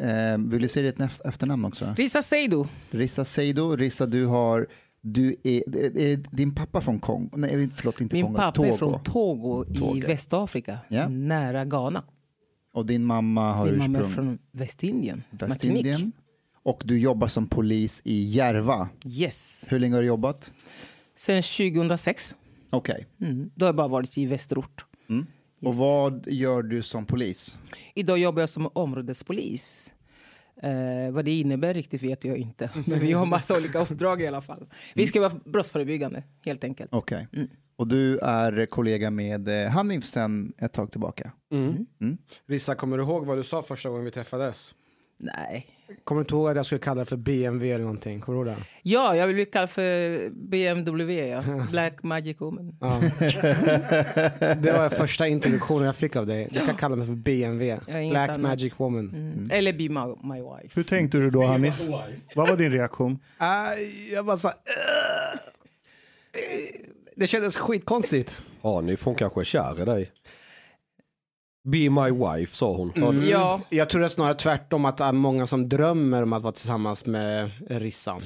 Eh, vill du säga ditt eft- efternamn också? Risa Seidu. Rissa Seido. Rissa, du har... Du är, är, din pappa från Kongo? Nej, förlåt, inte Min Kongo. pappa Togo. är från Togo, i Togo. Västafrika, Ja. nära Ghana. Och din mamma har Min mamma är ursprung från Västindien, Västindien. Martinique. Och du jobbar som polis i Järva. Yes. Hur länge har du jobbat? Sen 2006. Okej. Mm. Då har jag bara varit i västerort. Och vad gör du som polis? Idag jobbar jag som områdespolis. Eh, vad det innebär riktigt vet jag inte. Men vi har massa olika uppdrag i alla fall. Vi ska vara brottsförebyggande, helt enkelt. Okej. Mm. Och du är kollega med eh, Hanif sen ett tag tillbaka. Rissa, kommer du ihåg vad du sa första gången vi träffades? Nej. Kommer du inte ihåg att jag skulle kalla det för BMW eller någonting? Kommer du ihåg det? Ja, jag vill bli kallad för BMW, ja. Black Magic Woman. Ja. det var första introduktionen jag fick av dig. Du kan kalla mig för BMW. Black annat. Magic Woman. Mm. Eller Be my, my wife. Hur tänkte du då Hanif? Vad var din reaktion? Aj, jag bara så "Ugh." Det kändes skitkonstigt. Hanif, hon kanske är kär i dig. Be my wife, sa hon. Mm. Ja, Jag tror det är snarare tvärtom att det är många som drömmer om att vara tillsammans med Rissan.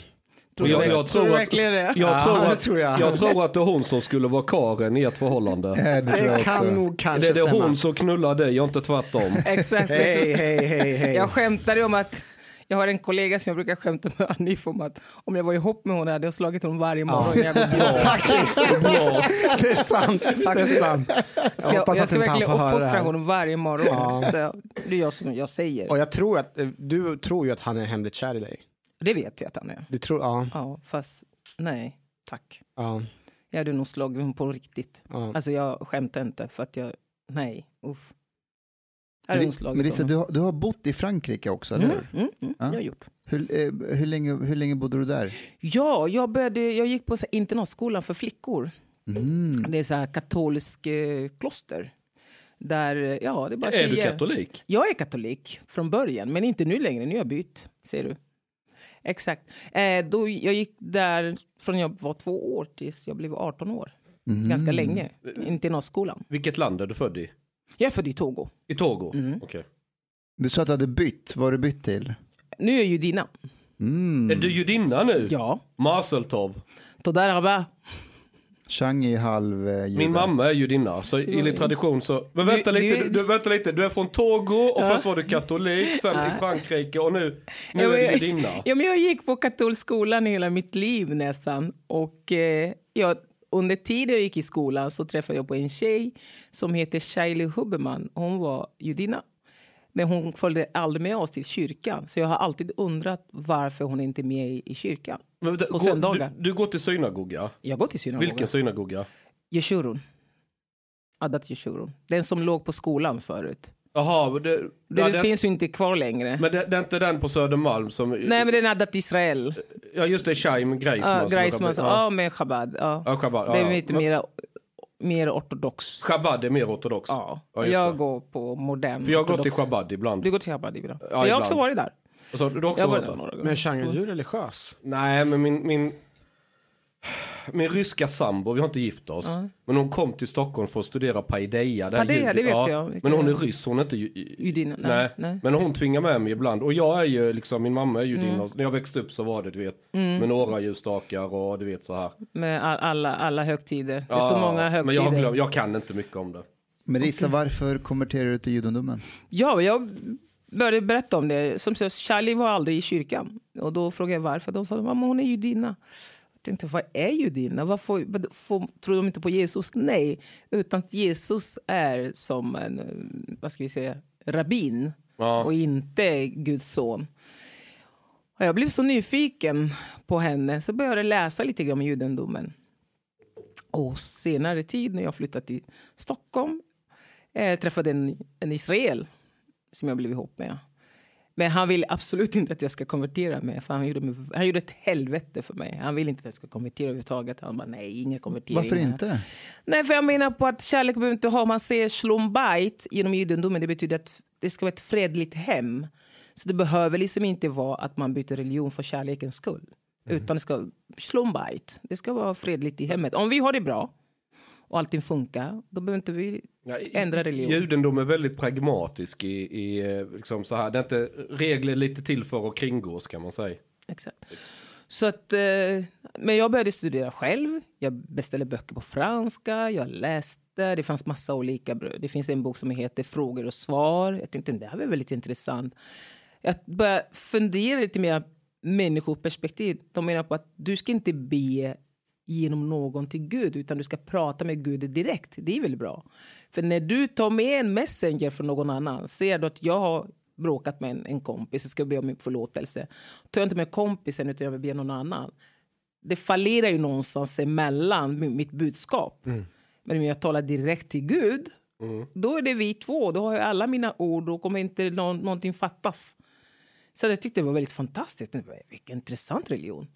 tror jag, tror att, jag, Ja, tror det att, tror jag. jag tror att det är hon som skulle vara Karen i ert förhållande. Eh, det kan nog kanske Det är det stämma. hon som knullar dig och inte tvärtom. Exakt. Hej, hej, hej, hej. Jag skämtade om att jag har en kollega som jag brukar skämta med Anif om att om jag var ihop med hon hade jag slagit honom varje morgon jag jobbet. Faktiskt. Det är sant. Det är sant. Jag, jag att ska verkligen uppfostra honom varje morgon. Ja. Så jag, det är jag som jag säger. Och jag tror att, eh, du tror ju att han är hemligt kär i dig. Det vet jag att han är. Du tror, ja. Ja, fast nej, tack. ja, Jag hade nog slagit honom på riktigt. ja. Alltså jag skämtar inte för att jag, nej, uff. Slagit Melissa, du har, du har bott i Frankrike också, eller hur? Mm, mm, mm, Ja. jag har gjort. Hur, eh, hur, länge, hur länge bodde du där? Ja, jag, började, jag gick på så här internatskolan för flickor. Mm. Det är så här katolisk eh, kloster. Där, eh, ja, det är bara Är du katolik? Jag är katolik från början, men inte nu längre. Nu har jag bytt, ser du. Exakt. Eh, då, jag gick där från jag var två år tills jag blev 18 år. Mm. Ganska länge. Internatskolan. Vilket land är du född i? Jag är född i Togo. I Togo? Mm. Okej. Du sa att du hade bytt, vad har du bytt till? Nu är jag judinna. Mm. Är du judinna nu? Ja. Maseltov. Toda rabba. Chang är halv eh, jude. Min mamma är judinna, så enligt tradition så... Men vänta Du- lite, du- du, vänta lite. Du är från Togo och först var du katolik, sen Ja. i Frankrike och nu, nu Ja, är men du jag- judinna. Ja, men jag gick på katolsk skolan hela mitt liv nästan. Och eh, ja, under tiden jag gick i skolan så träffade jag på en tjej som heter Shaili Huberman. Hon var judinna. Men hon följde aldrig med oss till kyrkan. Så jag har alltid undrat varför hon inte är med i, i kyrkan. Men vänta, på söndagar. Du, du går till synagoga. Jag går till synagogan. Vilken synagoga? Jeshurun. Adat Jeshurun. Den som låg på skolan förut. Jaha, det, Det ja, det, finns ju inte kvar längre. men det, det är inte den på Södermalm som... Nej, men den är Adat Israel. Ja just det, Chaim Greisman. Ja, Greisman. har- Ja, med Chabad. Ja. Ja, Chabad. Det är ja, lite men mer, mer ortodox. Chabad är mer ortodox. Ja, Ja, just jag det. går på modern För jag har gått till ortodox. Chabad ibland. Du går till Chabad ibland? Ja, jag har också varit där. Alltså, du har också Jag varit där där? några gånger. Men Chang, är du religiös? Nej, men min, min, min ryska sambo, vi har inte gift oss. Men hon kom till Stockholm för att studera paideia. här Paideia, det vet jag. Men hon är ryss, hon är inte ju- Judinna? Nej, Nej, nej. men hon tvingar med mig ibland. Och jag är ju liksom, min mamma är judinna. Mm. När jag växte upp så var det, du vet, med några ljusstakar och du vet så här. Med all, alla, alla högtider. Det är så många högtider. Men jag, har glömt, jag kan inte mycket om det. Melissa, varför konverterade du till judendomen? Ja, jag började berätta om det. Som sagt, Charlie var aldrig i kyrkan. Och då frågade jag varför. De sa att hon är judinna. Tänkte, vad är judinna? Varför får, tror de inte på Jesus? Nej, utan att Jesus är som en, vad ska vi säga, rabbin Ja. och inte Guds son. Och jag blev så nyfiken på henne så började jag läsa lite grann om judendomen. Och senare tid när jag flyttade till Stockholm eh, träffade en, en Israel som jag blev ihop med. Men han vill absolut inte att jag ska konvertera mig. För han, gjorde mig, han gjorde ett helvete för mig. Han vill inte att jag ska konvertera överhuvudtaget. Han bara, nej, ingen konvertering. Varför här." inte? Nej, för jag menar på att kärlek behöver inte ha... Man säger slumbait genom judendomen, det betyder att det ska vara ett fredligt hem. Så det behöver liksom inte vara att man byter religion för kärlekens skull. Utan det ska slumbait. Det ska vara fredligt i hemmet. Om vi har det bra och allting funkar, då behöver inte vi Ja, i- ändra religion. Judendom är väldigt pragmatisk i, i eh, liksom så här. Det är inte regler lite till för att kringgås kan man säga. Exakt. Så att, eh, men jag började studera själv. Jag beställde böcker på franska. Jag läste. Det fanns massa olika. Det finns en bok som heter Frågor och svar. Jag tänkte det här var väldigt intressant. Jag började fundera lite mer människoperspektiv. De menar på att du ska inte be genom någon till Gud utan du ska prata med Gud direkt. Det är väl bra. För när du tar med en messenger från någon annan, ser du att jag har bråkat med en, en kompis och ska be om förlåtelse. Tar jag inte med kompisen utan jag vill be någon annan. Det fallerar ju någonstans emellan mi- mitt budskap. Men om jag talar direkt till Gud, då är det vi två. Då har jag alla mina ord och kommer inte nå- någonting fattas. Så jag tyckte det var väldigt fantastiskt. Vilken intressant religion.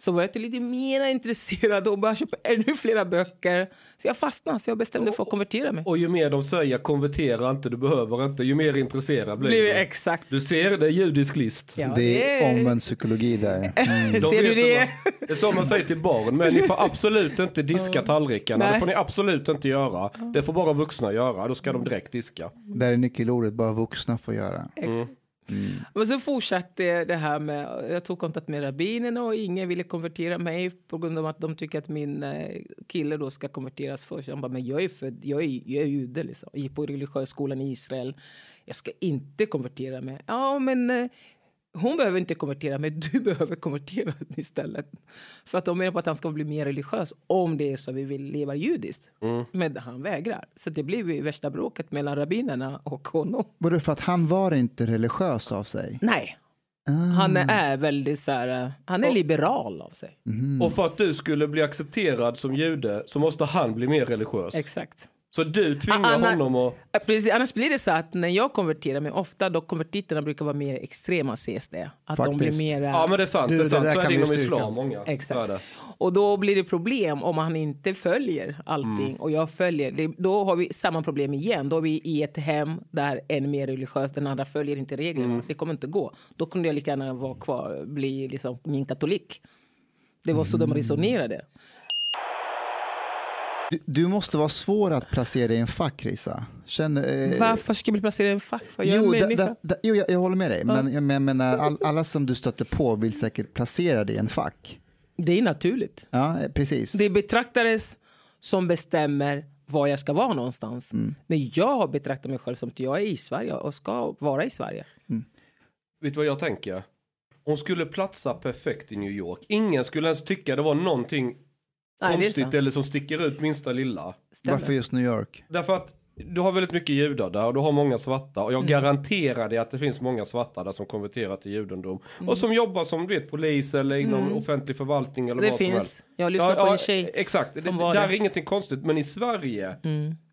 Så var jag lite mer intresserad och började köpa ännu flera böcker. Så jag fastnade, så jag bestämde för att konvertera mig. Och ju mer de säger konvertera inte, du behöver inte, ju mer intresserad blir du. exakt. Du ser, det är judisk list. Ja, det är omvänd psykologi där. Mm. De Ser du det? vad- Det är så man säger till barn, men ni får absolut inte diska tallrikarna. Det får ni absolut inte göra. Det får bara vuxna göra, då ska de direkt diska. Där är nyckelordet, bara vuxna får göra. Exakt. Mm. Men så fortsatte det här med, jag tog kontakt med rabbinerna och ingen ville konvertera mig på grund av att de tycker att min eh, kille då ska konverteras först. Han bara, men jag är född, jag är, jag är jude liksom. Jag gick på religiös skolan i Israel. Jag ska inte konvertera mig. Ja, men eh, hon behöver inte konvertera mig, du behöver konvertera istället. För att de menar på att han ska bli mer religiös om det är så vi vill leva judiskt. Men han vägrar. Så det blev ju värsta bråket mellan rabbinerna och honom. Var det för att han var inte religiös av sig? Nej. Han är väldigt så här, han är liberal av sig. Och för att du skulle bli accepterad som jude så måste han bli mer religiös. Exakt. Så du tvingar Anna- honom att... Precis, annars blir det så att när jag konverterar mig, ofta då konvertiterna brukar vara mer extrema ses det. Att de blir Faktiskt. mer... Ja men det är sant, Du, det är det sant. där Så är kan det inom islam många. Exakt. det. Och då blir det problem om han inte följer allting och jag följer. Det, då har vi samma problem igen. Då är vi i ett hem där en är mer religiös, den andra följer inte reglerna. Det kommer inte gå. Då kunde jag lika gärna vara kvar, bli liksom min katolik. Det var så de resonerade. Du, du måste vara svår att placera i en fack, Risa. Känner, eh, Varför ska jag bli placerad i en fack? Gör Jo, en da, da, da, jo jag, jag håller med dig, men jag men- jag menar, all, alla som du stöter på vill säkert placera dig i en fack. Det är naturligt. Ja, eh, precis. Det är betraktare som bestämmer var jag ska vara någonstans. Men jag har betraktat mig själv som att jag är i Sverige och ska vara i Sverige. Vet du vad jag tänker? Hon skulle platsa perfekt i New York. Ingen skulle ens tycka det var någonting Nej, konstigt eller som sticker ut minsta lilla. Stämmer. Varför just New York? Därför att du har väldigt mycket judar där och du har många svarta. Och jag Mm. garanterar dig att det finns många svarta där som konverterar till judendom. Mm. Och som jobbar som du vet, polis eller inom offentlig förvaltning eller Det vad som finns. helst. Jag lyssnade på en tjej Exakt, det, som det var där det. Mm. är ingenting konstigt. Men i Sverige,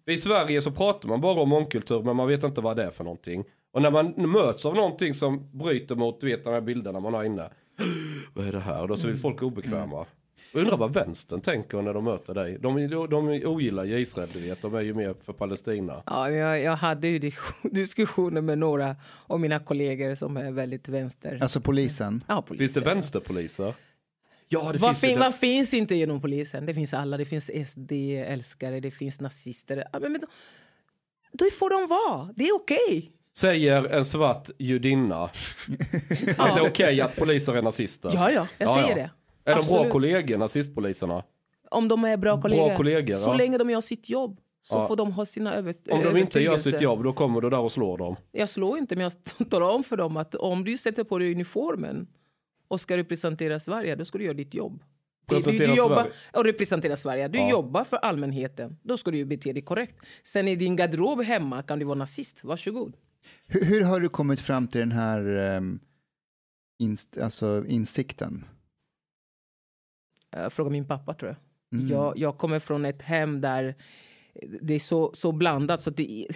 i Sverige så pratar man bara om mångkultur men man vet inte vad det är för någonting. Och när man möts av någonting som bryter mot du vet, de här bilderna man har inne. Vad är det här? Och då så Mm. blir folk obekväma. Jag undrar vad vänstern tänker när de möter dig. De, de, de ogillar ju Israel, du vet. De är ju mer för Palestina. Ja, jag, jag hade ju dis- diskussioner med några av mina kollegor som är väldigt vänster. Alltså polisen. Ja, poliser. Finns det vänsterpoliser? Ja, det Vad, finns fin, vad finns inte genom polisen? Det finns alla. Det finns SD-älskare, det finns nazister. Ja, men, men då, då får de vara. Det är okej. Säger en svart judinna att det är okej att poliser är nazister. Ja, ja, jag säger det. Är de bra Absolut. kollegor, nazistpoliserna? Om de är bra kollegor. kollegor, så ja. länge de gör sitt jobb så Ja. får de ha sina över, Om de inte gör sitt övertygelser. jobb, då kommer du där och slår dem. Jag slår inte, men jag talar om för dem att om du sätter på dig uniformen och ska representera Sverige, då ska du göra ditt jobb. Du, du, Representera du jobbar, Sverige. och representera Sverige. Du Ja. jobbar för allmänheten. Då ska du ju bete dig korrekt. Sen i din garderob hemma kan du vara nazist. Varsågod. Hur, hur har du kommit fram till den här ehm, inst, alltså insikten? Uh, fråga min pappa tror jag. Mm. jag. Jag kommer från ett hem där det är så, så blandat. Så det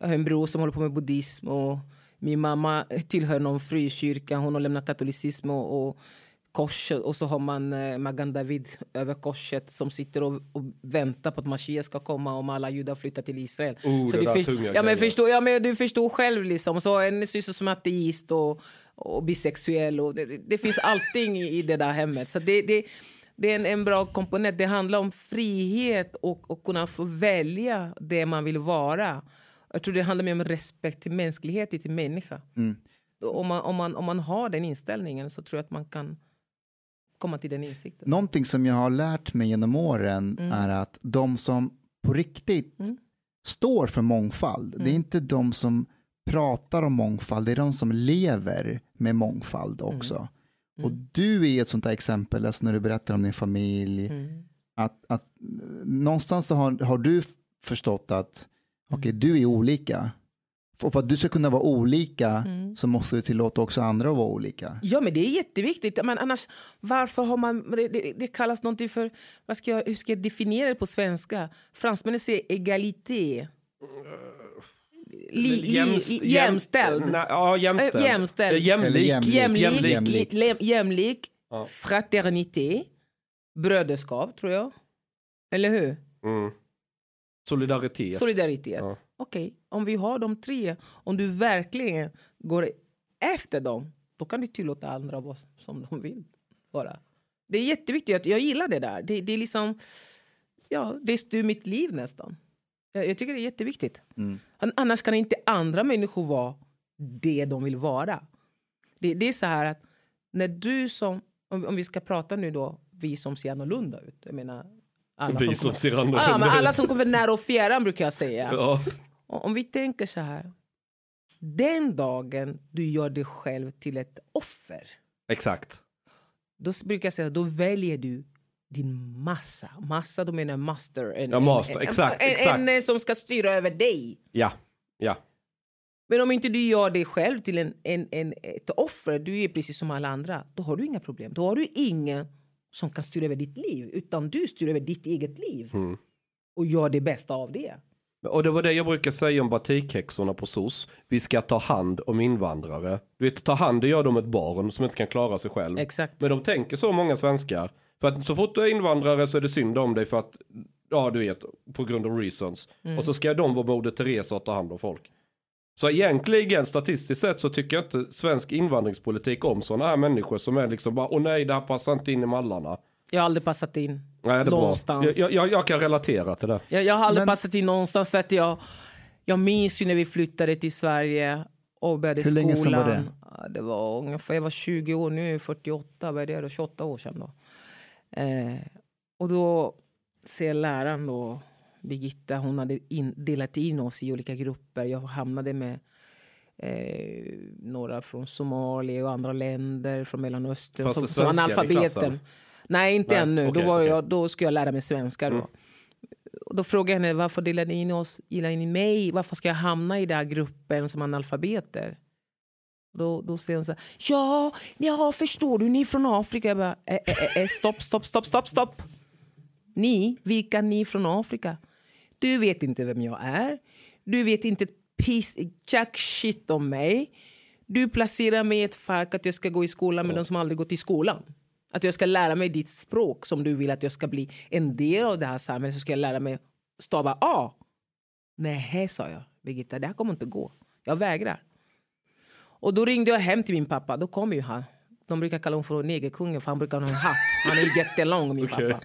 jag har en bror som håller på med buddhism och min mamma tillhör någon frikyrka. Hon har lämnat katolicism och, och korset. Och så har man eh, Magan David över korset som sitter och, och väntar på att Mashiach ska komma om alla judar flyttar till Israel. Oh, så det finns- tunga ja, men förstår, ja, men du förstår själv liksom. Så en syster som är ateist och, och bisexuell. Och det, det finns allting i, i det där hemmet. Så det, det, det är en, en bra komponent. Det handlar om frihet och, och kunna få välja det man vill vara. Jag tror det handlar mer om respekt till mänsklighet, till människa. Mm. Om, man, om, man, om man har den inställningen så tror jag att man kan komma till den insikten. Någonting som jag har lärt mig genom åren är att de som på riktigt Mm. står för mångfald, det är inte de som pratar om mångfald, det är de som lever med mångfald också. Och du är ett sånt där exempel, alltså när du berättar om din familj, Mm. att, att eh, någonstans så har, har du förstått att okej, du är olika. Och för att du ska kunna vara olika så måste du tillåta också andra att vara olika. Ja, men det är jätteviktigt. Men annars, varför har man... Det, det, det kallas någonting för... Vad ska jag, hur ska jag definiera det på svenska? Fransmännen säger egalité. Li, Jämst- li, jämställd. Nej, ja, jämställd. Äh, jämställd. Eh, Jämlik. Jämlik. Jämlik, Jämlik. jämlik, jämlik. Ja. fraternité, bröderskap, tror jag. Eller hur? Mm. Solidaritet. Solidaritet. Ja. Okej, om vi har de tre, om du verkligen går efter dem, då kan du tillåta andra vara som de vill vara. Det är jätteviktigt, jag gillar det där. Det, det är liksom, ja, det styr mitt liv nästan. Jag, jag tycker det är jätteviktigt. Mm. An- Annars kan inte andra människor vara det de vill vara. Det, det är så här att när du som, om, om vi ska prata nu då, vi som ser annorlunda ut. Jag menar, alla Vi som kommer- ser annorlunda Ja, men alla ut. som kommer nära och fjärran brukar jag säga. Ja. Om vi tänker så här. Den dagen du gör dig själv till ett offer. Exakt. Då brukar jag säga då väljer du din massa. Massa, då menar master. En, Ja, master. en, Exakt, en, exakt. En, en som ska styra över dig. Ja. Ja. Men om inte du gör dig själv till en, en, en, ett offer, du är precis som alla andra, då har du inga problem. Då har du ingen som kan styra över ditt liv, utan du styr över ditt eget liv. Mm. Och gör det bästa av det. Och det var det jag brukar säga om batikhäxorna på SOS. Vi ska ta hand om invandrare. Du vet, ta hand, gör de ett barn som inte kan klara sig själv. Exakt. Men de tänker så många svenskar. För att så fort du är invandrare så är det synd om dig för att, ja du vet, på grund av reasons. Mm. Och så ska de vara Moder Teresa och ta hand om folk. Så egentligen statistiskt sett så tycker jag inte svensk invandringspolitik om sådana här människor som är liksom bara, åh nej det här passar inte in i mallarna. Jag har aldrig passat in. Nej, det är bra. Någonstans. Jag, jag, jag kan relatera till det. Jag, jag har aldrig Men- passat in någonstans för att jag, jag minns ju när vi flyttade till Sverige och började Hur länge sedan skolan. var det? Det var ungefär, jag var 20 år, nu är jag 48, vad är det då? 28 år sedan då. Eh, och då ser läraren då, Birgitta, hon hade in, delat in oss i olika grupper. Jag hamnade med eh, några från Somalia och andra länder, från Mellanöstern, Fanns som, som analfabeten. Nej, inte Nej, ännu. okej, då, var okej. jag, då ska jag lära mig svenska. Då. Mm. Och då frågade jag henne varför delade ni in oss, gillar ni mig? Varför ska jag hamna i den här gruppen som analfabeter? Då, då säger hon så här, ja, ja, förstår du, ni är från Afrika. Jag bara, eh, eh, eh, stopp, stopp, stopp, stopp, stopp. Ni, vilka ni från Afrika? Du vet inte vem jag är. Du vet inte piss, jack shit om mig. Du placerar mig i ett fack att jag ska gå i skolan med de som aldrig gått i skolan. Att jag ska lära mig ditt språk som du vill att jag ska bli en del av det här samhället. Så ska jag lära mig stava A. Nej, sa jag. Birgitta, det här kommer inte gå. Jag vägrar. Och då ringde jag hem till min pappa. Då kom ju han. De brukar kalla honom för negerkungen för han brukar ha en hatt. Han är jättelång min Okej. pappa.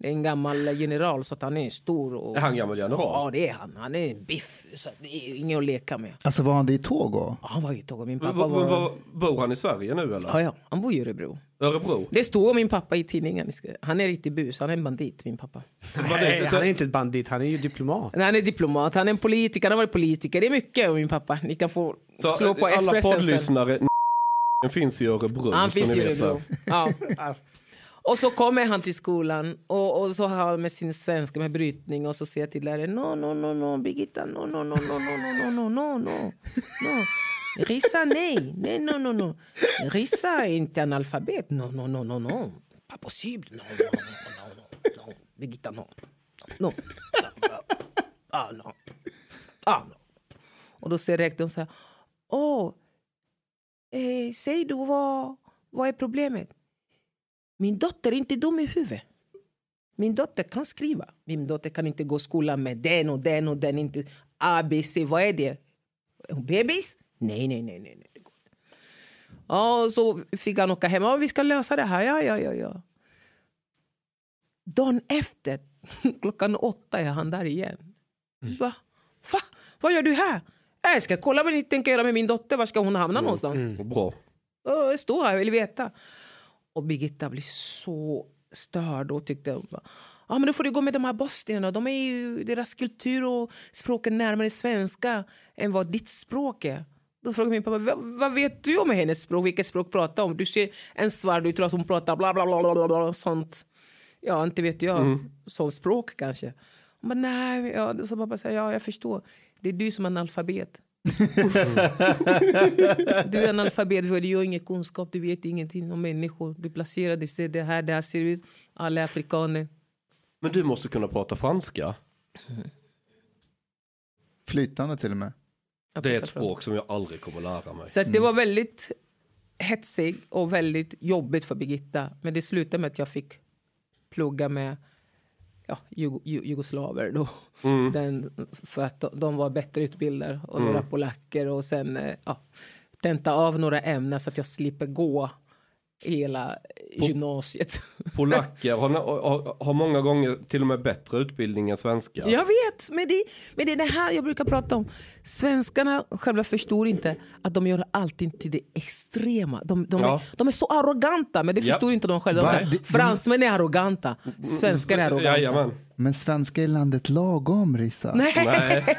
Det är en gammal general så att han är stor. Och... Är han gammal general? Ja det är han. Han är en biff. Så det är ingen att leka med. Alltså var han det i Togo? Ja, Han var ju tåg min pappa var... vad- bor han i Sverige nu eller? Ja, ja, han bor i Örebro. Örebro? Det om min pappa i tidningen. Han är riktigt bus. Han är en bandit, min pappa. Nej, han är inte ett bandit, han är ju diplomat. Nej, Han är diplomat, han är en politiker, han har varit politiker. Det är mycket om min pappa. Ni kan få Så slå på alla Expressen sen. poddlyssnare, finns i Örebro. Han finns i Örebro. Ja. Och så kommer han till skolan och, och så har han med sin svenska med brytning och så säger jag till läraren no, no, no, no, Birgitta, no, no, no, no, no, no, no, no, no, no. Rissa, nej, nej, no, no, no. Rissa är inte analfabet. No, no, no, no, no. Pas possible. No, no, no, no, no. Birgitta, no. No. Ah, no. Ah, no. Och då säger rektorn så här. Åh, eh, säg du, vad, vad är problemet? Min dotter är inte dum i huvudet. Min dotter kan skriva. Min dotter kan inte gå i skolan med den och den och den. Inte ABC, vad är det? Är hon bebis? Nej, nej, nej, nej. nej. det. Ja, så fick han åka hem. Ja, vi ska lösa det här. Ja, ja, ja, ja. Dagen efter, klockan åtta, är han där igen. Va? Va? Vad gör du här? "Äh, Jag ska kolla vad ni tänker göra med min dotter. Var ska hon hamna någonstans? Bra. "Åh, Jag står här, jag vill veta. Och Birgitta blir så störd och tyckte ja, men då får du gå med de här bosnierna. De är ju, deras kultur och språk är närmare svenska än vad ditt språk är. Då frågar min pappa, "Va- vad vet du om hennes språk? Vilket språk pratar hon om? Du ser en svart, du tror att hon pratar bla bla bla bla bla, bla sånt. Ja, inte vet jag. Sånt språk kanske. Hon bara, nej, ja. Så pappa säger, ja, jag förstår. Det är du som är analfabet. Du är analfabet för du har ingen kunskap, du vet ingenting om människor. Du placerar, du ser det här, det här ser ut. Alla är afrikaner. Men du måste kunna prata franska. Flytande till och med. Det är ett språk som jag aldrig kommer lära mig. Så det var väldigt hetsigt och väldigt jobbigt för Birgitta. Men det slutade med att jag fick plugga med ja, Jugo- Ju- jugoslaver då. Den, för att de, var bättre utbildade och några polacker och sen eh, ja, tenta av några ämnen så att jag slipper gå hela gymnasiet. Polacker har, har, har många gånger till och med bättre utbildning än svenskar. Jag vet, men det, men det är det här jag brukar prata om. Svenskarna själva förstår inte att de gör allting till det extrema. De, de, Ja. är, de är så arroganta, men det Ja. förstår inte de själva. De säger, Fransmän är arroganta, svenskar är arroganta. Jajamän. Men svenska är landet lagom, Rissa. Nej, Nej.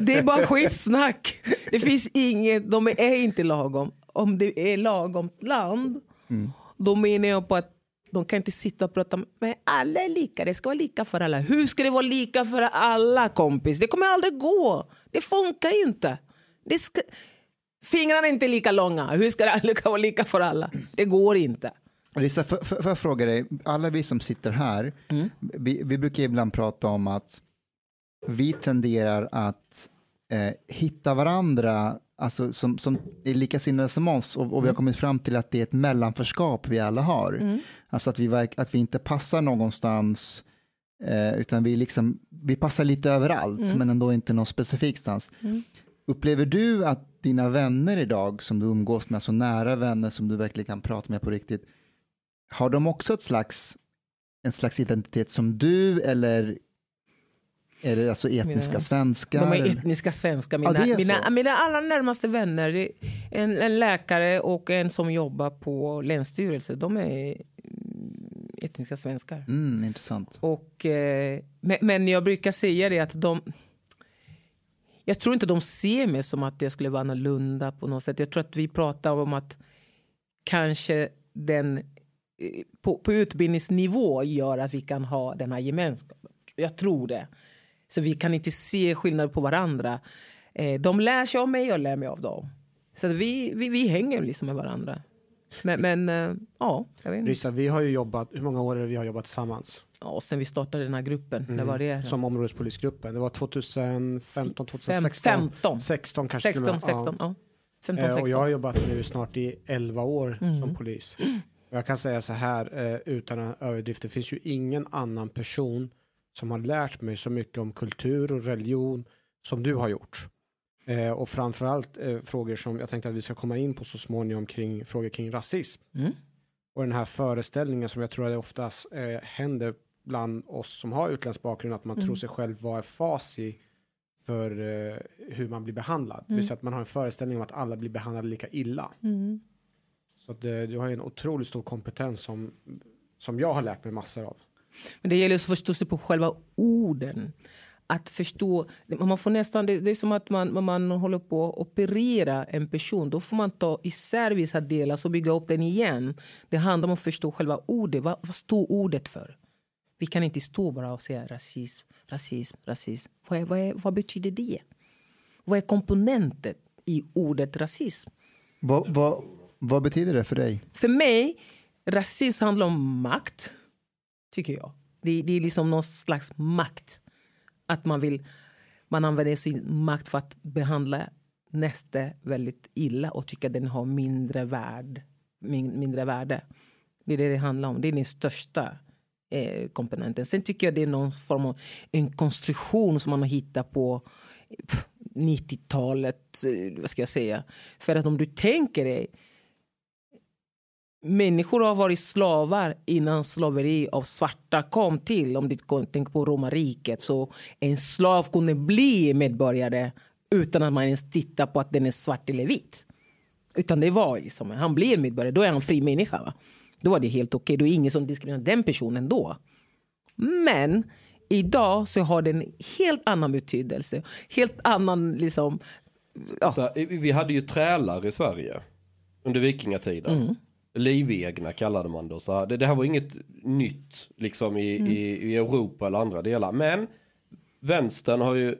det är bara skitsnack. Det finns inget, de är inte lagom. Om det är lagom land, då menar jag på att de kan inte sitta och prata med alla är lika, det ska vara lika för alla. Hur ska det vara lika för alla kompis? Det kommer aldrig gå. Det funkar ju inte. Det ska... Fingrarna är inte lika långa. Hur ska det vara lika för alla? Det går inte. Rissa, får jag fråga dig, alla vi som sitter här, vi, vi brukar ibland prata om att vi tenderar att eh, hitta varandra alltså, som, som är likasinnade som oss och, och vi har kommit fram till att det är ett mellanförskap vi alla har. Alltså att vi, verk, att vi inte passar någonstans eh, utan vi, liksom, vi passar lite överallt men ändå inte någon specifik stans. Upplever du att dina vänner idag som du umgås med, så nära vänner som du verkligen kan prata med på riktigt, har de också ett slags, en slags identitet som du eller är det alltså etniska Mina- svenskar? De är etniska svenskar. Ja, Mina, är mina, mina allra närmaste vänner, det är en, en läkare och en som jobbar på Länsstyrelsen, de är mm, etniska svenskar. Mm, intressant. Och, eh, men, men jag brukar säga det att de... Jag tror inte de ser mig som att jag skulle vara annorlunda på något sätt. Jag tror att vi pratar om att kanske den eh, på, på utbildningsnivå gör att vi kan ha den här gemenskapen. Jag tror det. Så vi kan inte se skillnad på varandra. Eh, de lär sig av mig och jag lär mig av dem. Så vi, vi, vi hänger liksom med varandra. Men, men eh, ja, jag vet inte. Rissa, vi har ju jobbat, hur många år är det vi har jobbat tillsammans? Ja, sen vi startade den här gruppen. Det var det. Som områdespolisgruppen. Det var 2015, 2016? 15. 16 kanske till och 16, med. 16, ja. 15, Eh, 16. Och jag har jobbat nu snart i 11 år Mm. som polis. Jag kan säga så här eh, utan överdrift, det finns ju ingen annan person som har lärt mig så mycket om kultur och religion som du har gjort. Eh, och framförallt eh, frågor som jag tänkte att vi ska komma in på så småningom kring frågor kring rasism. Mm. Och den här föreställningen som jag tror att oftast eh, händer bland oss som har utländsk bakgrund, att man Mm. tror sig själv vara fasi för eh, hur man blir behandlad. Det vill säga att man har en föreställning om att alla blir behandlade lika illa. Mm. Så att, eh, du har ju en otroligt stor kompetens som, som jag har lärt mig massor av. Men det gäller att förstå sig på själva orden. Att förstå, man får nästan, det, det är som att man, man håller på att operera en person. Då får man ta isär vissa delar och bygga upp den igen. Det handlar om att förstå själva ordet. Vad, vad står ordet för? Vi kan inte stå bara och säga rasism, rasism, rasism. Vad, är, vad, är, vad betyder det? Vad är komponenten i ordet rasism? Vad, vad, vad betyder det för dig? För mig, rasism handlar om makt, tycker jag. Det, det är liksom någon slags makt. Att man vill, man använder sin makt för att behandla nästa väldigt illa och tycka att den har mindre, värd, min, mindre värde. Det är det det handlar om. Det är den största eh, komponenten. Sen tycker jag det är någon form av en konstruktion som man har hittat på 90-talet, eh, vad ska jag säga. För att om du tänker dig människor har varit slavar innan slaveri av svarta kom till. Om du tänker på romarriket så en slav kunde bli medborgare utan att man ens tittar på att den är svart eller vit. Utan det var liksom, han blir medborgare, då är han fri människa. Va? Då var det helt okej, okay. då är ingen som diskriminerar den personen då. Men idag så har den helt annan betydelse. Helt annan liksom... Ja. Så, vi hade ju trälar i Sverige under vikingatiden. Mm. Livegna kallade man det. Så det, det här var inget nytt liksom i, mm. i, i Europa eller andra delar. Men vänstern har ju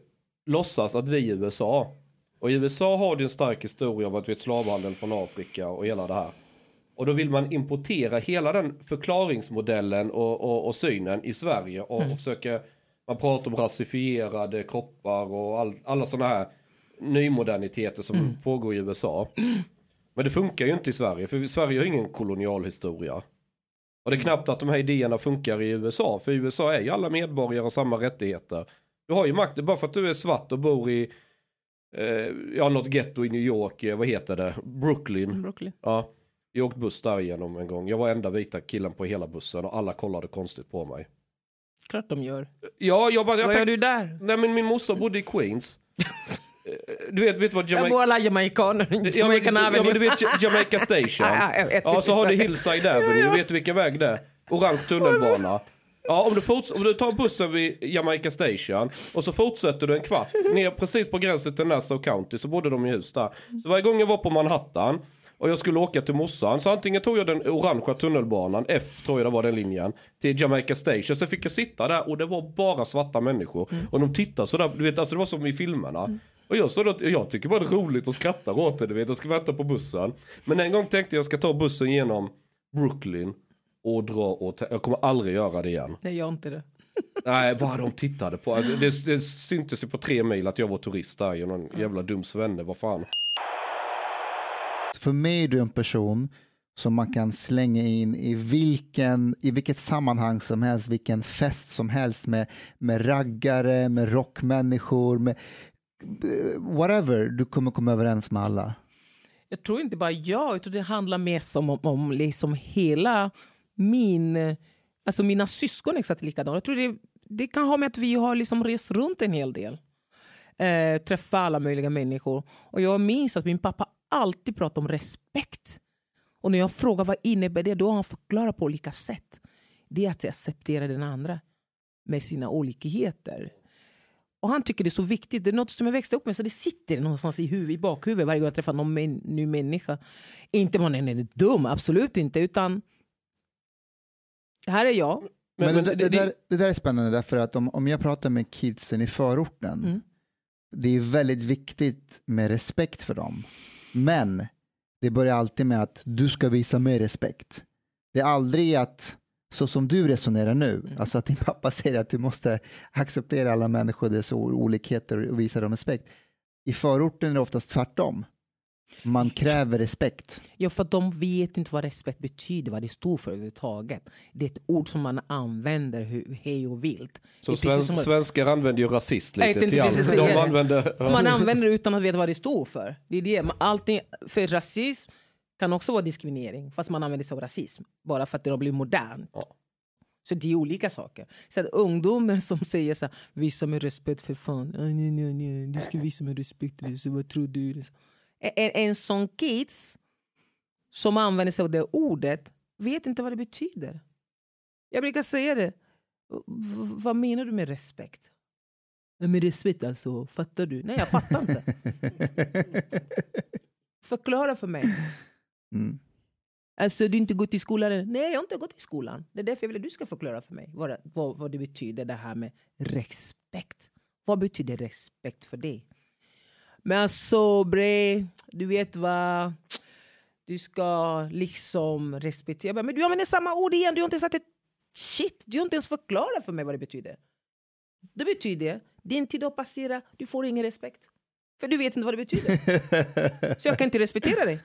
låtsas att vi i USA och i USA har du en stark historia av att vi vet slavhandel från Afrika och hela det här. Och då vill man importera hela den förklaringsmodellen och, och, och synen i Sverige och, mm. och försöka, man pratar om rasifierade kroppar och all, alla sådana här nymoderniteter som mm. pågår i USA. Men det funkar ju inte i Sverige, för Sverige har ingen kolonialhistoria. Och det är knappt att de här idéerna funkar i USA, för i USA är ju alla medborgare samma rättigheter. Du har ju makt, bara för att du är svart och bor i eh, ja, något getto i New York, eh, vad heter det? Brooklyn. Brooklyn. Ja. Jag åkte buss där igenom en gång. Jag var enda vita killen på hela bussen och alla kollade konstigt på mig. Klart de gör. Ja, jag bara... Jag vad gör du där? Nej men min morsa bodde i Queens. Du vet, vet vad Jamaica... Alla jamaikaner. Jamaican ja, men, ja, men du vet Jamaica Station. ja, så har du Hillside Avenue. Du vet vilken väg det är. Orange tunnelbana. Ja, om du, forts- om du tar bussen vid Jamaica Station och så fortsätter du en kvart ner precis på gränsen till Nassau County så bodde de i hus där. Så varje gång jag var på Manhattan och jag skulle åka till morsan så antingen tog jag den orangea tunnelbanan, F tror jag det var den linjen, till Jamaica Station. Så fick jag sitta där och det var bara svarta människor. Mm. Och de tittade sådär, du vet alltså det var som i filmerna. Mm. Och jag sa att jag tycker bara det är roligt och skrattar åt det, du vet, jag ska vänta på bussen. Men en gång tänkte jag ska ta bussen genom Brooklyn och dra åt, jag kommer aldrig göra det igen. Nej, jag inte det. Nej, vad de tittade på. Det, det syntes ju på tre mil att jag var turist där i någon jävla dum svenne, vad fan. För mig är du en person som man kan slänga in i, vilken, i vilket sammanhang som helst, vilken fest som helst med, med raggare, med rockmänniskor, med whatever. Du kommer komma överens med alla. Jag tror inte bara jag, utan det handlar mest om, om, om liksom hela min... Alltså mina syskon är exakt likadana. Jag tror det, det kan ha med att vi har liksom rest runt en hel del. Eh, träffat alla möjliga människor. Och jag minns att min pappa alltid pratade om respekt. Och när jag frågar vad innebär det, då har han förklarat på olika sätt. Det är att acceptera den andra med sina olikheter. Och han tycker det är så viktigt. Det är något som jag växte upp med, så det sitter någonstans i, huvud, i bakhuvudet varje gång jag träffar någon ny människa. Inte man är dum, absolut inte, utan här är jag. Men, men det, det, där, det, där, är spännande därför att om, om jag pratar med kidsen i förorten, mm. det är väldigt viktigt med respekt för dem. Men det börjar alltid med att du ska visa mer respekt. Det är aldrig att, så som du resonerar nu, mm. alltså att din pappa säger att du måste acceptera alla människor, deras olikheter och visa dem respekt. I förorten är det oftast tvärtom. Man kräver respekt. Ja, för de vet inte vad respekt betyder, vad det står för överhuvudtaget. Det är ett ord som man använder hej och vilt. Så sven som svenskar använder ju rasist lite till allt. De använder... Man använder det utan att veta vad det står för. Det är det. Allting, för rasism kan också vara diskriminering, fast man använder sig av rasism. Bara för att det har blivit modernt. Ja. Så det är olika saker. Så att ungdomar som säger så här, visa mig respekt för fan. Nej, nej, nej, du ska visa mig respekt. Så vad tror du? en, en sån kids som använder sig av det ordet vet inte vad det betyder. Jag brukar säga det. V vad menar du med respekt? Med respekt alltså, fattar du? Nej, jag fattar inte. Förklara för mig. Mm. Alltså, du inte gått i skolan? Nej, jag har inte gått i skolan. Det är därför jag vill att du ska förklara för mig vad, vad, vad det betyder, det här med respekt. Vad betyder respekt för dig? Men alltså bre, du vet vad? Du ska liksom respektera. Men du använder samma ord igen. Du har inte sagt ett shit. Du har inte ens förklarat för mig vad det betyder. Det betyder din tid har passerat. Du får ingen respekt. För du vet inte vad det betyder. Så jag kan inte respektera dig.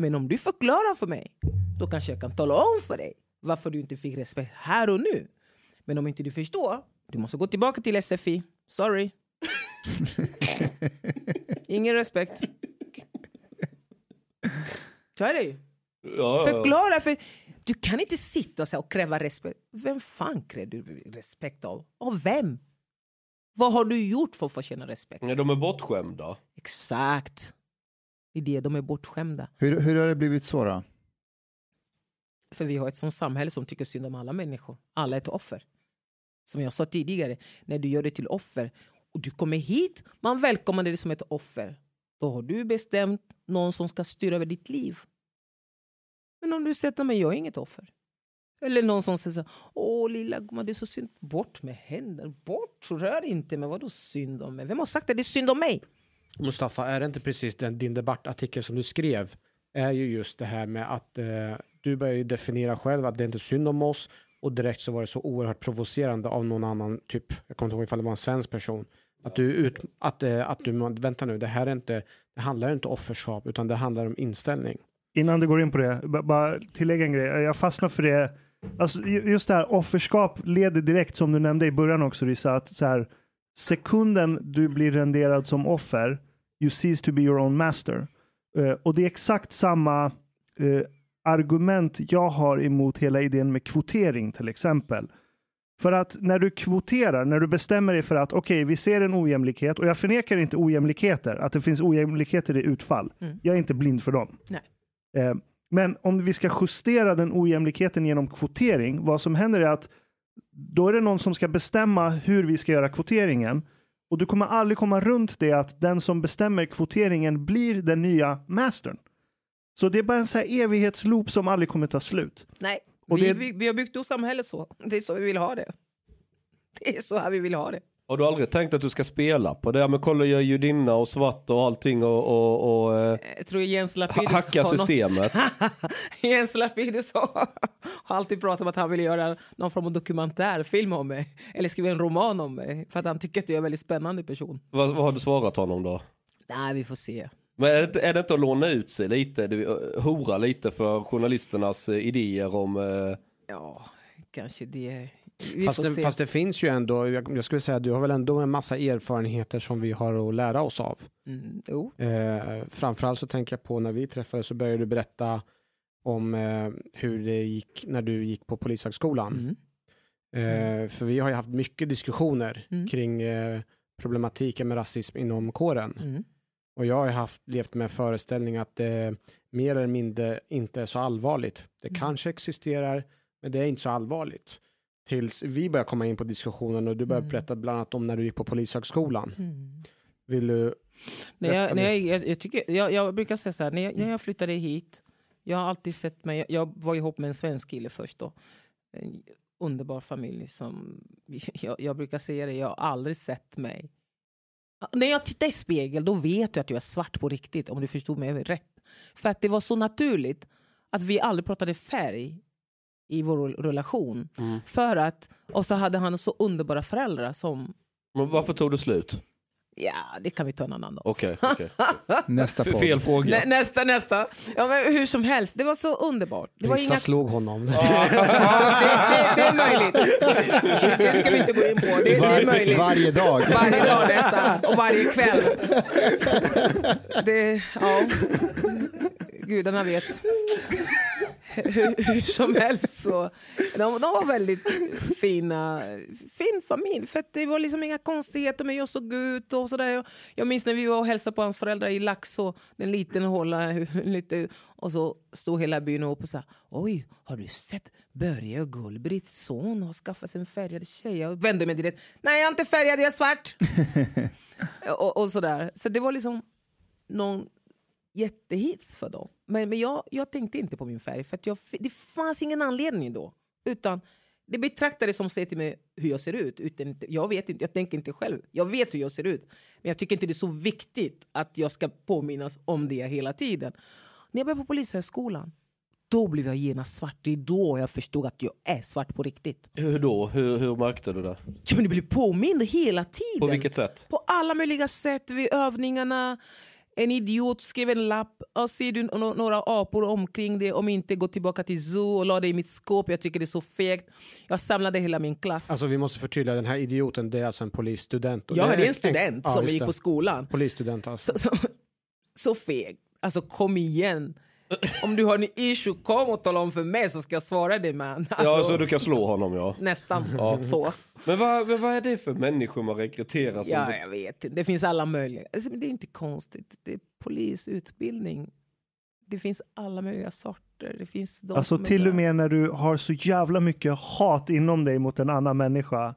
Men om du förklarar för mig, då kanske jag kan tala om för dig varför du inte fick respekt här och nu. Men om inte du förstår, du måste gå tillbaka till SFI. Sorry. Ingen respekt. Så är det ju. Ja. Förklara, för du kan inte sitta och, och kräva respekt. Vem fan kräver du respekt av? Av vem? Vad har du gjort för att få känna respekt? Ja, De är bortskämda. Exakt. Är det, de är bortskämda. Hur, hur har det blivit så då? För vi har ett sånt samhälle som tycker synd om alla människor. Alla är ett offer. Som jag sa tidigare, när du gör det till offer och du kommer hit, man välkomnar dig som ett offer. Då har du bestämt någon som ska styra över ditt liv. Men om du sätter mig, jag är inget offer. Eller någon som säger så åh lilla gumman det är så synd. Bort med händerna, bort, rör inte mig. Vadå synd om mig? Vem har sagt att det är synd om mig? Mustafa, är det inte precis den, din debattartikel som du skrev? Är ju just det här med att eh, du börjar ju definiera själv att det är inte är synd om oss och direkt så var det så oerhört provocerande av någon annan, typ, jag kommer inte ihåg ifall det var en svensk person, att du, ut, att, eh, att du, vänta nu, det här är inte, det handlar inte om offerskap utan det handlar om inställning. Innan du går in på det, bara tillägga en grej. Jag fastnar för det. Alltså, just det här offerskap leder direkt, som du nämnde i början också Risa, att så här, sekunden du blir renderad som offer, you cease to be your own master. Eh, och det är exakt samma eh, argument jag har emot hela idén med kvotering till exempel. För att när du kvoterar, när du bestämmer dig för att okej, vi ser en ojämlikhet och jag förnekar inte ojämlikheter, att det finns ojämlikheter i utfall. Mm. Jag är inte blind för dem. Nej. Eh, men om vi ska justera den ojämlikheten genom kvotering, vad som händer är att då är det någon som ska bestämma hur vi ska göra kvoteringen. Och du kommer aldrig komma runt det att den som bestämmer kvoteringen blir den nya mastern. Så det är bara en så här evighetsloop som aldrig kommer ta slut. Nej, vi, det- vi, vi har byggt upp samhället så. Det är så vi vill ha det. Det är så här vi vill ha det. Har du aldrig tänkt att du ska spela på det? Men kolla, jag är judinna och svart och allting och, och, och eh, Jag tror Jens Lapidus hacka systemet. Jens Lapidus har har alltid pratat om att han vill göra någon form av dokumentärfilm om mig. Eller skriva en roman om mig. För att han tycker att jag är en väldigt spännande person. vad, vad har du svarat honom då? Nej, vi får se. Men är det, är det inte att låna ut sig lite, eh, hora lite för journalisternas eh, idéer om... Eh, Ja, kanske det. Fast det, fast det finns ju ändå, jag, jag skulle säga, du har väl ändå en massa erfarenheter som vi har att lära oss av. Mm, jo. Eh, framförallt så tänker jag på när vi träffades så började du berätta om eh, hur det gick när du gick på Polishögskolan. Mm. Eh, för vi har ju haft mycket diskussioner Mm. kring eh, problematiken med rasism inom kåren. Mm. Och jag har haft, levt med föreställning att det mer eller mindre inte är så allvarligt. Det Mm. kanske existerar, men det är inte så allvarligt. Tills vi börjar komma in på diskussionen och du börjar Mm. berätta bland annat om när du gick på Polishögskolan. Mm. Vill du? När jag, mer. jag, jag, tycker, jag, jag brukar säga så här, när jag, när jag flyttade hit, jag har alltid sett mig, jag, jag var ihop med en svensk kille först då. En underbar familj som, jag, jag brukar säga det, jag har aldrig sett mig. När jag tittar i spegel då vet jag att jag är svart på riktigt, om du förstod mig rätt. För att det var så naturligt att vi aldrig pratade färg i vår relation. Mm. För att, och så hade han så underbara föräldrar som, men varför tog det slut? ja det kan vi ta en annan dag. Okej, okej. Nästa F- podd. Fel fråga. Nä, nästa, nästa. Ja, men hur som helst, det var så underbart. Det var Rissa inga... slog honom. Ja, det, det, det är möjligt. Det ska vi inte gå in på. Det, det är Var, möjligt. varje dag. Varje dag nästan. Och varje kväll. Det, ja. Gudarna vet. Hur, hur som helst så. De, de var väldigt fina. Fin familj. För det var liksom inga konstigheter med jag såg ut och sådär. Jag, minns när vi var och hälsade på hans föräldrar i Laxå. En liten håla. Lite, och så stod hela byn upp och sa Oj, har du sett Börje och Gullbritts son har skaffat sig en färgad tjej? Jag vände mig direkt. Nej, jag är inte färgad, jag är svart. och, och sådär. Så det var liksom någon jättehits för dem. Men, men jag, jag tänkte inte på min färg, för att jag, det fanns ingen anledning då. Utan det betraktades som säger till mig hur jag ser ut. Utan, jag, vet inte, jag tänker inte själv. Jag vet hur jag ser ut. Men jag tycker inte det är så viktigt att jag ska påminnas om det hela tiden. När jag började på Polishögskolan, då blev jag genast svart. Det är då jag förstod att jag är svart på riktigt. Hur då? Hur, hur märkte du det? Ja, men du blir påmind hela tiden. På vilket sätt? På alla möjliga sätt vid övningarna. En idiot skrev en lapp. Och ser du några apor omkring det, om inte gå tillbaka till zoo och la det i mitt skåp. Jag tycker det är så fegt. Jag samlade hela min klass. Alltså vi måste förtydliga, den här idioten det är alltså en polisstudent. Ja, det är en student Ja, som just gick det. på skolan. Polisstudent alltså. Så, så, så feg. Alltså kom igen. Om du har en issue, kom och tala om för mig så ska jag svara dig man. Ja, Alltså, så du kan slå honom ja. Nästan Ja. så. Men vad, vad vad är det för människor man rekryterar? Som Ja, det- jag vet inte. Det finns alla möjliga. Alltså, men det är inte konstigt. Det är polisutbildning. Det finns alla möjliga sorter. Det finns de Alltså är till och med när du har så jävla mycket hat inom dig mot en annan människa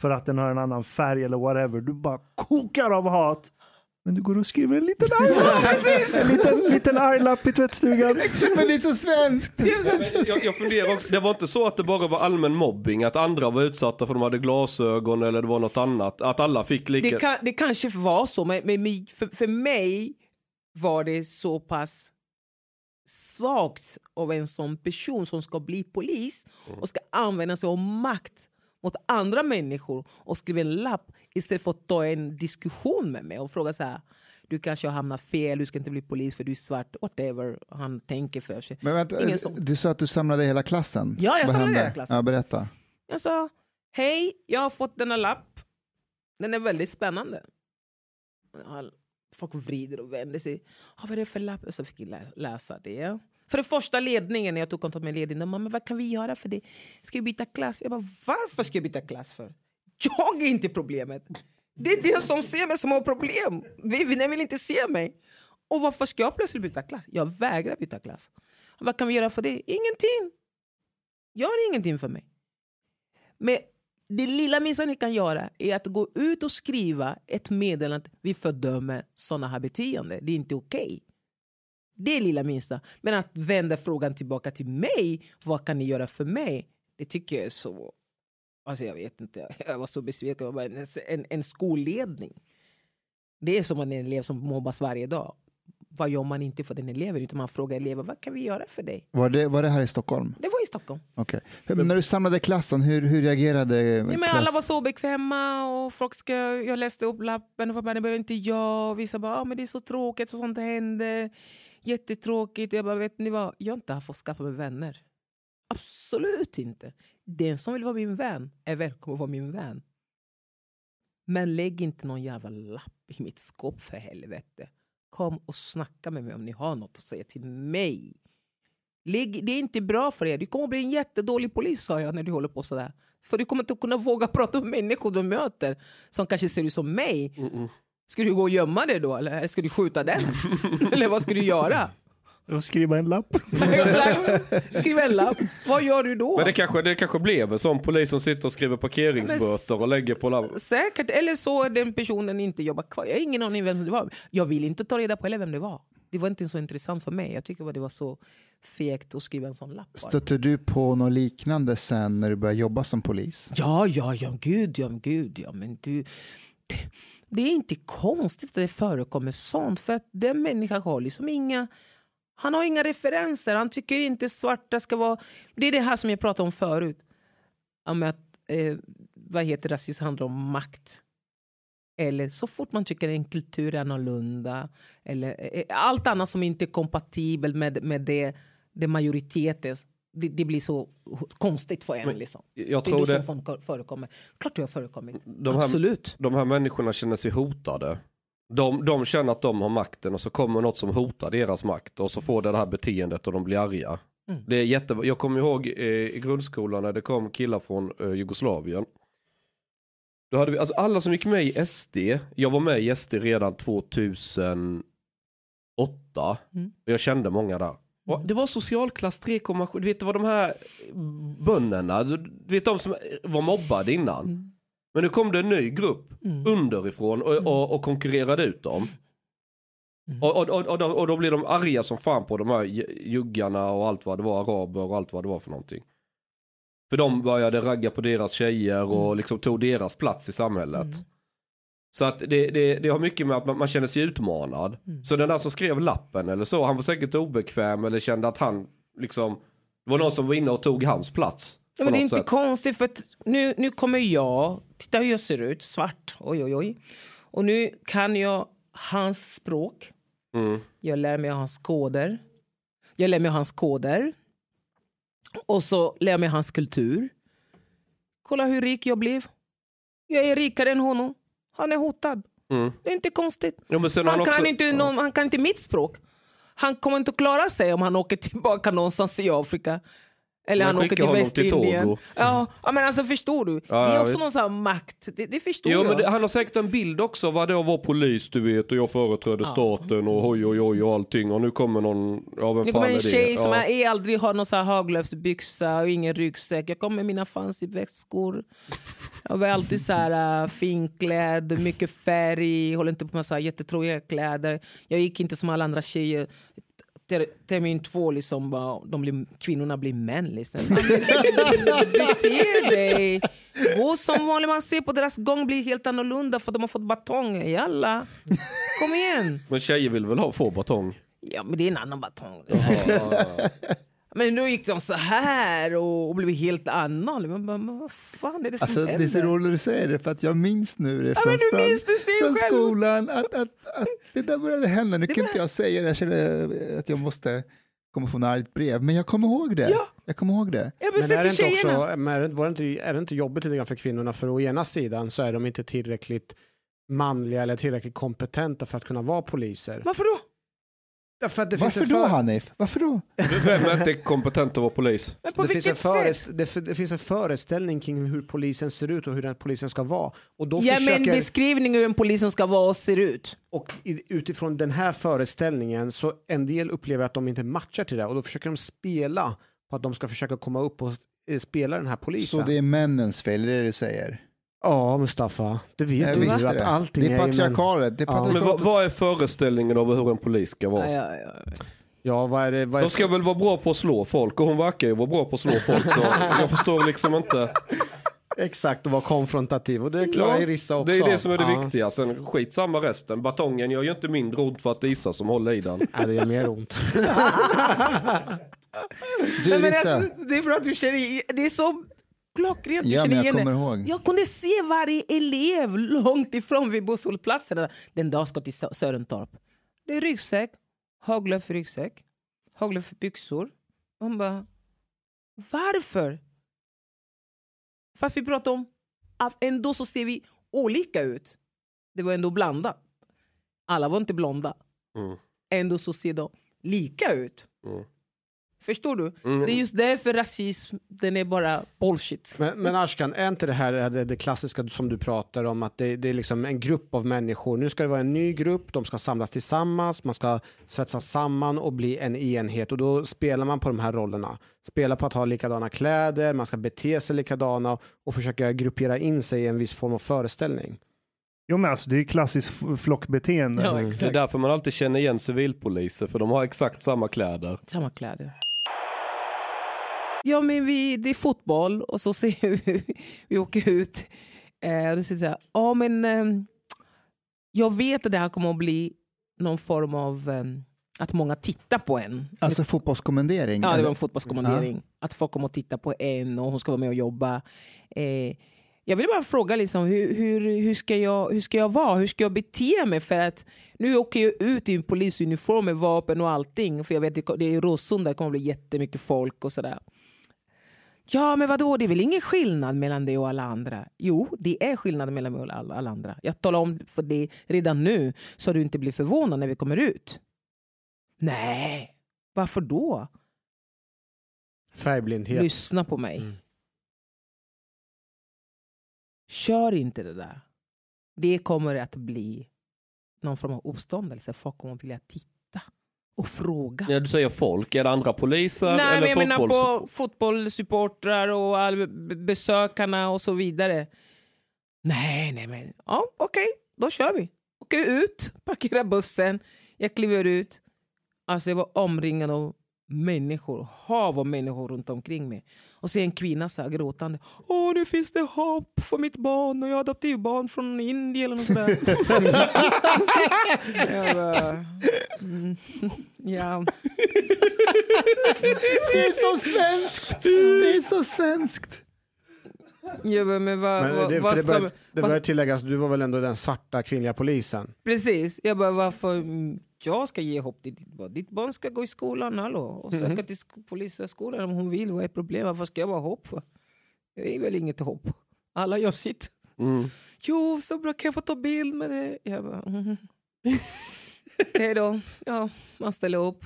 för att den har en annan färg eller whatever. Du bara kokar av hat. Men du går och skriver en liten arglapp. en liten, liten arglapp i tvättstugan. Men det är så svenskt. Jag, jag funderar också, det var inte så att det bara var allmän mobbing, att andra var utsatta för de hade glasögon eller det var något annat, att alla fick lika... Det, kan, det kanske var så, men, men men för, för mig var det så pass svagt av en sån person som ska bli polis och ska använda sig av makt mot andra människor och skriva en lapp istället för att ta en diskussion med mig och fråga så här du kanske har hamnat fel, du ska inte bli polis för du är svart, whatever han tänker för sig. Men vänta, du sa att du samlade hela klassen. Ja, jag Vad samlade hela klassen. Ja, berätta. Jag sa, hej, jag har fått denna lapp. Den är väldigt spännande. Folk vrider och vänder sig. Ah, vad är det för lapp? Så fick jag lä- läsa det. För det första ledningen, när jag tog kontakt med ledningen, mamma vad kan vi göra för det? Ska vi byta klass? Jag bara, varför ska jag byta klass för? Jag är inte problemet. Det är det som ser mig som har problem. Vi, vill inte se mig. Och varför ska jag plötsligt byta klass? Jag vägrar byta klass. Vad kan vi göra för det? Ingenting. Gör ingenting för mig. Men det lilla minsta ni kan göra är att gå ut och skriva ett meddelande att vi fördömer sådana här beteenden. Det är inte okej. Det är lilla minsta. Men att vända frågan tillbaka till mig, vad kan ni göra för mig? Det tycker jag är så... Alltså jag vet inte, jag var så besviken. En, en, skolledning. Det är som en elev som mobbas varje dag. Vad gör man inte för den eleven? Utan man frågar elever, vad kan vi göra för dig? Var det, var det här i Stockholm? Det var i Stockholm. Okej. Men när du samlade klassen, hur, hur reagerade Ja, men alla var så bekväma och folk ska, jag läste upp lappen och det behöver inte jag. Och vissa bara, ah, men det är så tråkigt och sånt händer. Jättetråkigt. Jag bara, vet ni vad? Jag har inte har fått skaffa mig vänner. Absolut inte. Den som vill vara min vän är välkommen att vara min vän. Men lägg inte någon jävla lapp i mitt skåp för helvete. Kom och snacka med mig om ni har något att säga till mig. Lägg, det är inte bra för er. Du kommer att bli en jättedålig polis sa jag när du håller på sådär. För du kommer inte kunna våga prata med människor du möter som kanske ser ut som mig. Ska du gå och gömma dig då eller ska du skjuta den? eller vad ska du göra? Och skriva en lapp. Exakt. Skriv en lapp. Vad gör du då? Men det kanske, det kanske blev en sån polis som sitter och skriver parkeringsböter och lägger på labb. Säkert. Eller så är den personen inte jobbar kvar. Jag har ingen aning vem det var. Jag vill inte ta reda på heller vem det var. Det var inte så intressant för mig. Jag tycker bara det var så fegt att skriva en sån lapp. bara. Stötte du på något liknande sen när du började jobba som polis? Ja, ja, ja, gud, ja, gud, ja, men du... Det, det är inte konstigt att det förekommer sånt, för att den människan har liksom inga... Han har inga referenser, han tycker inte svarta ska vara... Det är det här som jag pratade om förut. Om att, eh, vad heter rasism handlar om makt. Eller så fort man tycker en kultur är annorlunda. Eller eh, allt annat som inte är kompatibelt med, med det, det majoriteten. Det, det blir så konstigt för en. Men liksom. Jag Det är tror det som förekommer. Klart det har förekommit. de här, Absolut. de här människorna känner sig hotade. De, de känner att de har makten och så kommer något som hotar deras makt och så får det det här beteendet och de blir arga. Mm. Det är jätte, jag kommer ihåg eh, i grundskolan när det kom killar från eh, Jugoslavien. Då hade vi, alltså alla som gick med i SD, jag var med i SD redan 2008. Mm. Och jag kände många där. Och det var socialklass 3,7, du vet det var de här bönderna, du vet de som var mobbade innan. Mm. Men nu kom det en ny grupp Mm. underifrån och, och, och konkurrerade ut dem. Mm. Och, och, och, då, och då blir de arga som fan på de här ju- juggarna och allt vad det var, araber och allt vad det var för någonting. För de började ragga på deras tjejer och Mm. liksom tog deras plats i samhället. Mm. Så att det, det, det har mycket med att man, man känner sig utmanad. Mm. Så den där som skrev lappen eller så, han var säkert obekväm eller kände att han liksom, det var någon som var inne och tog hans plats. Ja, men det är inte sätt. konstigt för att nu, nu kommer jag, titta hur jag ser ut, svart, oj oj oj. Och nu kan jag hans språk, Mm. jag lär mig hans koder. Jag lär mig hans koder. Och så lär jag mig hans kultur. Kolla hur rik jag blev. Jag är rikare än honom. Han är hotad. Mm. Det är inte konstigt. Jo, Han, han kan också, inte, någon, han kan inte mitt språk. han kommer inte att klara sig om han åker tillbaka någonstans i Afrika. Eller Men han åker till Västindien. Ja, ja, men alltså förstår du? Ja, det är ja, också visst. någon sån makt. Det, det förstår Jo, jag. det, han har säkert en bild också vad det vara polis du vet och jag företräder staten och oj oj oj och allting och nu kommer någon, ja vem Det fan kommer är en tjej som ja. är aldrig har någon så här Haglöfsbyxa och ingen ryggsäck. Jag kommer med mina fancy väskor. Jag var alltid så här uh, finklädd, mycket färg, håller inte på med så här jättetråkiga kläder. Jag gick inte som alla andra tjejer. Ter- Termin två, liksom, bara, de blir, kvinnorna blir män. Liksom. Bete dig! Gå som vanligt, man ser på deras gång blir helt annorlunda för de har fått batong. Jalla, kom igen! Men tjejer vill väl ha få batong? Ja, men det är en annan batong. Men nu gick de så här och, och blev helt annan. Men, men, men vad fan är det som Alltså, det händer? är så roligt att du säger det för att jag minns nu det Ja, från, men du stan- minns, du ser från själv. skolan att, att, att det där började hända. Nu kan inte jag säga det, jag känner att jag måste komma få ett brev, men jag kommer ihåg det. Ja. Jag kommer ihåg det. Jag Men är det, inte tjejerna. också, men är, det, var det inte, är det inte jobbigt lite grann för kvinnorna? För å ena sidan så är de inte tillräckligt manliga eller tillräckligt kompetenta för att kunna vara poliser. Varför då? Varför finns en då för- Hanif? Varför då? Vem är inte kompetent att vara polis? Det finns, en förest, det, det finns en föreställning kring hur polisen ser ut och hur den polisen ska vara. Och, då Ja, men försöker, beskrivning hur en polisen ska vara och ser ut. och i, utifrån den här föreställningen så en del upplever att de inte matchar till det och då försöker de spela på att de ska försöka komma upp och eh, spela den här polisen. Så det är männens fel, det är det du säger? Ja, Mustafa, det vet Jag du ju att det. allting det är patriarkalet. Det är Ja. Men vad, vad är föreställningen av hur en polis ska vara? Ja, ja, ja. Ja, vad är det? Vad är De ska väl vara bra på att slå folk och hon verkar ju vara bra på att slå folk så jag förstår liksom inte. Exakt, och vara konfrontativ. Och det klarar ju Rissa också. det är det som är det ja. viktiga. Sen skit samma resten. Batongen gör ju inte mindre ont för att det är Issa som håller i den. Nej, det gör mer ont. Du Nej, men Rissa, alltså, det är för att du känner Det är så klockrent. Ja jag igen kommer ihåg. Jag kunde se varje elev långt ifrån vid busshållplatsen. Den dag ska till Sö- Sörentorp. Det är ryggsäck, Haglöf ryggsäck, Haglöf byxor. Man bara, varför? Fast vi pratar om att ändå så ser vi olika ut. Det var ändå blandat. Alla var inte blonda. Mm. Ändå så ser de lika ut. Mm. Förstår du? Mm. Det är just därför rasism, den är bara bullshit. Men, men Ashkan, är inte det här det, det klassiska som du pratar om att det, det är liksom en grupp av människor. Nu ska det vara en ny grupp, de ska samlas tillsammans, man ska svetsas samman och bli en enhet och då spelar man på de här rollerna. Spelar på att ha likadana kläder, man ska bete sig likadana och försöka gruppera in sig i en viss form av föreställning. Jo men alltså det är klassiskt f- flockbeteende. Ja, Det är därför man alltid känner igen civilpoliser för de har exakt samma kläder. Samma kläder. Ja, men vi, det är fotboll och så ser vi, vi åker ut. Eh, och det säger här, ja men ehm, jag vet att det här kommer att bli någon form av ehm, att många tittar på en. Alltså fotbollskommendering? Ja, det var en fotbollskommendering. Att folk kommer att titta på en och hon ska vara med och jobba. Eh, jag vill bara fråga liksom, hur, hur, hur, ska jag, hur ska jag vara? Hur ska jag bete mig? För att nu åker jag ut i en polisuniform med vapen och allting. För jag vet det är Råsunda, det kommer att bli jättemycket folk och sådär. Ja, men vadå? Det är väl ingen skillnad mellan det och alla andra? Jo, det är skillnad mellan mig och alla, alla andra. Jag talar om för det redan nu så du inte blir förvånad när vi kommer ut. Nej, varför då? Färgblindhet. Lyssna på mig. Mm. Kör inte det där. Det kommer att bli någon form av uppståndelse. Folk kommer att vilja titta och fråga. När du säger folk, är det andra poliser Nej, men eller jag menar på fotbollssupportrar och all, besökarna och så vidare. Nej, nej, men ja, okej, då kör vi. Åker ut, parkerar bussen, jag kliver ut. Alltså jag var omringad av människor, hav av människor runt omkring mig. Och är en kvinna så här gråtande. Åh, nu finns det hopp för mitt barn och jag har adoptivbarn från Indien eller något sådär. jag bara, mm, ja. Det är så svenskt! Det är så svenskt! Bara, men vad, Men det, vad det ska... bör, det bör tilläggas, du var väl ändå den svarta kvinnliga polisen? Precis. Jag bara, varför mm, jag ska ge hopp till ditt barn? Ditt barn ska gå i skolan, hallå, och söka Mhm. till sk- polishögskolan om hon vill. Vad är problemet? Varför ska jag vara hopp för? Jag är väl inget hopp. Alla gör sitt. Mm. Jo, så bra, kan jag få ta bild med det? Jag bara, mhm. Okej då. Ja, man ställer upp.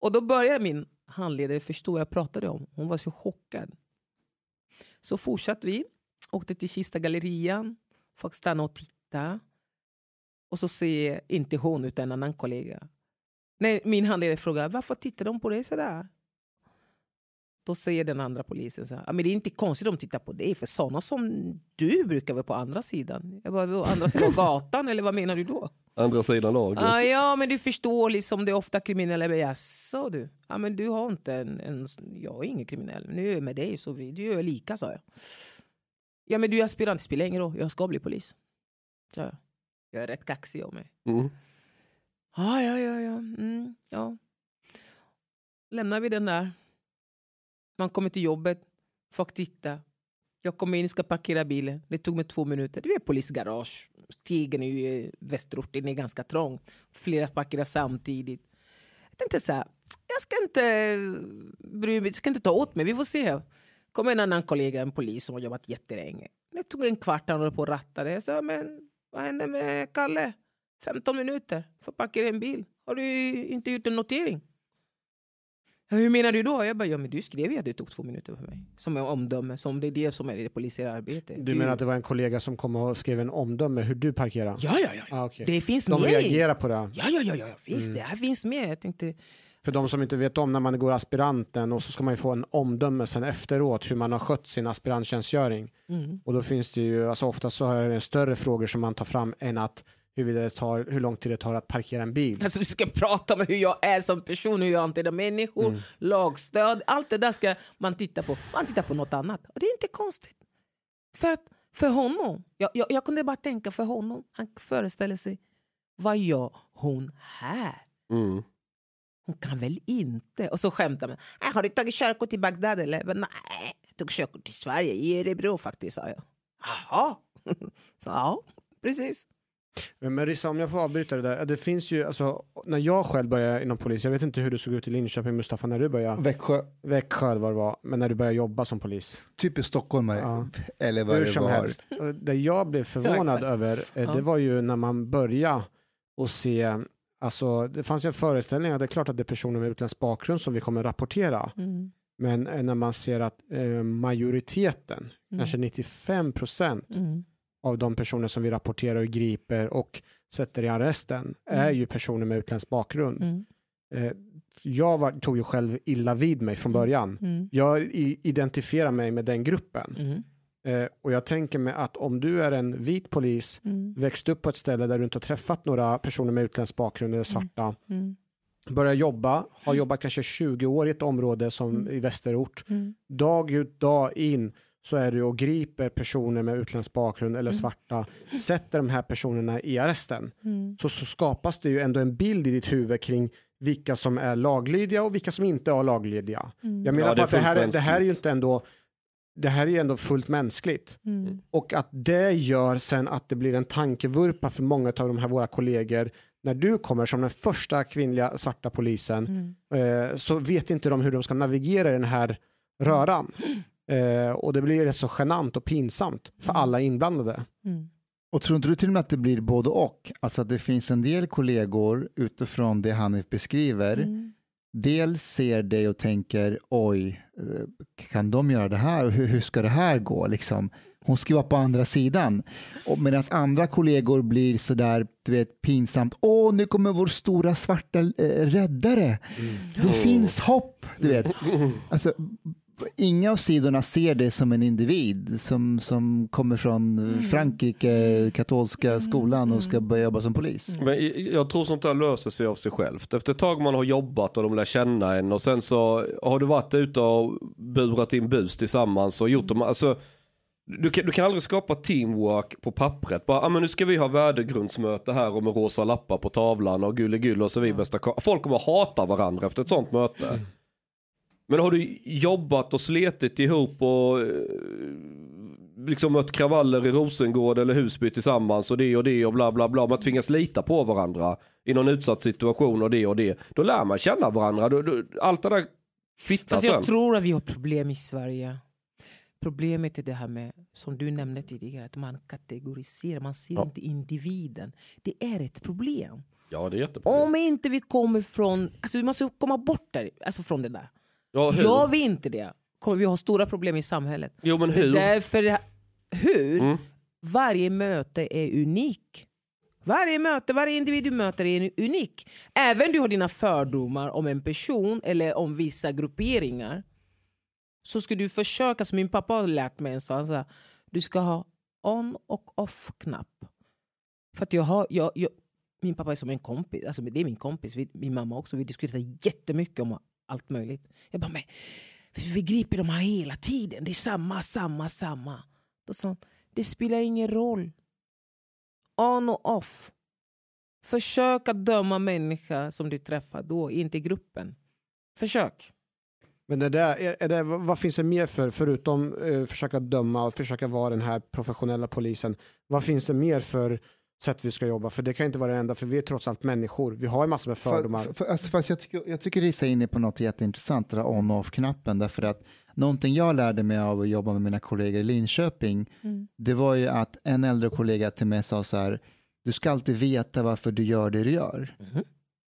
Och då börjar min handledare förstå vad jag pratade om. Hon var så chockad. Så fortsatte vi. Åkte till Kista gallerian. Fick stanna och titta. Och så ser inte hon utan en annan kollega. Nej, min handledare frågar varför tittar de på dig sådär? Då säger den andra polisen så här, "Ja, men det är inte konstigt de tittar på dig för sådana som du brukar vara på andra sidan. Jag bara, "På andra sidan gatan eller vad menar du då? Andra sidan laget. Ah, ja, men du förstår liksom det är ofta kriminella. Men Jaså du? Ja, men du har inte en, en... Jag är ingen kriminell. Nu är jag med dig så vi, du är lika, sa jag. Ja, men du är aspirant. Det spelar ingen roll. Jag ska bli polis. Så jag. jag är rätt kaxig av mig. Mm. Ah, ja, ja, ja. Mm, ja. Lämnar vi den där. Man kommer till jobbet. Folk tittar. Jag kommer in ska parkera bilen. Det tog mig två minuter. Det är polisgarage. Stigen är ju i västerorten är ganska trång. Flera parkerar samtidigt. Jag tänkte så här. Jag ska inte bry mig. Jag ska inte ta åt mig. Vi får se. kom en annan kollega, en polis som har jobbat jättelänge. Det tog en kvart han höll på och rattade. Jag sa, men vad hände med Kalle? 15 minuter för att parkera en bil. Har du inte gjort en notering? Hur menar du då? Jag bara, ja men du skrev ju att det tog två minuter för mig. Som är omdöme, som det är det som är det polisiära arbetet. Du menar att det var en kollega som kom och skrev en omdöme hur du parkerar? Ja, ja, ja. Ah, okej. Det finns De med. reagerar på det. Ja, ja, ja, ja. Finns Mm. det här finns med. Jag tänkte, För de som inte vet om när man går aspiranten och så ska man ju få en omdöme sen efteråt hur man har skött sin aspiranttjänstgöring. mm. Och då finns det ju, alltså ofta så är det större frågor som man tar fram än att huruvida det tar, hur lång tid det tar att parkera en bil. Alltså du ska prata om hur jag är som person, hur jag hanterar människor, Mm. lagstöd. Allt det där ska man titta på. Man tittar på något annat. Och det är inte konstigt. För att för honom, jag, jag, jag kunde bara tänka för honom, han föreställer sig, vad gör hon här? Mm. Hon kan väl inte? Och så skämtar man. "Äh, Har du tagit körkort i Bagdad eller? Men, Nej, jag tog körkort i Sverige, i Örebro faktiskt, sa jag. Jaha. Så, ja, precis. Men Rissa, om jag får avbryta det där. Det finns ju, alltså, när jag själv började inom polis, jag vet inte hur det såg ut i Linköping, Mustafa, när du började. Växjö, Växjö vad det var, men när du började jobba som polis. typiskt stockholmare. Ja. Eller vad Hur det som var. helst. Det jag blev förvånad exakt. över, eh, Ja. det var ju när man började och se, alltså det fanns en föreställning, att det är klart att det är personer med utländsk bakgrund som vi kommer rapportera, Mm. men eh, när man ser att eh, majoriteten, Mm. kanske 95 procent Mm. av de personer som vi rapporterar och griper och sätter i arresten är ju personer med utländsk bakgrund. Mm. Eh, jag var, tog ju själv illa vid mig från början. Mm. Jag i, identifierar mig med den gruppen. Mm. Eh, och jag tänker mig att om du är en vit polis, Mm. växt upp på ett ställe där du inte har träffat några personer med utländsk bakgrund eller svarta, Mm. börjar jobba, har jobbat kanske 20 år i ett område som i västerort, Mm. dag ut, dag in så är du och griper personer med utländsk bakgrund eller svarta, sätter de här personerna i arresten, Mm. så, så skapas det ju ändå en bild i ditt huvud kring vilka som är laglydiga och vilka som inte är laglydiga. Mm. Jag menar Ja, det bara att det här, är- det här är ju inte ändå det här är ju ändå fullt mänskligt. Mm. Och att det gör sen att det blir en tankevurpa för många av de här våra kollegor. När du kommer som den första kvinnliga svarta polisen Mm. eh, så vet inte de hur de ska navigera i den här röran. Eh, och det blir rätt så genant och pinsamt för alla inblandade. Mm. Och tror inte du till och med att det blir både och? Alltså att det finns en del kollegor utifrån det Hanif beskriver. Mm. Dels ser dig och tänker oj, eh, kan de göra det här? Hur, hur ska det här gå? Liksom. Hon ska vara på andra sidan. Medan andra kollegor blir sådär, du vet, pinsamt. Åh, nu kommer vår stora svarta eh, räddare. Det finns hopp, du vet. Alltså, inga av sidorna ser det som en individ som, som kommer från Frankrike, katolska skolan och ska börja jobba som polis. Men i- jag tror sånt där löser sig av sig självt. Efter ett tag man har jobbat och de lär känna en och sen så har du varit ute och burat in bus tillsammans och gjort dem, alltså du kan, du kan aldrig skapa teamwork på pappret. Bara, ah, men nu ska vi ha värdegrundsmöte här och med rosa lappar på tavlan och gulligull och så vi bästa Folk kommer hata varandra efter ett sånt möte. Men har du jobbat och sletit ihop och eh, liksom mött kravaller i Rosengård eller Husby tillsammans och det och det och bla bla bla. Man tvingas lita på varandra i någon utsatt situation och det och det. Då lär man känna varandra. Då, då, allt det där kvittar Fast sen. jag tror att vi har problem i Sverige. Problemet är det här med, som du nämnde tidigare, att man kategoriserar, man ser Ja. inte individen. Det är ett problem. Ja, det är jättebra. Om inte vi kommer från, alltså vi måste komma bort där, alltså från det där. Ja, hur? Gör vi inte det kommer vi ha stora problem i samhället. Jo, men hur? Därför, hur? Mm. Varje möte är unik. Varje möte, varje individ du möter är unik. Även du har dina fördomar om en person eller om vissa grupperingar. Så ska du försöka, som min pappa har lärt mig en han sa, du ska ha on och off-knapp. För att jag har, jag, jag, min pappa är som en kompis, alltså det är min kompis, vi, min mamma också, vi diskuterar jättemycket om allt möjligt. Jag bara, men vi griper de här hela tiden, det är samma, samma, samma. Då sa han, det spelar ingen roll. On och off. Försök att döma människa som du träffar då, inte gruppen. Försök. Men det där, är, är det, vad vad finns det mer för, förutom eh, försöka döma och försöka vara den här professionella polisen, vad finns det mer för sätt vi ska jobba? För det kan inte vara det enda, för vi är trots allt människor. Vi har ju massor med fördomar. För, för, alltså, fast jag tycker, jag tycker Risa är inne på något jätteintressant, det där on och off-knappen, därför att någonting jag lärde mig av att jobba med mina kollegor i Linköping, det var ju att en äldre kollega till mig sa så här, du ska alltid veta varför du gör det du gör.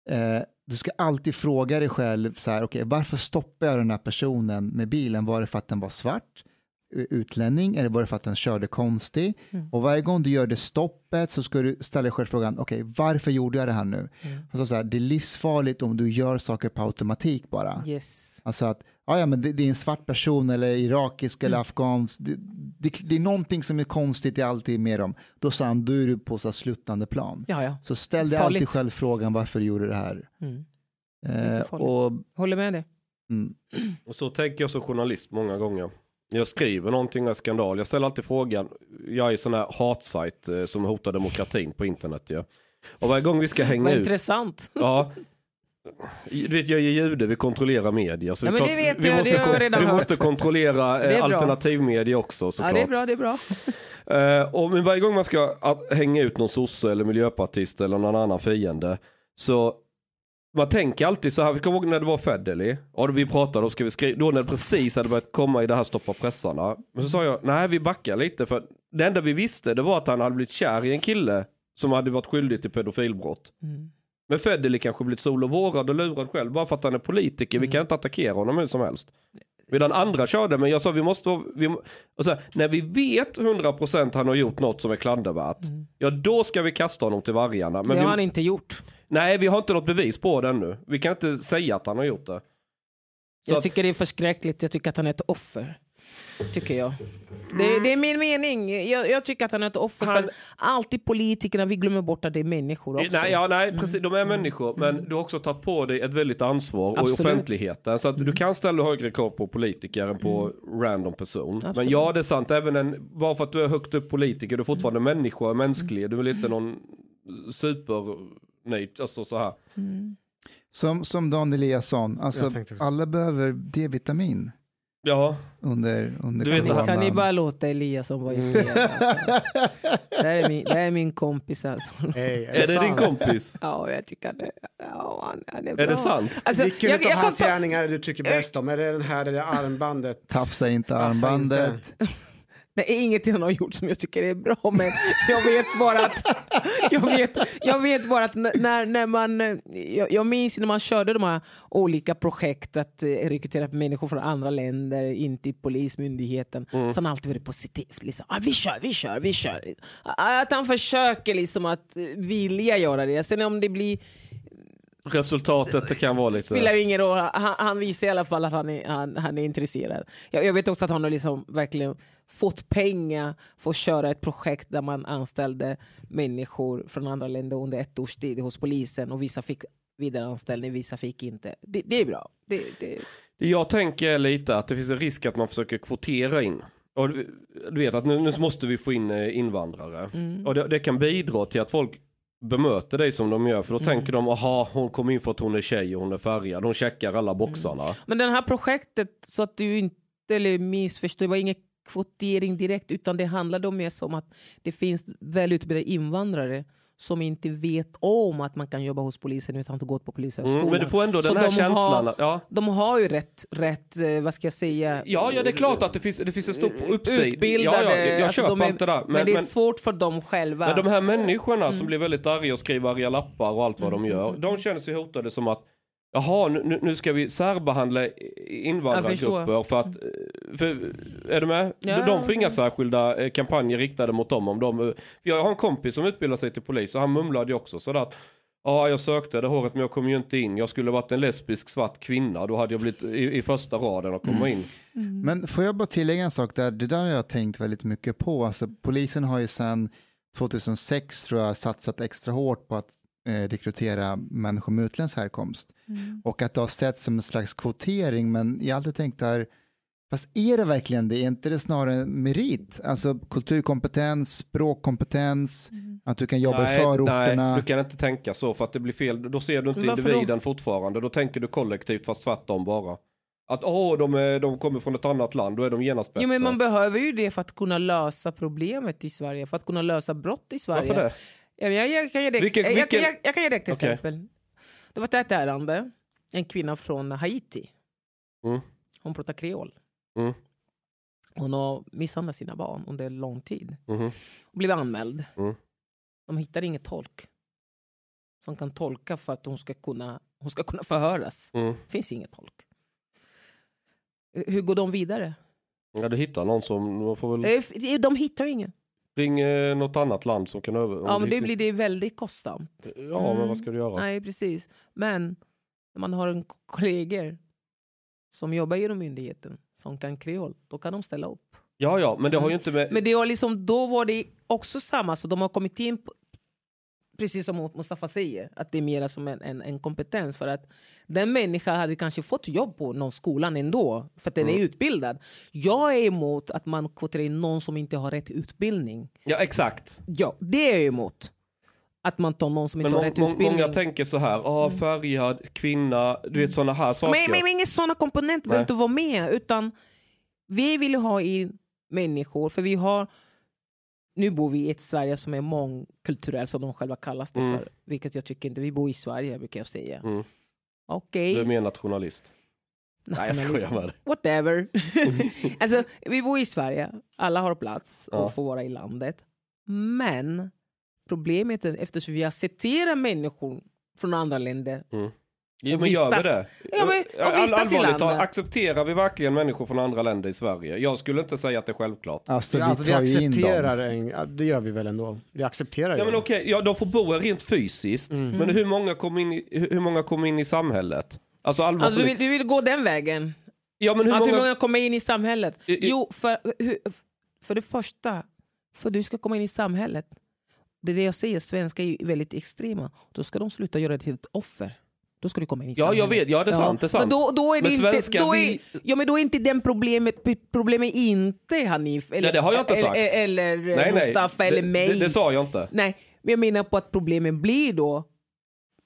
Eh, du ska alltid fråga dig själv, så här, okay, varför stoppar jag den här personen med bilen? Var det för att den var svart? Utlänning eller var det för att den körde konstig? Och varje gång du gör det stoppet så ska du ställa dig själv frågan, okej, varför gjorde jag det här nu? Alltså så här, det är livsfarligt om du gör saker på automatik bara. Yes. Alltså att, ja, ja men det, det är en svart person eller irakisk eller afghansk. Det, det, det är någonting som är konstigt, är alltid med dem. Då sa han, då är du på så här sluttande plan. Ja, ja. Så ställ dig Farligt. alltid själv frågan varför du gjorde det här. Mm. Eh, och, Håller med dig. mm, Och så tänker jag som journalist många gånger. Jag skriver någonting av skandal. Jag ställer alltid frågan. Jag är sån här hatsajt eh, som hotar demokratin på internet. Ja. Och varje gång vi ska hänga Vad ut. intressant. Ja. Du vet, jag är jude, vi kontrollerar media. Så Ja, vi men det vet vi jag, måste, det har jag kon- redan vi hört. måste kontrollera Det är eh, bra. alternativmedia också såklart. Ja, det är bra, det är bra. Eh, och men varje gång man ska hänga ut någon sosse eller miljöpartist eller någon annan fiende så man tänker alltid så här, vi kommer ihåg när det var Federley, då vi pratade, då ska vi skriva, då när det precis hade börjat komma i det här stoppa pressarna. Men så sa jag, nej vi backar lite för det enda vi visste det var att han hade blivit kär i en kille som hade varit skyldig till pedofilbrott. Mm. Men Federley kanske blivit sol och och lurad själv bara för att han är politiker, vi kan inte attackera honom hur som helst. Medan andra körde, men jag sa vi måste vi, och så här, när vi vet 100% han har gjort något som är klandervärt, ja då ska vi kasta honom till vargarna. Men det har vi, han inte gjort. Nej, vi har inte något bevis på det ännu. Vi kan inte säga att han har gjort det. Så Jag att- tycker det är förskräckligt. Jag tycker att han är ett offer. Tycker jag. Det, det är min mening. Jag, jag tycker att han är ett offer. Han- För alltid politikerna, vi glömmer bort att det är människor också. Nej, ja, nej precis, de är människor, men du har också tagit på dig ett väldigt ansvar och i Absolut. offentligheten. Så att du kan ställa högre krav på politiker än på random person. Men Absolut. ja, det är sant, även en, bara för att du är högt upp politiker, du är fortfarande människa och mänsklig. Du är väl inte någon supernöjd, alltså så här. som, som Dan Eliasson, alltså, tänkte alla behöver D-vitamin Ja, under, under Du vet, coronan. Kan ni bara låta Eliasson vara i fred? Alltså. det, här är min, det här är min kompis alltså. Hey, är det din kompis? Ja, jag tycker det. Ja, han, han är bra. Är det sant? Alltså, Vilken jag, av jag hans ta, gärningar är det du tycker bäst om? Är det den här, det där armbandet? Tafsa inte Tafsa armbandet. Är ingenting han har gjort som jag tycker är bra, men jag vet bara att jag vet, jag vet bara att när, när man, eh, jag, jag minns när man körde de här olika projekt att eh, rekrytera människor från andra länder in till polismyndigheten, så han har alltid varit positivt. Liksom. Ah, vi kör, vi kör, vi kör. Ah, Att han försöker liksom att eh, vilja göra det. Sen om det blir Resultatet kan vara lite... spelar ingen roll. Han, han visar i alla fall att han är, han, han är intresserad. Jag, jag vet också att han har liksom verkligen fått pengar för att köra ett projekt där man anställde människor från andra länder under ett års tid hos polisen och vissa fick vidareanställning, vissa fick inte. Det, det är bra. Det, det, jag tänker lite att det finns en risk att man försöker kvotera in. Och du vet att nu, nu måste vi få in eh, invandrare. Och det, det kan bidra till att folk bemöter dig som de gör. För då tänker de, aha hon kom in för att hon är tjej och hon är färgad. Hon checkar alla boxarna. Men det här projektet, så att du inte eller missförstår, det var ingen kvotering direkt utan det handlade om mer som att det finns välutbildade invandrare som inte vet om att man kan jobba hos polisen utan att ha gått på polishögskolan. Mm, men du får ändå Så den här de känslan. Har, ja. De har ju rätt, rätt, eh, vad ska jag säga? Ja, ja, det är klart att det finns, det finns en stor uppsida. Utbildade. Ja, ja, jag alltså, köper är, inte det. Men, Men, det är svårt för dem själva. men de här människorna Mm. som blir väldigt arga och skriver arga lappar och allt vad de gör. De känner sig hotade som att Jaha, nu, nu ska vi särbehandla invandrargrupper för att... eh, För, är du med? Ja. De får inga särskilda eh, kampanjer riktade mot dem. Om de eh, för jag har en kompis som utbildar sig till polis och han mumlade ju också sådär att Ja, jag sökte det håret men jag kom ju inte in. Jag skulle varit en lesbisk svart kvinna. Då hade jag blivit i, i första raden och komma in. Men får jag bara tillägga en sak där, det där har jag tänkt väldigt mycket på. Alltså, polisen har ju sedan 2006 tror jag satsat extra hårt på att rekrytera människor med utländsk härkomst. Och att det har sett som en slags kvotering, men jag har alltid tänkt där, fast är det verkligen det? Är inte det snarare en merit? Alltså kulturkompetens, språkkompetens, att du kan jobba i förorterna. nej, du kan inte tänka så för att det blir fel. Då ser du inte Varför då? individen fortfarande. Då tänker du kollektivt fast tvärtom bara. Att åh, de, är, de kommer från ett annat land, då är de genast bättre. Jo, men man behöver ju det för att kunna lösa problemet i Sverige, för att kunna lösa brott i Sverige. Varför det? Jag, jag, jag, kan ge dig, Vilken- jag, jag, jag kan ge dig ett exempel. Det var ett ärende, en kvinna från Haiti. Mm. Hon pratar kreol. Mm. Hon har misshandlat sina barn under lång tid. Mhm. Hon blev anmäld. Mm. De hittar ingen tolk som kan tolka för att hon ska kunna, hon ska kunna förhöras. Mm. Finns ingen tolk. Hur går de vidare? Ja, du hittar någon som, får väl Eh, De hittar ingen. Ring eh, något annat land som kan över... om Ja, men det blir det väldigt kostsamt. Ja, men vad ska du göra? Nej, precis. Men när man har en k- kollegor som jobbar inom myndigheten som kan kreol, då kan de ställa upp. Ja, ja, men det har ju inte med... Men det var liksom, då var det också samma, så de har kommit in på, precis som Mustafa säger, att det är mer som en, en, en kompetens. För att den människan hade kanske fått jobb på någon skolan ändå, för att den Mm. är utbildad. Jag är emot att man kvoterar in någon som inte har rätt utbildning. Ja, exakt. Ja, det är jag emot. Att man tar någon som Men inte har rätt utbildning. många tänker så här, ah, färgad, kvinna, du vet sådana här saker. Men, men, men inga sådana komponenter behöver inte vara med. Utan vi vill ha in människor, för vi har... Nu bor vi i ett Sverige som är mångkulturellt, som de själva kallas det Mm. för. Vilket jag tycker inte. Vi bor i Sverige, brukar jag säga. Mm. Okej. Du är mer nationalist. Nej, jag skojar nationalist. med dig. Whatever. alltså, vi bor i Sverige, alla har plats Ja. och får vara i landet. Men problemet är eftersom vi accepterar människor från andra länder Ja, men gör vi vistas- det? Ja, men- och All- vistas i allvarligt talat, landet. accepterar vi verkligen människor från andra länder i Sverige? Jag skulle inte säga att det är självklart. Alltså vi alltså, vi accepterar en, det gör vi väl ändå. Vi accepterar Ja men okej, ja, de får bo här rent fysiskt. Mm. Men hur många kommer in, hur många kommer in i samhället? Alltså allvarligt. Alltså, du, vill, du vill gå den vägen? ja men hur att hur många... många kommer in i samhället? I- i- Jo, för, för det första, för du ska komma in i samhället. Det är det jag säger, svenskar är väldigt extrema. Då ska de sluta göra det till ett offer. Då ska du komma in i Ja jag vet, ja det är sant, det är sant. Men då, då är det Men inte, då är, vill- ja, men då är inte den problemet, problemet inte Hanif, eller, Nej, det har jag inte eller, sagt. eller nej, nej, Mustafa eller det, mig. Det, det sa jag inte. Nej, men jag menar på att problemen blir då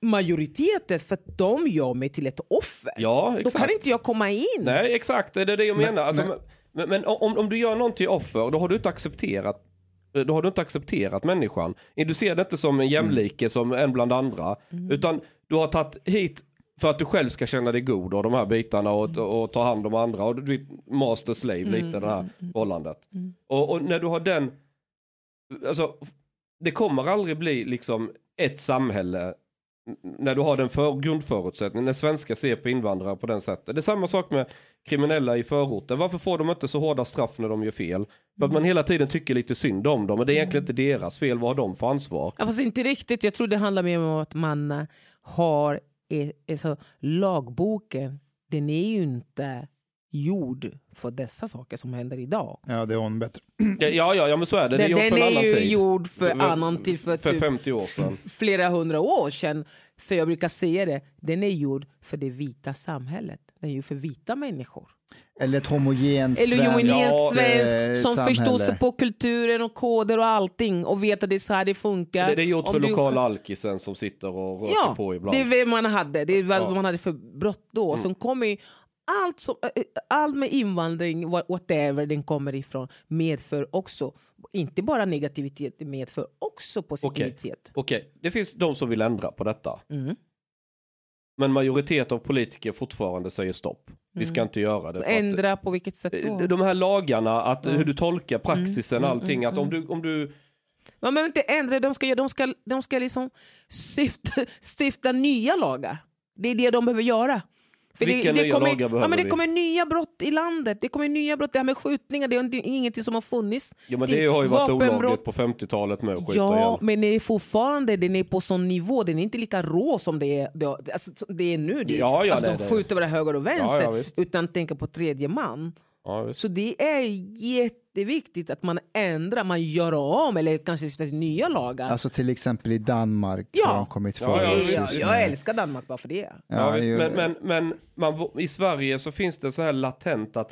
majoriteten för att de gör mig till ett offer. Ja då exakt. kan inte jag komma in. Nej exakt, det är det jag Men- menar. Alltså, men- men, men om, om du gör någon till offer, då har du inte accepterat då har du inte accepterat människan. Du ser det inte som en jämlike som en bland andra. Mm. Utan du har tagit hit för att du själv ska känna dig god och de här bitarna och, och ta hand om andra. Och du master slave Mm, lite det här förhållandet. Och, och när du har den, alltså det kommer aldrig bli liksom ett samhälle när du har den för, grundförutsättningen, när svenskar ser på invandrare på den sättet. Det är samma sak med kriminella i förorten. Varför får de inte så hårda straff när de gör fel? För att man hela tiden tycker lite synd om dem, men det är egentligen inte deras fel. Vad har de för ansvar? Ja, fast inte riktigt. Jag tror det handlar mer om att man eh, har alltså, lagboken. Den är ju inte gjord för dessa saker som händer idag. Ja, det är hon bättre. Ja, ja, ja men så är det. Det är Den, den är ju tid. gjord för, För- annan tid, för, För typ 50 år sedan. flera hundra år sedan. För jag brukar säga det, den är gjord för det vita samhället. Den är gjord för vita människor. Eller ett homogent Eller svenskt, homogent Ja, svensk som samhälle. förstår sig på kulturen och koder och allting och vet att det är så här det funkar. Det, det är gjort Om för du- lokala alkisen som sitter och röker Ja, på ibland. det är vad man hade. Det är vad Ja. man hade för brott då. Mm. Sen kommer ju allt, som, eh, eh, allt med invandring, wha- whatever den kommer ifrån, medför också, inte bara negativitet, det medför också positivitet. Okej, det finns de som vill ändra på detta. Mm. Men majoritet av politiker fortfarande säger stopp. Vi ska inte göra det. Mm. Ändra på vilket sätt då? De här lagarna, att Mm. hur du tolkar praxisen, Mm, mm, allting. Att om mm. du, om du Man behöver inte ändra, de ska, de ska, de ska liksom stifta, stifta nya lagar. Det är det de behöver göra. För Vilka det, det kommer, ja, men Det vi? kommer nya brott i landet. Det kommer nya brott. Det här med skjutningar, det är ingenting som har funnits. Ja men till det har ju varit olagligt på 50-talet med att skjuta Ja, ihjäl. men det är fortfarande den är på sån nivå. Den är inte lika rå som det är, det, alltså, det är nu. Det, Ja, ja, alltså, det- de det- skjuter bara höger och vänster Ja, ja, utan tänka på tredje man. Ja. Så det är jätteviktigt att man ändrar, man gör om eller kanske stiftar nya lagar. Alltså till exempel i Danmark Ja. har de kommit Ja, före. ja, jag, jag, älskar Danmark bara för det. Ja, Ja, visst, ju- men men, men man, i Sverige så finns det så här latent att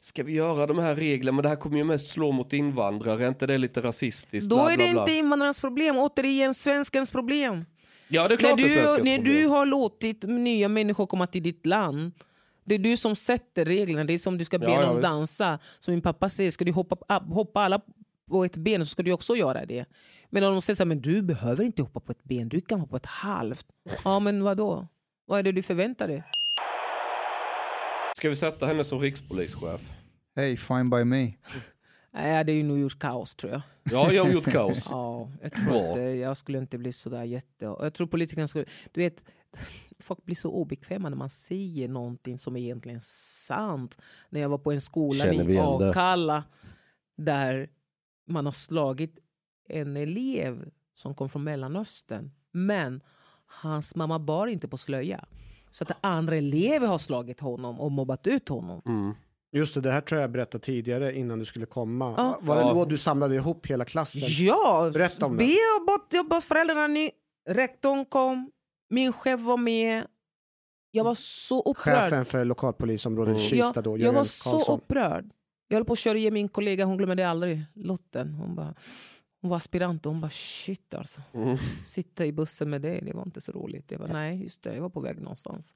ska vi göra de här reglerna men det här kommer ju mest slå mot invandrare, är inte det lite rasistiskt? Då Bla, är bla, det bla. inte invandrarens problem, återigen svenskens problem. Ja det är När klart det är du, när problem. du har låtit nya människor komma till ditt land, det är du som sätter reglerna. Det är som du ska be Ja, ja, någon visst. dansa. Som min pappa säger, ska du hoppa, upp- hoppa alla på ett ben så ska du också göra det. Men om de säger så här, men du behöver inte hoppa på ett ben, du kan hoppa på ett halvt. Ja men vad då? Vad är det du förväntar dig? Ska vi sätta henne som rikspolischef? Hey, fine by me. Nej, jag hade ju nog gjort kaos tror jag. Ja, jag har gjort kaos. Ja, jag tror Bra. inte, jag skulle inte bli sådär jätte... Jag tror politikerna skulle... Du vet, folk blir så obekväma när man säger någonting som är egentligen sant. När jag var på en skola i? Akalla där man har slagit en elev som kom från Mellanöstern. Men hans mamma bar inte på slöja. Så att andra elever har slagit honom och mobbat ut honom. Mm. Just det, det här tror jag jag berättade tidigare innan du skulle komma. Ja. Var det då du samlade ihop hela klassen? Ja, Berätta om det. jag bad, jag bad föräldrarna, ni, rektorn kom, min chef var med. Jag var så upprörd. Chefen för lokalpolisområdet Mm. Kista jag, då, jag Jörgen var så Karlsson. upprörd. Jag höll på att köra igen min kollega, hon glömmer det aldrig, Lotten. Hon, bara, hon var aspirant och hon bara shit alltså. Mm. Sitta i bussen med dig, det var inte så roligt. Jag bara nej, just det, jag var på väg någonstans.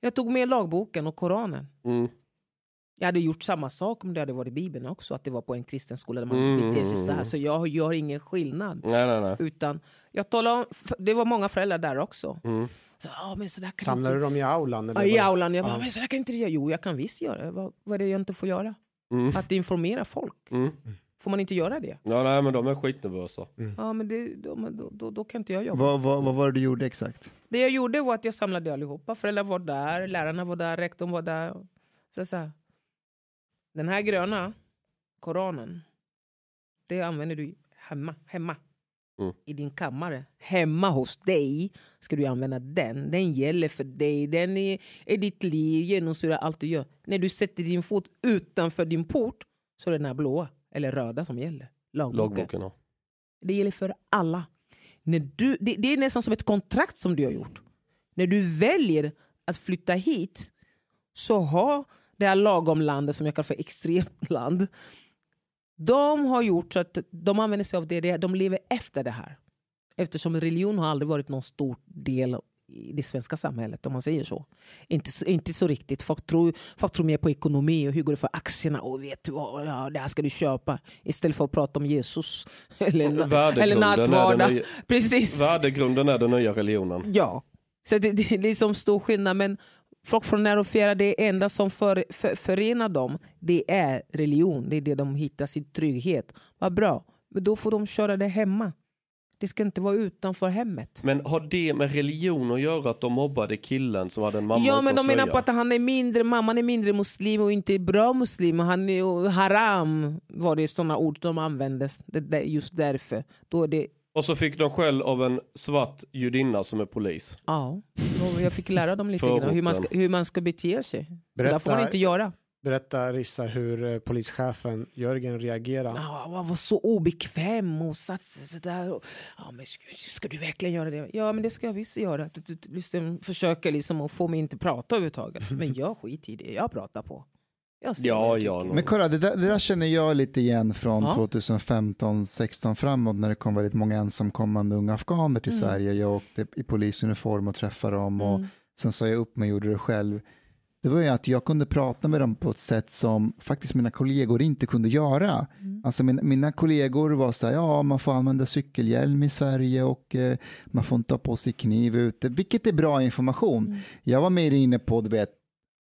Jag tog med lagboken och Koranen. Mm. Jag hade gjort samma sak om det hade varit Bibeln också, att det var på en kristen skola där man Mm, beter sig så här. mm. Så jag gör ingen skillnad. Nej, nej, nej. Utan jag talade om, det var många föräldrar där också. Mm. Så, ah, men så där kan Samlade inte... du dem i aulan? Eller Ja, I aulan. Jag bara, Ja. men så där kan inte jag. Jo, jag kan visst göra det. Vad, vad är det jag inte får göra? Mm. Att informera folk. Mm. Får man inte göra det? Ja, nej, men de är skitnervösa. Ja, men det, då, men då, då, då kan inte jag jobba. Vad, vad, vad var det du gjorde exakt? Det jag gjorde var att jag samlade allihopa. Föräldrar var där, lärarna var där, rektorn var där. Så, så här. Den här gröna Koranen, det använder du hemma. hemma. Mm. I din kammare. Hemma hos dig ska du använda den. Den gäller för dig. Den är, är ditt liv, genomsyrar allt du gör. När du sätter din fot utanför din port så är det den här blåa eller röda som gäller. Lagboken. Lagboken. Ja. Det gäller för alla. När du, det, det är nästan som ett kontrakt som du har gjort. När du väljer att flytta hit så har det här lagomlandet som jag kallar för extremland. De har gjort så att de använder sig av det, det, de lever efter det här. Eftersom religion har aldrig varit någon stor del i det svenska samhället om man säger så. Inte, så- inte så riktigt. Folk tror, folk tror mer på ekonomi och hur går det för aktierna och vet du vad, ja, det här ska du köpa. Istället för att prata om Jesus. Eller, eller nattvardag. nya- Precis. Värdegrunden är den nya religionen. Ja. Så det, det är liksom stor skillnad. Men folk från när och fjärran, det enda som för, för, förenar dem, det är religion. Det är det de hittar sin trygghet. Vad bra. Men då får de köra det hemma. Det ska inte vara utanför hemmet. Men har det med religion att göra att de mobbade killen som hade en mamma ja, men de menar på att han är mindre, mamman är mindre muslim och inte bra muslim. Han är haram var det sådana ord de användes. Det, det, just därför. Då är det, Och så fick de skäll av en svart judinna som är polis. ja, då jag fick lära dem lite grann hur man, ska, hur man ska bete sig. Så där Berätta- får man inte göra. Berätta Rissa hur eh, polischefen Jörgen reagerade. Ja, han var så obekväm och satt sig sådär. Och, ja, men ska, ska du verkligen göra det? Ja, men det ska jag visst göra. Du, du, du, liksom, försöker liksom att få mig inte prata överhuvudtaget. Men jag skiter i det. Jag pratar på. Ja, ja. Men kolla, det där, det där känner jag lite igen från Ja. 2015, 16 framåt när det kom väldigt många ensamkommande unga afghaner till Mm. Sverige. Jag åkte i polisuniform och träffade dem och Mm. sen sa jag upp mig och gjorde det själv. det var ju att jag kunde prata med dem på ett sätt som faktiskt mina kollegor inte kunde göra. Alltså min, mina kollegor var så här, ja man får använda cykelhjälm i Sverige och eh, man får inte ha på sig kniv ute, vilket är bra information. Jag var mer inne på, du vet,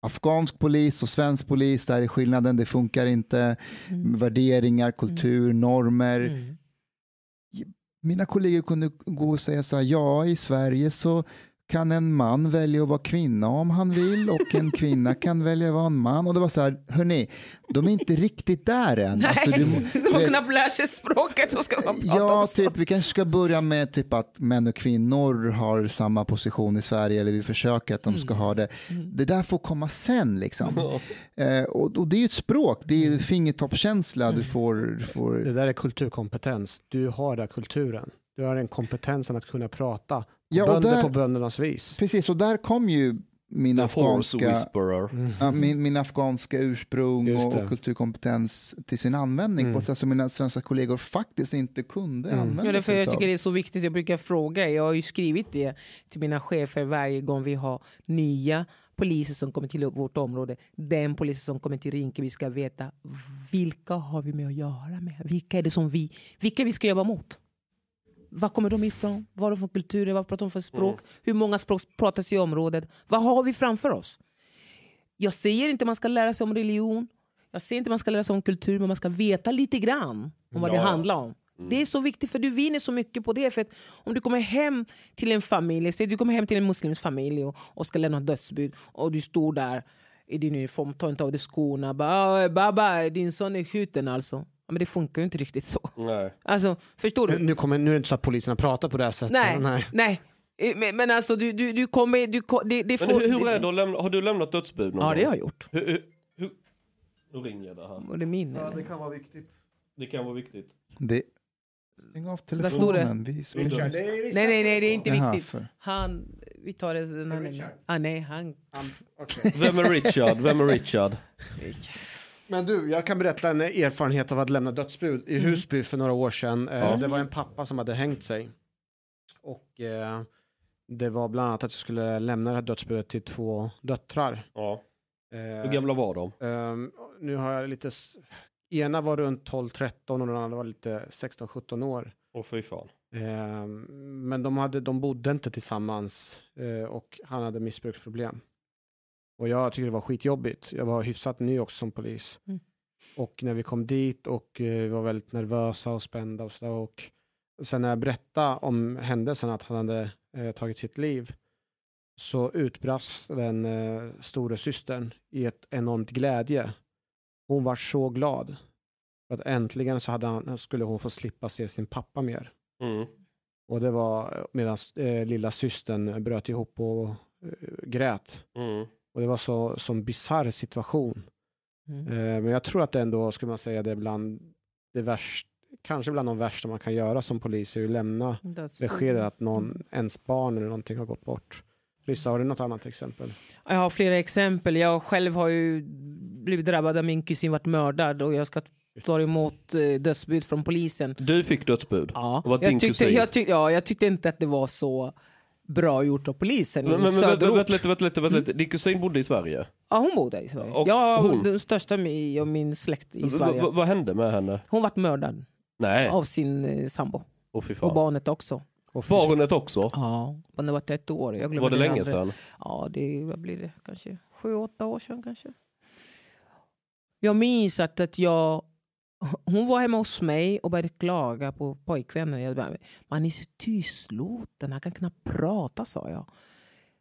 afghansk polis och svensk polis, där är skillnaden, det funkar inte, värderingar, kultur, normer. Mm. Mina kollegor kunde gå och säga så här, ja i Sverige så kan en man välja att vara kvinna om han vill och en kvinna kan välja att vara en man. Och det var så här, hörni, de är inte riktigt där än. Nej, Alltså, du, de har knappt lärt sig språket så ska man prata Ja, om typ, vi kanske ska börja med typ att män och kvinnor har samma position i Sverige eller vi försöker att de Mm. ska ha det. Det där får komma sen liksom. Eh, och, och det är ju ett språk, det är Mm. ju fingertoppskänsla du får. Du får Det där är kulturkompetens. Du har den kulturen. Du har den kompetensen att kunna prata. Ja, och Bönder där- på böndernas vis. Precis, och där kom ju min The afghanska, ja, min, min afghanska ursprung och, kulturkompetens till sin användning Mm. på ett sätt som mina svenska kollegor faktiskt inte kunde Mm. använda Ja, sig jag tycker det är så viktigt. Jag brukar fråga. Jag har ju skrivit det till mina chefer varje gång vi har nya poliser som kommer till vårt område. Den polisen som kommer till Rinkeby ska veta vilka har vi med att göra med? Vilka är det som vi, vilka vi ska jobba mot? Var kommer de ifrån? Vad har de för kulturer? Vad pratar de för språk? Hur många språk pratas i området? Vad har vi framför oss? Jag säger inte man ska lära sig om religion. Jag säger inte man ska lära sig om kultur, men man ska veta lite grann om vad det Ja, ja. handlar om. Det är så viktigt för du vinner så mycket på det. För att om du kommer hem till en familj, säg du kommer hem till en muslimsk familj och, och ska lämna dödsbud och du står där i din uniform, tar inte av dig skorna, bara "Oj, baba din son är skjuten alltså. Ja, Men det funkar ju inte riktigt så. Nej. Alltså, förstår du? Nu, kommer, nu är det inte så att poliserna pratar på det här sättet. Nej, nej. Eh, Men, men alltså du, du, du kommer... Du, det, det Men får, hur, hur det- är det lämna, har du lämnat dödsbud någon Ja, det har jag gjort. Hur, hur, hur, nu ringer det här. Och det är min. eller? kan vara viktigt. Det kan vara viktigt. Det... Stäng av det? telefonen. Vi Richard, det är Nej, nej, nej, det är inte Jaha, viktigt. för- Han... Vi tar det... Den här ah, nej, han... Han- okej. Vem är Richard? Vem är Richard? Men du, jag kan berätta en erfarenhet av att lämna dödsbud i Husby för några år sedan. Ja. Det var en pappa som hade hängt sig. Och eh, det var bland annat att jag skulle lämna det här dödsbudet till två döttrar. Ja. Eh, Hur gamla var de? ehm, nu har jag lite... Ena var runt 12-13 och den andra var lite 16-17 år. Åh fy fan. Ehm, men de, hade, de bodde inte tillsammans och han hade missbruksproblem. Och jag tyckte det var skitjobbigt. Jag var hyfsat ny också som polis. Mm. Och när vi kom dit och eh, vi var väldigt nervösa och spända och sådär. Och sen när jag berättade om händelsen att han hade eh, tagit sitt liv så utbrast den eh, store systern i ett enormt glädje. Hon var så glad. För att äntligen så hade han, skulle hon få slippa se sin pappa mer. Mm. Och det var medan eh, lilla systern bröt ihop och eh, grät. Mm. Och det var så som bisarr situation. Mm. Eh, men jag tror att det ändå, skulle man säga, det är bland det värsta, kanske bland de värsta man kan göra som polis, är att lämna beskedet att någon, ens barn eller någonting har gått bort. Rissa, har du något annat exempel? Jag har flera exempel. Jag själv har ju blivit drabbad av min kusin varit mördad och jag ska ta emot eh, dödsbud från polisen. Du fick dödsbud? Ja. Jag tyckte, jag, tyck, ja, jag tyckte inte att det var så bra gjort av polisen i Men, men, men söderort. vänta lite, vänta lite, vänta lite. Din kusin bodde i Sverige? Ja, hon bodde i Sverige. Och ja, hon? den största i min släkt i Sverige. vad hände med henne? Hon vart mördad Nej, av sin eh, sambo. fy Och barnet också. Och Barnet också? Ja, barnet var ett år. Jag Var det länge aldrig. sedan? Ja, det vad blir det? Kanske sju, åtta år sedan kanske. Jag minns att, att jag... Hon var hemma hos mig och började klaga på pojkvännen. Jag bara, man är så tystlåten, han kan knappt prata sa jag.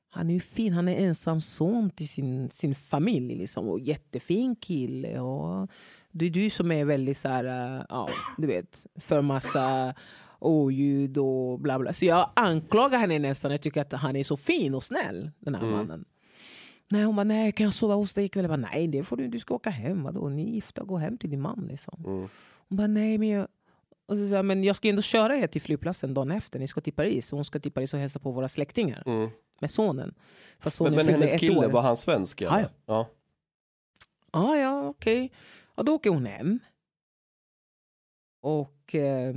Han är ju fin, han är ensam son till sin, sin familj. Liksom, och jättefin kille. Och det är du som är väldigt så här, äh, ja, du vet, för massa oljud och bla bla. Så jag anklagar henne nästan. Jag tycker att han är så fin och snäll, den här Mm. mannen. Nej, hon bara, nej, kan jag sova hos dig ikväll? Jag bara, nej, det får du, du ska åka hem. Vadå? Ni är gifta, gå hem till din man. Liksom. Mm. Hon bara, nej, men jag... Och så sa jag, men jag ska ändå köra er till flygplatsen dagen efter. Ni ska till Paris. Hon ska till Paris och hälsa på våra släktingar Mm. med sonen. Sonen Men, men hennes kille, år. var han svensk? eller? Ja, ja. Ah, ja, okej. Och då åker hon hem. Och eh,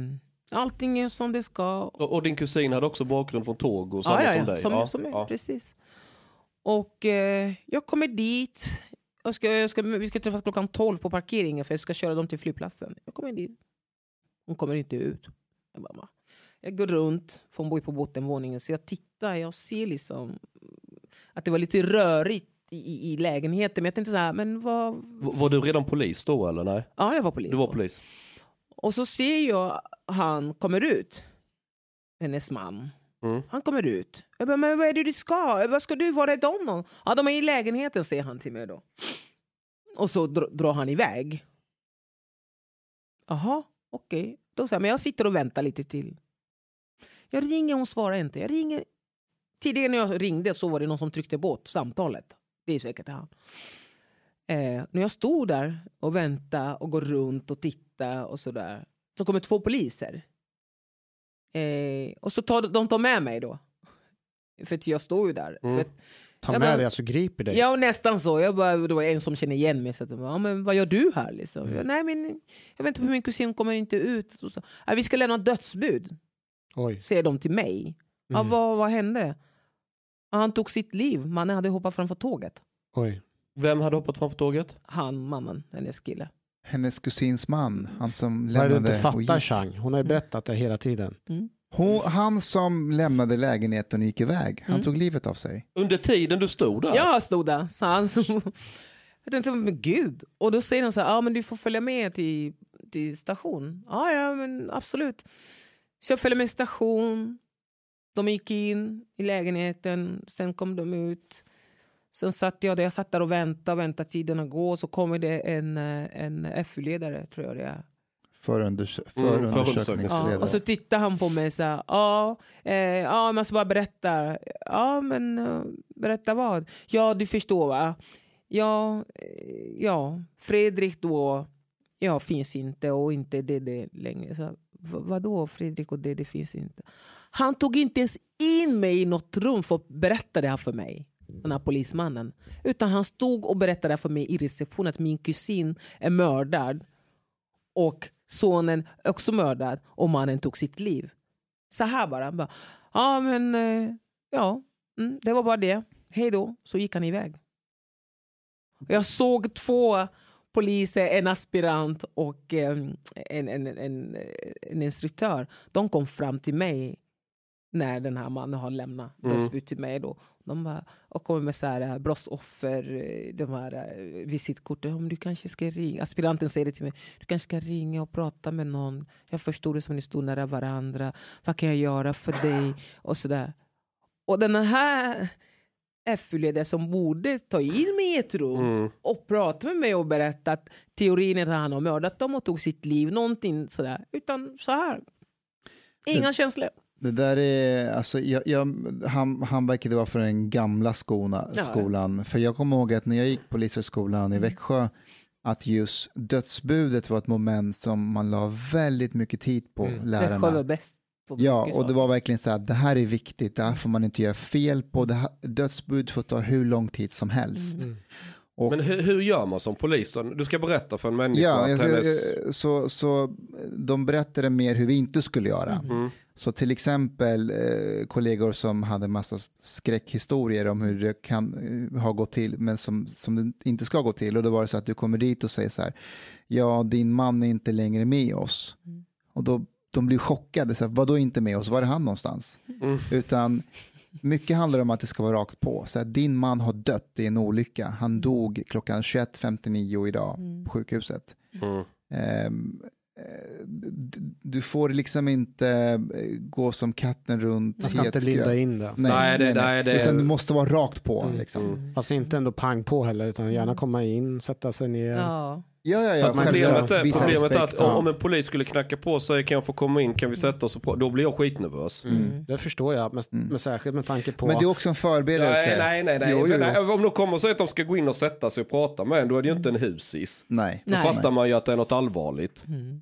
allting är som det ska. Och, och din kusin hade också bakgrund från Togo, samma Ja, ja, som dig? Som, ja. som är, ja. Precis. Och eh, jag kommer dit. Jag ska, jag ska, vi ska träffas klockan 12 på parkeringen för jag ska köra dem till flygplatsen. Jag kommer dit. Hon kommer inte ut. Jag, bara, jag går runt, för hon bor på bottenvåningen, så jag tittar. Jag ser liksom att det var lite rörigt i, i, lägenheten. Men jag tänkte så här, men vad... Var du redan polis då eller nej? Ja, jag var polis. Du var då. polis. Och så ser jag han kommer ut. Hennes man. Mm. Han kommer ut. Jag bara, men vad är det du ska? Vad ska du? Var är de? någon? Ja, de är i lägenheten, säger han till mig då. Och så dr- drar han iväg. Jaha, okej. Då säger jag, men jag sitter och väntar lite till. Jag ringer, hon svarar inte. Jag ringer. Tidigare när jag ringde så var det någon som tryckte bort samtalet. Det är säkert han. Eh, när jag stod där och väntade och går runt och tittar och sådär. Så kommer två poliser. Eh, och så tar de tar med mig då. För att jag står ju där. Mm. För att, Ta med bara- dig, alltså griper dig. Ja, nästan så. Jag bara, det var en som känner igen mig. Så att, ja, men vad gör du här? Liksom. Mm. Jag, Nej, men jag väntar på min kusin, kommer inte ut. Och så, ja, vi ska lämna dödsbud, Oj. säger de till mig. Ja, Mm. vad, vad hände? Ja, han tog sitt liv. Mannen hade hoppat framför tåget. Oj. Vem hade hoppat framför tåget? Han, mannen, hennes kille. Hennes kusins man, han som Vad är det du lämnade inte och fattar gick. Chang? Hon har ju berättat det hela tiden. Hon, han som lämnade lägenheten och gick iväg, han Mm. tog livet av sig. Under tiden du stod där? Jag stod där. Så han, jag tänkte, men gud. Och då säger han så här, ja men du får följa med till, till station. Ja, ja men absolut. Så jag följde med station. De gick in i lägenheten, sen kom de ut. Sen satt jag där, jag satt där och väntade, väntade tiden att gå. Så kommer det en, eh, en FU-ledare, tror jag det är. Förundersö- Mm, förundersökningsledare. Ja, och så tittar han på mig så här, ja, eh, ja men ska bara berätta. Ja, men eh, berätta vad? Ja, du förstår va? Ja, eh, ja, Fredrik då, ja, finns inte och inte det längre. Så, "Va- vadå Fredrik och det finns inte? Han tog inte ens in mig i något rum för att berätta det här för mig. Den här polismannen. Utan han stod och berättade för mig i receptionen att min kusin är mördad och sonen är också mördad och mannen tog sitt liv. Så här bara. Han bara ja, men eh, ja, mm, det var bara det. Hej då. Så gick han iväg. Jag såg två poliser, en aspirant och eh, en, en, en, en instruktör. De kom fram till mig när den här mannen har lämnat Mm. dödsbud till mig. Då. De bara, och kommer med så här, eh, brottsoffer, eh, de här eh, visitkorten. Om du kanske ska ringa. Aspiranten säger det till mig. Du kanske ska ringa och prata med någon. Jag förstår det som ni står nära varandra. Vad kan jag göra för dig? Och sådär. Och den här FU-ledaren som borde ta in mig i ett rum Mm. och prata med mig och berätta att teorin är att han har mördat dem och tog sitt liv. Någonting sådär. Utan så här. Inga känslor. Det där är, alltså, jag, jag, han, han verkade vara från den gamla skona, Ja. Mm. skolan. För jag kommer ihåg att när jag gick på Polishögskolan i Växjö, att just dödsbudet var ett moment som man la väldigt mycket tid på, Mm. Växjö var lärarna. bäst. på Ja, och det var verkligen så här, det här är viktigt, det här får man inte göra fel på, det här, dödsbud får ta hur lång tid som helst. Mm. Och, Men hur, hur gör man som polis då? Du ska berätta för en människa ja, att alltså, hennes... eh, så, så de berättade mer hur vi inte skulle göra. Mm. Så till exempel eh, kollegor som hade massa skräckhistorier om hur det kan eh, ha gått till, men som, som det inte ska gå till. Och då var det så att du kommer dit och säger så här, ja, din man är inte längre med oss. Mm. Och då de blir chockade, så här, vadå inte med oss, var är han någonstans? Mm. Utan mycket handlar om att det ska vara rakt på. Så här, din man har dött i en olycka, han dog klockan 21.59 idag på sjukhuset. Mm. D- du får liksom inte eh, gå som katten runt Man ska inte linda in det. Nej, det- nej, det- Utan du måste vara rakt på. Mm. Liksom. Mm. Fast inte ändå pang på heller, utan gärna komma in, sätta sig ner. Ja. Ja, ja, ja. Problemet är, problemet är att Ja. om en polis skulle knacka på och säga kan jag få komma in, kan vi sätta oss och? Då blir jag skitnervös. Mm. Det förstår jag, men, Mm. men särskilt med tanke på... Men det är också en förberedelse. Nej, nej, nej. nej. Jo, jo, jo. nej. Om de kommer och säger att de ska gå in och sätta sig och prata med en, då är det ju inte en husis. Nej. Då Nej. fattar man ju att det är något allvarligt. Mm.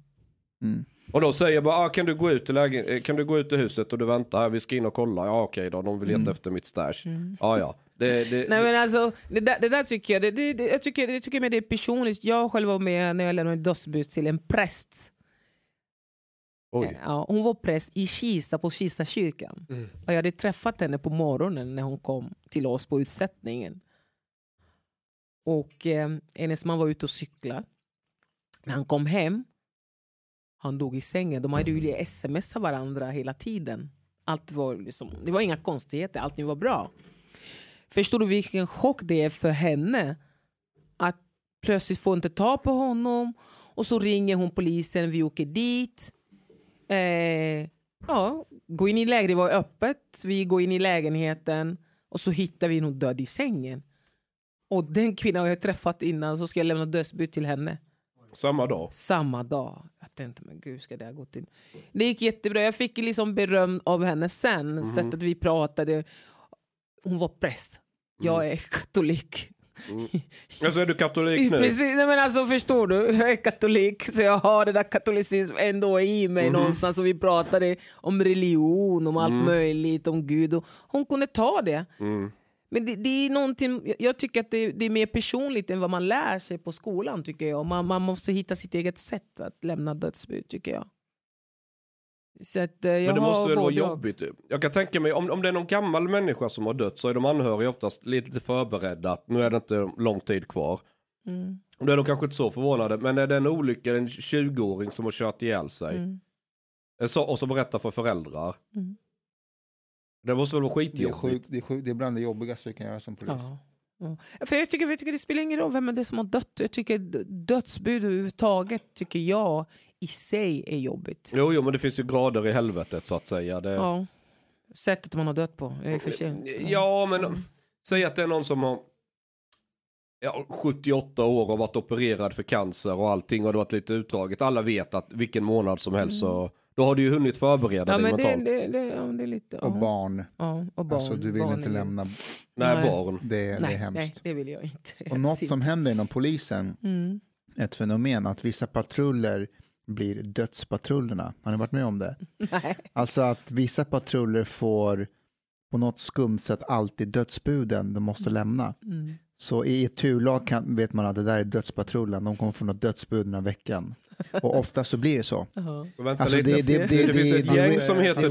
Mm. Och då säger jag bara, ah, kan, du gå ut i lägen- eh, kan du gå ut i huset och du väntar här, vi ska in och kolla. Ja okej då, de vill leta Mm. efter mitt stash. Ja ja. Det, det, Nej men alltså, det där, det där tycker jag, det, det, det, jag tycker, det tycker jag det är personligt. Jag själv var med när jag lämnade dödsbud till en präst. Oj. Ja, hon var präst i Kista på Kista kyrkan. Mm. Och jag hade träffat henne på morgonen när hon kom till oss på utsättningen. Och eh, hennes man var ute och cyklade. När han kom hem, han dog i sängen. De hade ju smsat varandra hela tiden. Allt var liksom, det var inga konstigheter, allting var bra. Förstår du vilken chock det är för henne? Att plötsligt få inte ta på honom. Och så ringer hon polisen, vi åker dit. Eh, ja, gå in i lägenheten, det var öppet. Vi går in i lägenheten och så hittar vi någon död i sängen. Och den kvinnan jag träffat innan så ska jag lämna dödsbud till henne. Samma dag. Samma dag. Tänkte, men gud ska det ha gått in? Det gick jättebra. Jag fick liksom beröm av henne sen. Sättet vi pratade. Hon var präst. Jag är katolik. Alltså är du katolik nu? Precis, nej men alltså förstår du, jag är katolik så jag har det där katolicism ändå i mig någonstans och vi pratade om religion, om allt möjligt, om Gud och hon kunde ta det. Mm. Men det, det är någonting, jag- tycker att det, det är mer personligt än vad man lär sig på skolan tycker jag. Man, man måste hitta sitt eget sätt att lämna dödsbud tycker jag. Så att, eh, jag Men det måste väl vara jobbigt? Jag kan tänka mig, om, om det är någon gammal människa som har dött så är de anhöriga oftast lite förberedda att nu är det inte lång tid kvar. Mm, Då är de kanske inte så förvånade, men är det en olycka, en 20-åring som har kört ihjäl sig mm, eh, så, och så berättar för föräldrar. Mm. Det måste väl vara Det är, skitjobbigt? sjukt, det, är det är bland det jobbigaste vi kan göra som polis. ja. Ja. För jag, tycker, jag tycker det spelar ingen roll vem det är som har dött. Jag tycker dödsbud överhuvudtaget tycker jag i sig är jobbigt. Jo, jo, men det finns ju grader i helvetet så att säga. Det... Ja. Sättet man har dött på är för sig. Ja, men säg att det är någon som har ja, 78 år och varit opererad för cancer och allting och det har varit lite utdraget. Alla vet att vilken månad som helst så då har du ju hunnit förbereda Ja, dig men det, mentalt. det, det, ja, det är lite... Och ja. barn. Ja, och barn. Alltså du vill barn inte lämna. Nej, Nej. barn. Det, det är Nej, hemskt. nej, det vill jag inte. Och något som händer inom polisen, Mm. ett fenomen, att vissa patruller blir dödspatrullerna. Har ni varit med om det? Nej. Alltså att vissa patruller får på något skumt sätt alltid dödsbuden de måste lämna. Mm. Så i ett turlag kan, vet man att det där är dödspatrullen, de kommer få något dödsbud den här veckan. Och ofta så blir det så. Alltså lite. det, det, det, Det finns ett gäng som heter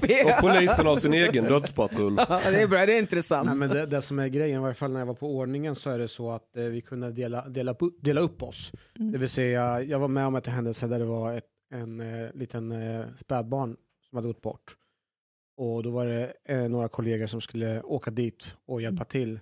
Det- det- och polisen har sin egen dödspatrull. Det är bra, det är intressant. Nej, men det, det som är grejen, i varje fall när jag var på ordningen så är det så att eh, vi kunde dela, dela, upp- dela upp oss. Det vill säga, jag var med om ett händelse där det var ett, en eh, liten eh, spädbarn som hade gått bort. Och då var det eh, några kollegor som skulle åka dit och hjälpa till.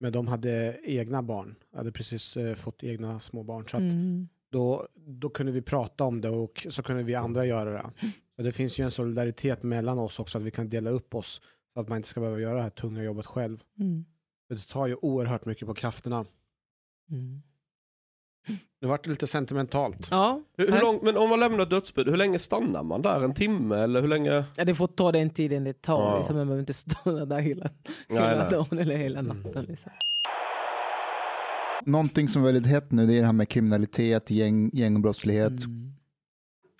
Men de hade egna barn, hade precis eh, fått egna små barn. Så att Mm. Då, då kunde vi prata om det och så kunde vi andra göra det. Så det finns ju en solidaritet mellan oss också, att vi kan dela upp oss. Så att man inte ska behöva göra det här tunga jobbet själv. Mm. För Det tar ju oerhört mycket på krafterna. Mm. Nu vart det lite sentimentalt. Ja, Hur, hur långt, men om man lämnar dödsbud, hur länge stannar man där? En timme eller hur länge? Ja, det får ta den tiden det tar. Ja. Liksom, man behöver inte stå där hela, Nej, hela nej. dagen eller hela natten. Liksom. Någonting som är väldigt hett nu det är det här med kriminalitet, gäng, gängbrottslighet. Mm.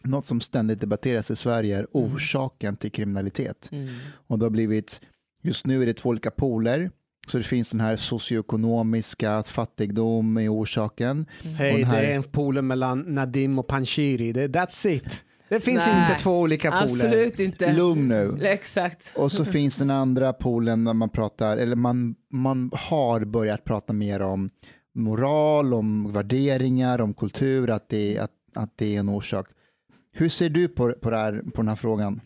Något som ständigt debatteras i Sverige är orsaken till kriminalitet. Mm. Och det har blivit, just nu är det två olika poler. Så det finns den här socioekonomiska, att fattigdom är orsaken. Och Hej, här- det är en pool mellan Nadim och Panshiri. That's it. Det finns Nej, inte två olika pooler. Absolut inte. Lugn nu. Exakt. Och så finns den andra polen där man pratar, eller man, man har börjat prata mer om moral, om värderingar, om kultur, att det, att, att det är en orsak. Hur ser du på, på, det här, på den här frågan?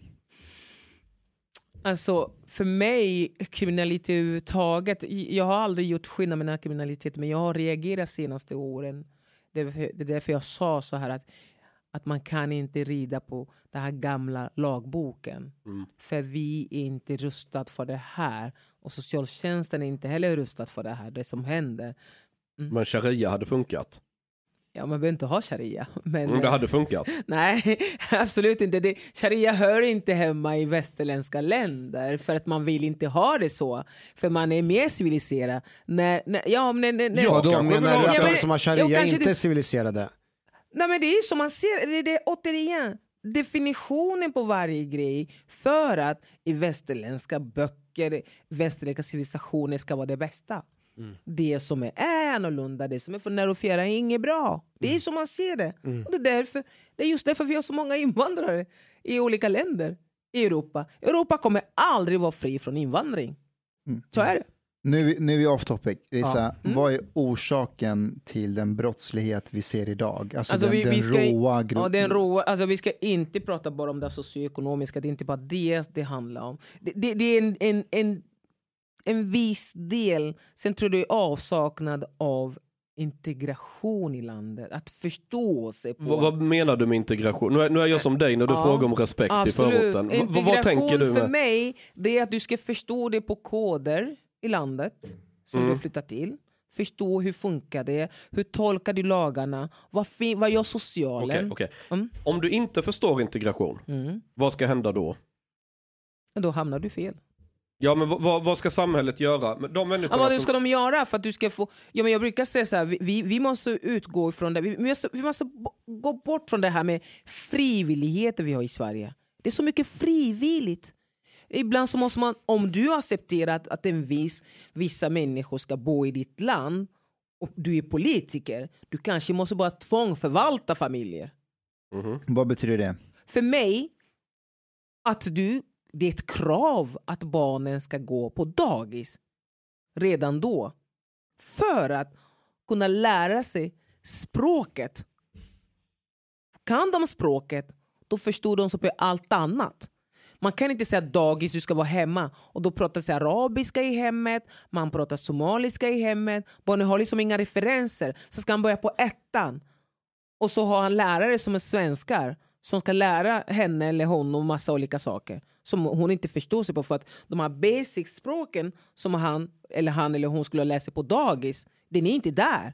Alltså, för mig, kriminalitet överhuvudtaget, jag har aldrig gjort skillnad mellan kriminalitet, men jag har reagerat senaste åren. Det är därför, det är därför jag sa så här att, att man kan inte rida på den här gamla lagboken. Mm. För vi är inte rustade för det här. Och socialtjänsten är inte heller rustad för det här, det som händer. Men sharia hade funkat. Ja, man behöver inte ha sharia. Men, Mm, det hade funkat. Nej, absolut inte. Det, sharia hör inte hemma i västerländska länder för att man vill inte ha det så. För man är mer civiliserad. När, när, ja, men, när, när, Ja, då menar du att de Ja, som har sharia kanske inte är civiliserade? Nej, men det är som man ser, det är det, återigen, definitionen på varje grej för att i västerländska böcker, västerländska civilisationer ska vara det bästa. Det som är, är annorlunda, det som är från nerofera är inget bra. Det är som man ser det. Och det, är därför, det är just därför vi har så många invandrare i olika länder i Europa. Europa kommer aldrig vara fri från invandring. Så är det. Nu, nu är vi off topic. Risa, Mm. vad är orsaken till den brottslighet vi ser idag? Alltså, Alltså, den, vi- den vi ska- råa gru- Ja, den råa, alltså vi ska inte prata bara om det socioekonomiska, det är inte bara det det handlar om. Det, det, det är en, en, en, en viss del, sen tror jag det är avsaknad av integration i landet, att förstå sig på. Vad, vad menar du med integration? Nu är, nu är jag som dig när du Ja, frågar om respekt i förorten. V- vad, vad tänker du för med? mig det är att du ska förstå det på koder i landet som Mm. du flyttar till. Förstå hur funkar det, hur tolkar du lagarna, vad, vad gör socialen? Okej, okej. Mm. Om du inte förstår integration, Mm. vad ska hända då? Då hamnar du fel. Ja men vad- vad, vad ska samhället göra? De Ja, människorna vad som... ska de göra för att du ska få... Ja, men jag brukar säga så här, vi- vi, måste utgå ifrån det. Vi, vi, måste, vi måste gå bort från det här med frivilligheter vi har i Sverige. Det är så mycket frivilligt. Ibland så måste man, om du accepterar att, att en viss, vissa människor ska bo i ditt land och du är politiker, du kanske måste bara tvångförvalta familjer. Mhm. Vad betyder det? För mig, att du, det är ett krav att barnen ska gå på dagis redan då. För att kunna lära sig språket. Kan de språket, då förstår de sig på allt annat. Man kan inte säga dagis, du ska vara hemma. Och då pratas det arabiska i hemmet, man pratar somaliska i hemmet. Barnen har liksom inga referenser. Så ska han börja på ettan. Och så har han lärare som är svenskar som ska lära henne eller honom massa olika saker som hon inte förstår sig på för att de här basic-språken som han eller han eller hon skulle ha läst sig på dagis, den är inte där.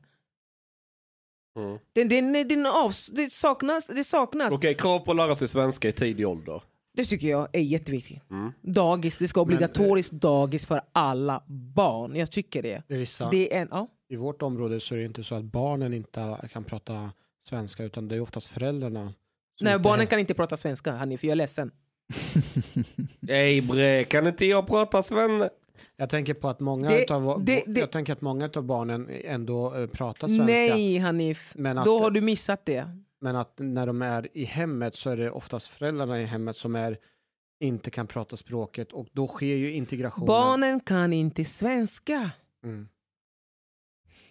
Mm. Den, den, den avs, det saknas. Det, saknas. Okej, krav på att lära sig svenska i tidig ålder. det tycker jag är jätteviktigt. Mm. Dagis, det ska vara obligatoriskt dagis för alla barn. Jag tycker det. Rissa, det är en, ja. I vårt område så är det inte så att barnen inte kan prata svenska utan det är oftast föräldrarna. Nej, barnen är- kan inte prata svenska, Hanif. Jag är ledsen. Ej bre, kan inte jag prata svenska? Jag tänker på att många Det- utav, det- det- jag tänker att många av barnen ändå eh, pratar svenska. Nej, Hanif. Men att- Då har du missat det. Men att när de är i hemmet så är det oftast föräldrarna i hemmet som är inte kan prata språket och då sker ju integrationen. Barnen kan inte svenska. Mm.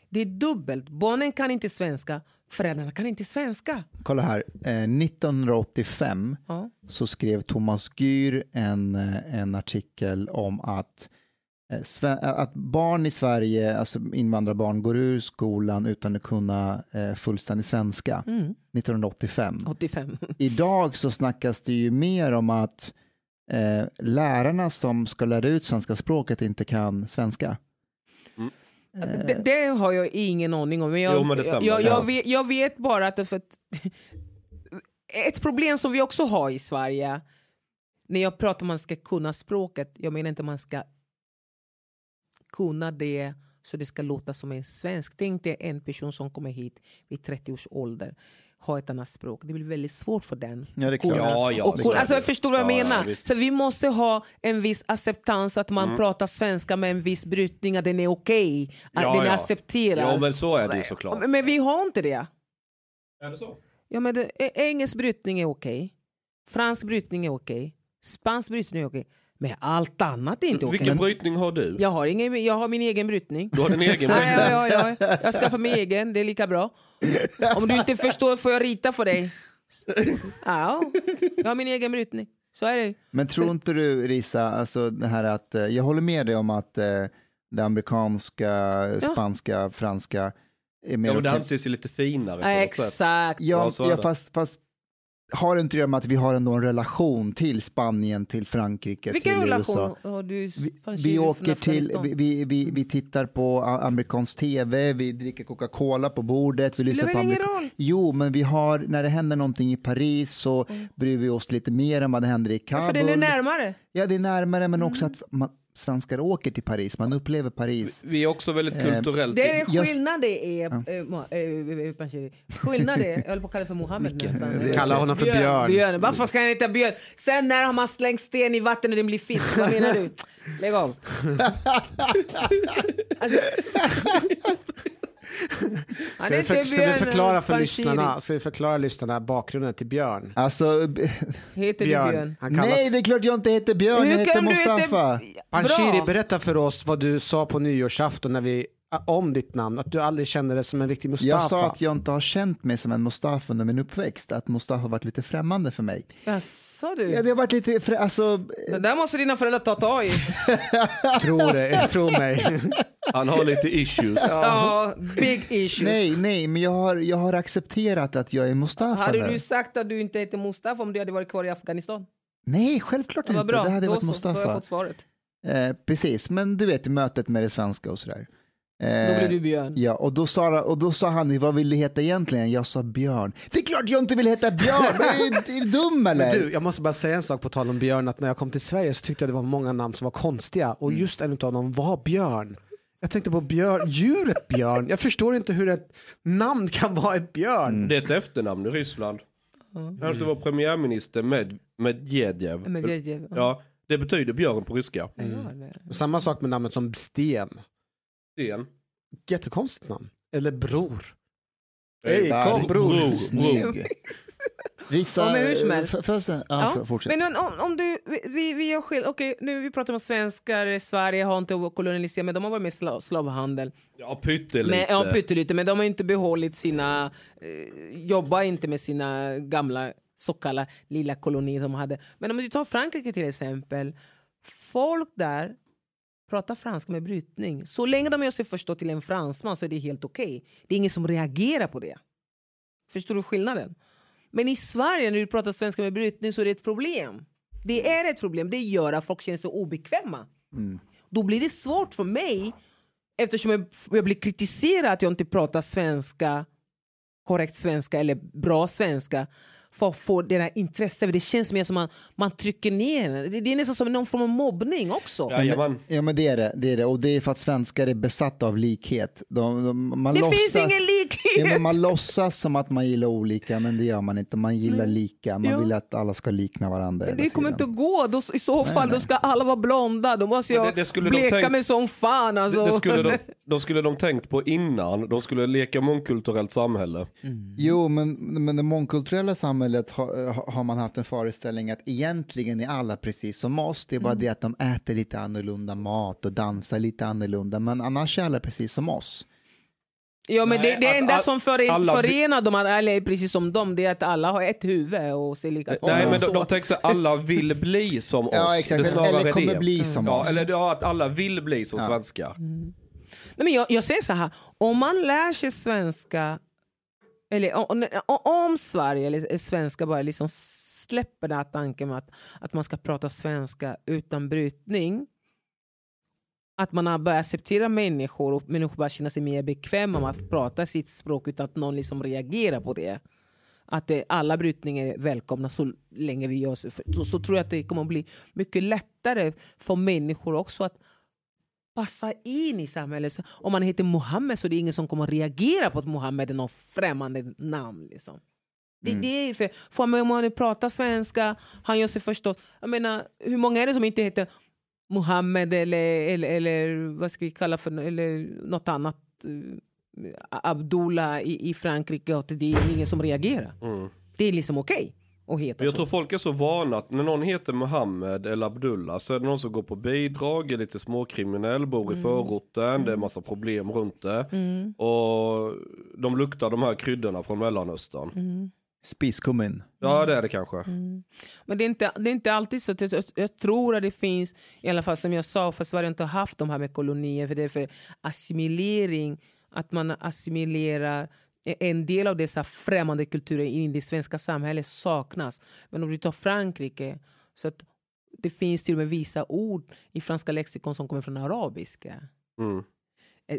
Det är dubbelt. Barnen kan inte svenska, föräldrarna kan inte svenska. Kolla här, eh, 1985 Ja. så skrev Thomas Gyr en, eh, en artikel om att, eh, att barn i Sverige, alltså invandrarbarn, går ur skolan utan att kunna eh, fullständig svenska. Mm. 1985. 85. Idag så snackas det ju mer om att eh, lärarna som ska lära ut svenska språket inte kan svenska. Det, det har jag ingen aning om. Men jag, Jo, men jag, Ja. jag, vet, jag vet bara att, det för att ett problem som vi också har i Sverige när jag pratar om man ska kunna språket, jag menar inte man ska kunna det så det ska låta som en svensk. Tänk dig en person som kommer hit vid 30 års ålder har ett annat språk. Det blir väldigt svårt för den. Ja, det klart. Ja, ja, och det är kunna- klart alltså, jag förstår vad jag Ja, ja, menar. visst. så vi måste ha en viss acceptans att man Mm. pratar svenska med en viss brytning, att den är okej, att Ja, den är ja. accepterad. Ja men så är det såklart. Men, men vi har inte det. Är det så? Ja, men det engelsk brytning är okej, fransk brytning är okej, spansk brytning är okej, men allt annat är inte okej. Vilken brytning har du? Jag, har ingen, jag har min egen brytning. Du har din egen brytning? ja, ja, ja. Jag skaffar mig egen, det är lika bra. Om du inte förstår får jag rita för dig. Ja, jag har min egen brytning. Så är det. Men tror inte du, Risa, alltså det här att, eh, jag håller med dig om att eh, det amerikanska, spanska, franska är mer Ja men det anses ju lite finare exakt. Ja, Ja, fast, fast har det med att vi har ändå en relation till Spanien, till Frankrike, Vilken till relation USA? har du? Vi, vi åker till, vi, vi, vi, vi tittar på amerikansk tv, vi dricker Coca-Cola på bordet, vi Det lyssnar på ingen roll? Jo, men vi har, när det händer någonting i Paris så bryr vi oss lite mer än vad det händer i Ja, Kabul. För den är närmare. Ja, det är närmare, men också Mm. att man, svenskar åker till Paris, man upplever Paris. Vi är också väldigt kulturellt... Det är skillnad det är, eh, Mo- eh, Panshiri. skillnad är, jag höll på att kalla för Mohammed nästan. Kalla honom för Björn. Björn. Varför ska han heta Björn? Sen när har man slängt sten i vatten och den blir fisk. Vad menar du? Lägg av. alltså, Ska vi, heter för, ska vi förklara för lyssnarna, ska vi förklara lyssnarna bakgrunden till Björn? Alltså, Heter du Björn. Björn? Kallas... nej det är klart jag inte heter Björn, jag Hur heter kan du Mustafa. heta- Panshiri, berätta för oss vad du sa på nyårsafton när vi, om ditt namn, att du aldrig kände dig som en riktig Mustafa. Jag sa att jag inte har känt mig som en Mustafa under min uppväxt, att Mustafa har varit lite främmande för mig. Jaså du? Ja, det har varit lite, frä- alltså, Det där måste dina föräldrar ta tag i. Tror det, tro mig. Han har lite issues. Ja, big issues. nej, nej, men jag har, jag har accepterat att jag är Mustafa Hade nu. du sagt att du inte heter Mustafa om du hade varit kvar i Afghanistan? Nej, självklart Det var inte. bra, Det hade då varit så, då har jag Mustafa. fått svaret. Eh, precis, men du vet i mötet med det svenska och sådär. Eh, Då blir du Björn. Ja, och då, sa, och då sa han, vad vill du heta egentligen? Jag sa Björn. Det är klart jag inte vill heta Björn! är, du, är du dum eller? Men du, jag måste bara säga en sak på tal om Björn, att när jag kom till Sverige så tyckte jag det var många namn som var konstiga och Mm. just en av dem var Björn. Jag tänkte på björn, djuret björn. Jag förstår inte hur ett namn kan vara ett björn. Mm. Det är ett efternamn i Ryssland. Han ska vara premiärminister med Medvedev. Det, Ja, det betyder björn på ryska. Det- Samma sak med namnet som Sten. Sten. Jättekonstigt namn. Eller Bror. Hej, kom bror. Bror. Snygg. Visa... Ja, men hur som helst. jag se? Ja, Ja, fortsätt. Men om, om du, vi- vi, gör skill- okej nu vi pratar om svenskar, Sverige har inte koloniserat men de har varit med i sla, slavhandel. Ja, pyttelite. Men, ja, pyttelite, men de har inte behållit sina, eh, jobbar inte med sina gamla så kallade lilla kolonier som de hade. Men om du tar Frankrike till exempel, folk där pratar franska med brytning. Så länge de gör sig förstå till en fransman så är det helt okej. Det är ingen som reagerar på det. Förstår du skillnaden? Men i Sverige när du pratar svenska med brytning så är det ett problem. Det är ett problem. Det gör att folk känner sig obekväma. Då blir det svårt för mig eftersom jag, jag blir kritiserad att jag inte pratar svenska korrekt svenska eller bra svenska för att få det där intresset. Det känns mer som att man, man trycker ner det. Det är nästan som någon form av mobbning också. Jajamän. Ja men det är det, det är det. Och det är för att svenskar är besatta av likhet. De, de, man det låtsas, finns ingen likhet! Ja, men man låtsas som att man gillar olika, men det gör man inte. Man gillar lika. Man Ja. vill att alla ska likna varandra. det kommer inte tiden. att gå. Då, I så fall då ska alla vara blonda. Då måste Men jag det- det bleka tänkt- mig som fan. Alltså. Det, det skulle de, de skulle de tänkt på innan. De skulle leka mångkulturellt samhälle. Jo, men, men det mångkulturella samhället har, har man haft en föreställning att egentligen är alla precis som oss. Det är bara det att de äter lite annorlunda mat och dansar lite annorlunda. Men annars är alla precis som oss. Ja, men Nej, det, det att enda all- som före, alla- förenar dem, eller precis som dem, det är att alla har ett huvud och ser likadant Nej men de, de tänker sig alla vill bli som oss. Ja, exakt. Är Eller kommer det. bli som Ja, oss. eller ja, att alla vill bli som svenskar. Nej, men jag, jag säger så här, om man lär sig svenska, eller om, om Sverige eller eh, svenska bara liksom släpper den här tanken med att, att man ska prata svenska utan brytning, att man har börjat acceptera människor och människor börjar känna sig mer bekväma med att prata sitt språk utan att någon liksom reagerar på det. Att det, alla brytningar är välkomna så länge vi gör så, så, tror jag att det kommer att bli mycket lättare för människor också att passa in i samhället. Så om man heter Mohammed så är det ingen som kommer reagera på att Mohammed är något främmande namn. Liksom. Det, det är för, för om man pratar svenska, han gör sig förstått. Jag menar, hur många är det som inte heter Mohammed eller, eller, eller vad ska vi kalla för eller något annat? eh, Abdullah i, i Frankrike, och det är ingen som reagerar. Mm. Det är liksom okej att heta Jag så. tror folk är så vana att när någon heter Mohammed eller Abdullah så är det någon som går på bidrag, är lite småkriminell, bor i förorten, det är massa problem runt det. Mm. Och de luktar de här kryddorna från Mellanöstern. Spiskummin. Ja det är det kanske. Men det är, inte, det är inte alltid så. Jag, jag tror att det finns, i alla fall som jag sa, för Sverige har inte haft de här med kolonier, för det är för assimilering, att man assimilerar en del av dessa främmande kulturer i det svenska samhället saknas. Men om du tar Frankrike, så att det finns till och med vissa ord i franska lexikon som kommer från arabiska. Mm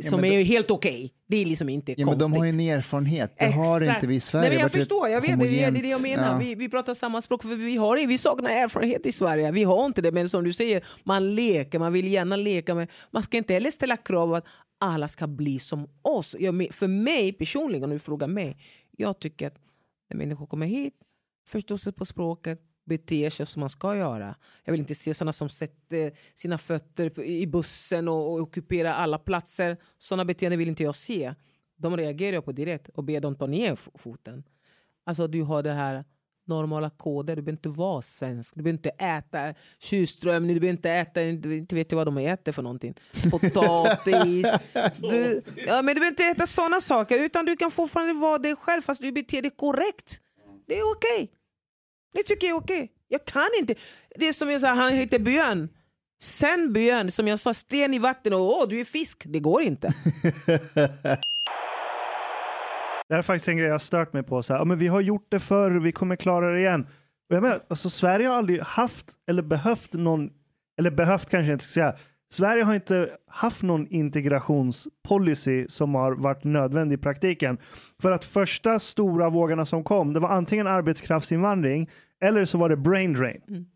som men är helt okej. Det är liksom inte Ja, men konstigt. de har ju en erfarenhet, det har Exakt. inte vi i Sverige. Nej, men jag förstår, jag vet, det, är det jag menar. ja. Vi, vi pratar samma språk, för vi, har, vi saknar erfarenhet i Sverige. Vi har inte det, men som du säger, man leker, man vill gärna leka med. Man ska inte heller ställa krav att alla ska bli som oss. Jag, men- för mig personligen, om du frågar mig, jag tycker att när människor kommer hit, förstår sig på språket, beter sig som man ska göra. Jag vill inte se sådana som sätter sina fötter i bussen och, och ockuperar alla platser. Sådana beteenden vill inte jag se. De reagerar jag på direkt och ber dem ta ner foten. Alltså du har det här normala koder. Du behöver inte vara svensk. Du behöver inte äta surströmming. Du behöver inte äta, inte vet jag vad de äter för någonting. Potatis. Du, ja, men du behöver inte äta sådana saker. Utan du kan fortfarande vara dig själv fast du beter dig korrekt. Det är okej. Jag tycker det är okej. Jag kan inte. Det är som jag sa, han heter Björn. Sen Björn, som jag sa, sten i vatten och åh, du är fisk. Det går inte. Det här är faktiskt en grej jag har stört mig på. Så här, ja, men vi har gjort det förr, vi kommer klara det igen. Och jag menar, alltså, Sverige har aldrig haft eller behövt någon, eller behövt kanske jag inte ska säga. Sverige har inte haft någon integrationspolicy som har varit nödvändig i praktiken. För att första stora vågorna som kom, det var antingen arbetskraftsinvandring eller så var det brain drain.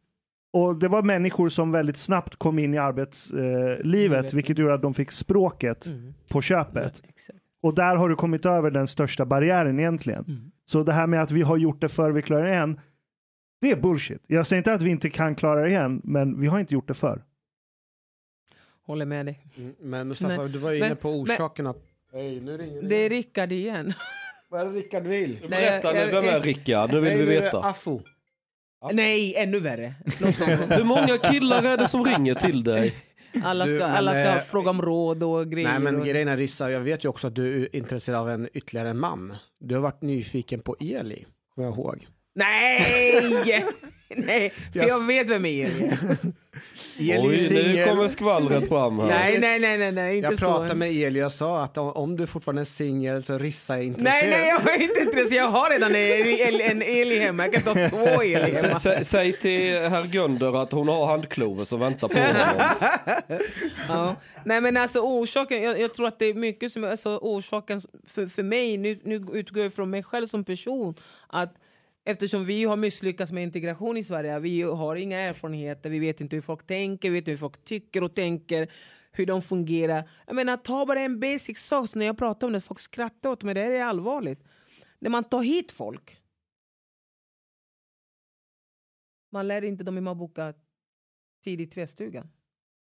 Och det var människor som väldigt snabbt kom in i arbetslivet, livet, vilket gjorde att de fick språket på köpet. Exakt. Och där har du kommit över den största barriären egentligen. Så det här med att vi har gjort det för vi klarar det igen, det är bullshit. Jag säger inte att vi inte kan klara det igen, men vi har inte gjort det för. Håller med dig. Mm, Men Mustafa, Nej, du var inne men- på orsakerna. Hej, nu ringer Det är Rickard igen. Vad är det Rickard vill? Nej, Berätta jag- nu, vem är Rickard? Nu vill vi det veta. Affo. Nej, ännu värre. Hur många killar är det som ringer till dig? Alla Du, ska, men, alla ska eh, fråga om råd och grejer. Nej men och... grejen är Rissa, jag vet ju också att du är intresserad av en ytterligare en man. Du har varit nyfiken på Eli, kommer jag ihåg. Nej! Nej, för Jag- jag vet vem är. Eli är Oj, nu kommer skvallret fram här. Nej, nej, nej, nej, nej inte Jag så. pratade med Eli och jag sa att om- du fortfarande är singel så Rissa är intresserad. Nej, nej, jag är inte intresserad. Jag har redan en, en, en Eli hemma. Jag kan ta två Eli hemma. sä, säg till herr Gunder att hon har handklover som väntar på honom. Ja. Nej men alltså orsaken, jag, jag tror att det är mycket som alltså, orsaken för, för mig, nu, nu utgår jag från mig själv som person, att eftersom vi har misslyckats med integration i Sverige, vi har inga erfarenheter, vi vet inte hur folk tänker, vi vet inte hur folk tycker och tänker, hur de fungerar. Jag menar, ta bara en basic sak, när jag pratar om det, folk skrattar åt mig, det här är allvarligt. När man tar hit folk, man lär inte dem hur man bokar tid i tvättstugan.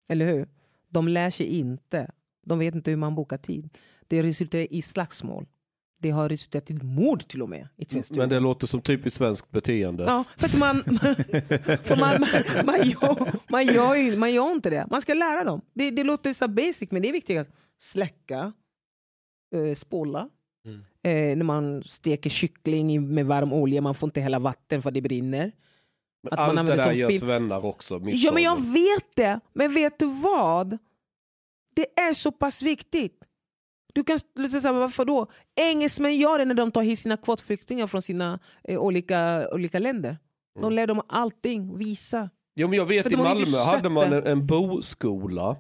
Eller hur? De lär sig inte. De vet inte hur man bokar tid. Det resulterar i slagsmål. Det har resulterat i mord till och med i tvättstugan. Men det låter som typiskt svenskt beteende. Ja, för att man, för man, man, man, gör, man, gör, man gör inte det. Man ska lära dem. Det, det låter så basic, men det är viktigt. Släcka, eh, spola. Mm. Eh, när man steker kyckling med varm olja, man får inte hälla vatten för det brinner. Men att man Allt det använder där gör svennar också. Ja, men jag vet det. Men vet du vad? Det är så pass viktigt. Du kan säga, varför då? Engelsmän gör det när de tar hit sina kvotflyktingar från sina eh, olika, olika länder. De Mm. lär dem allting, visa. Jo, men jag vet För i Malmö hade man en, en boskola.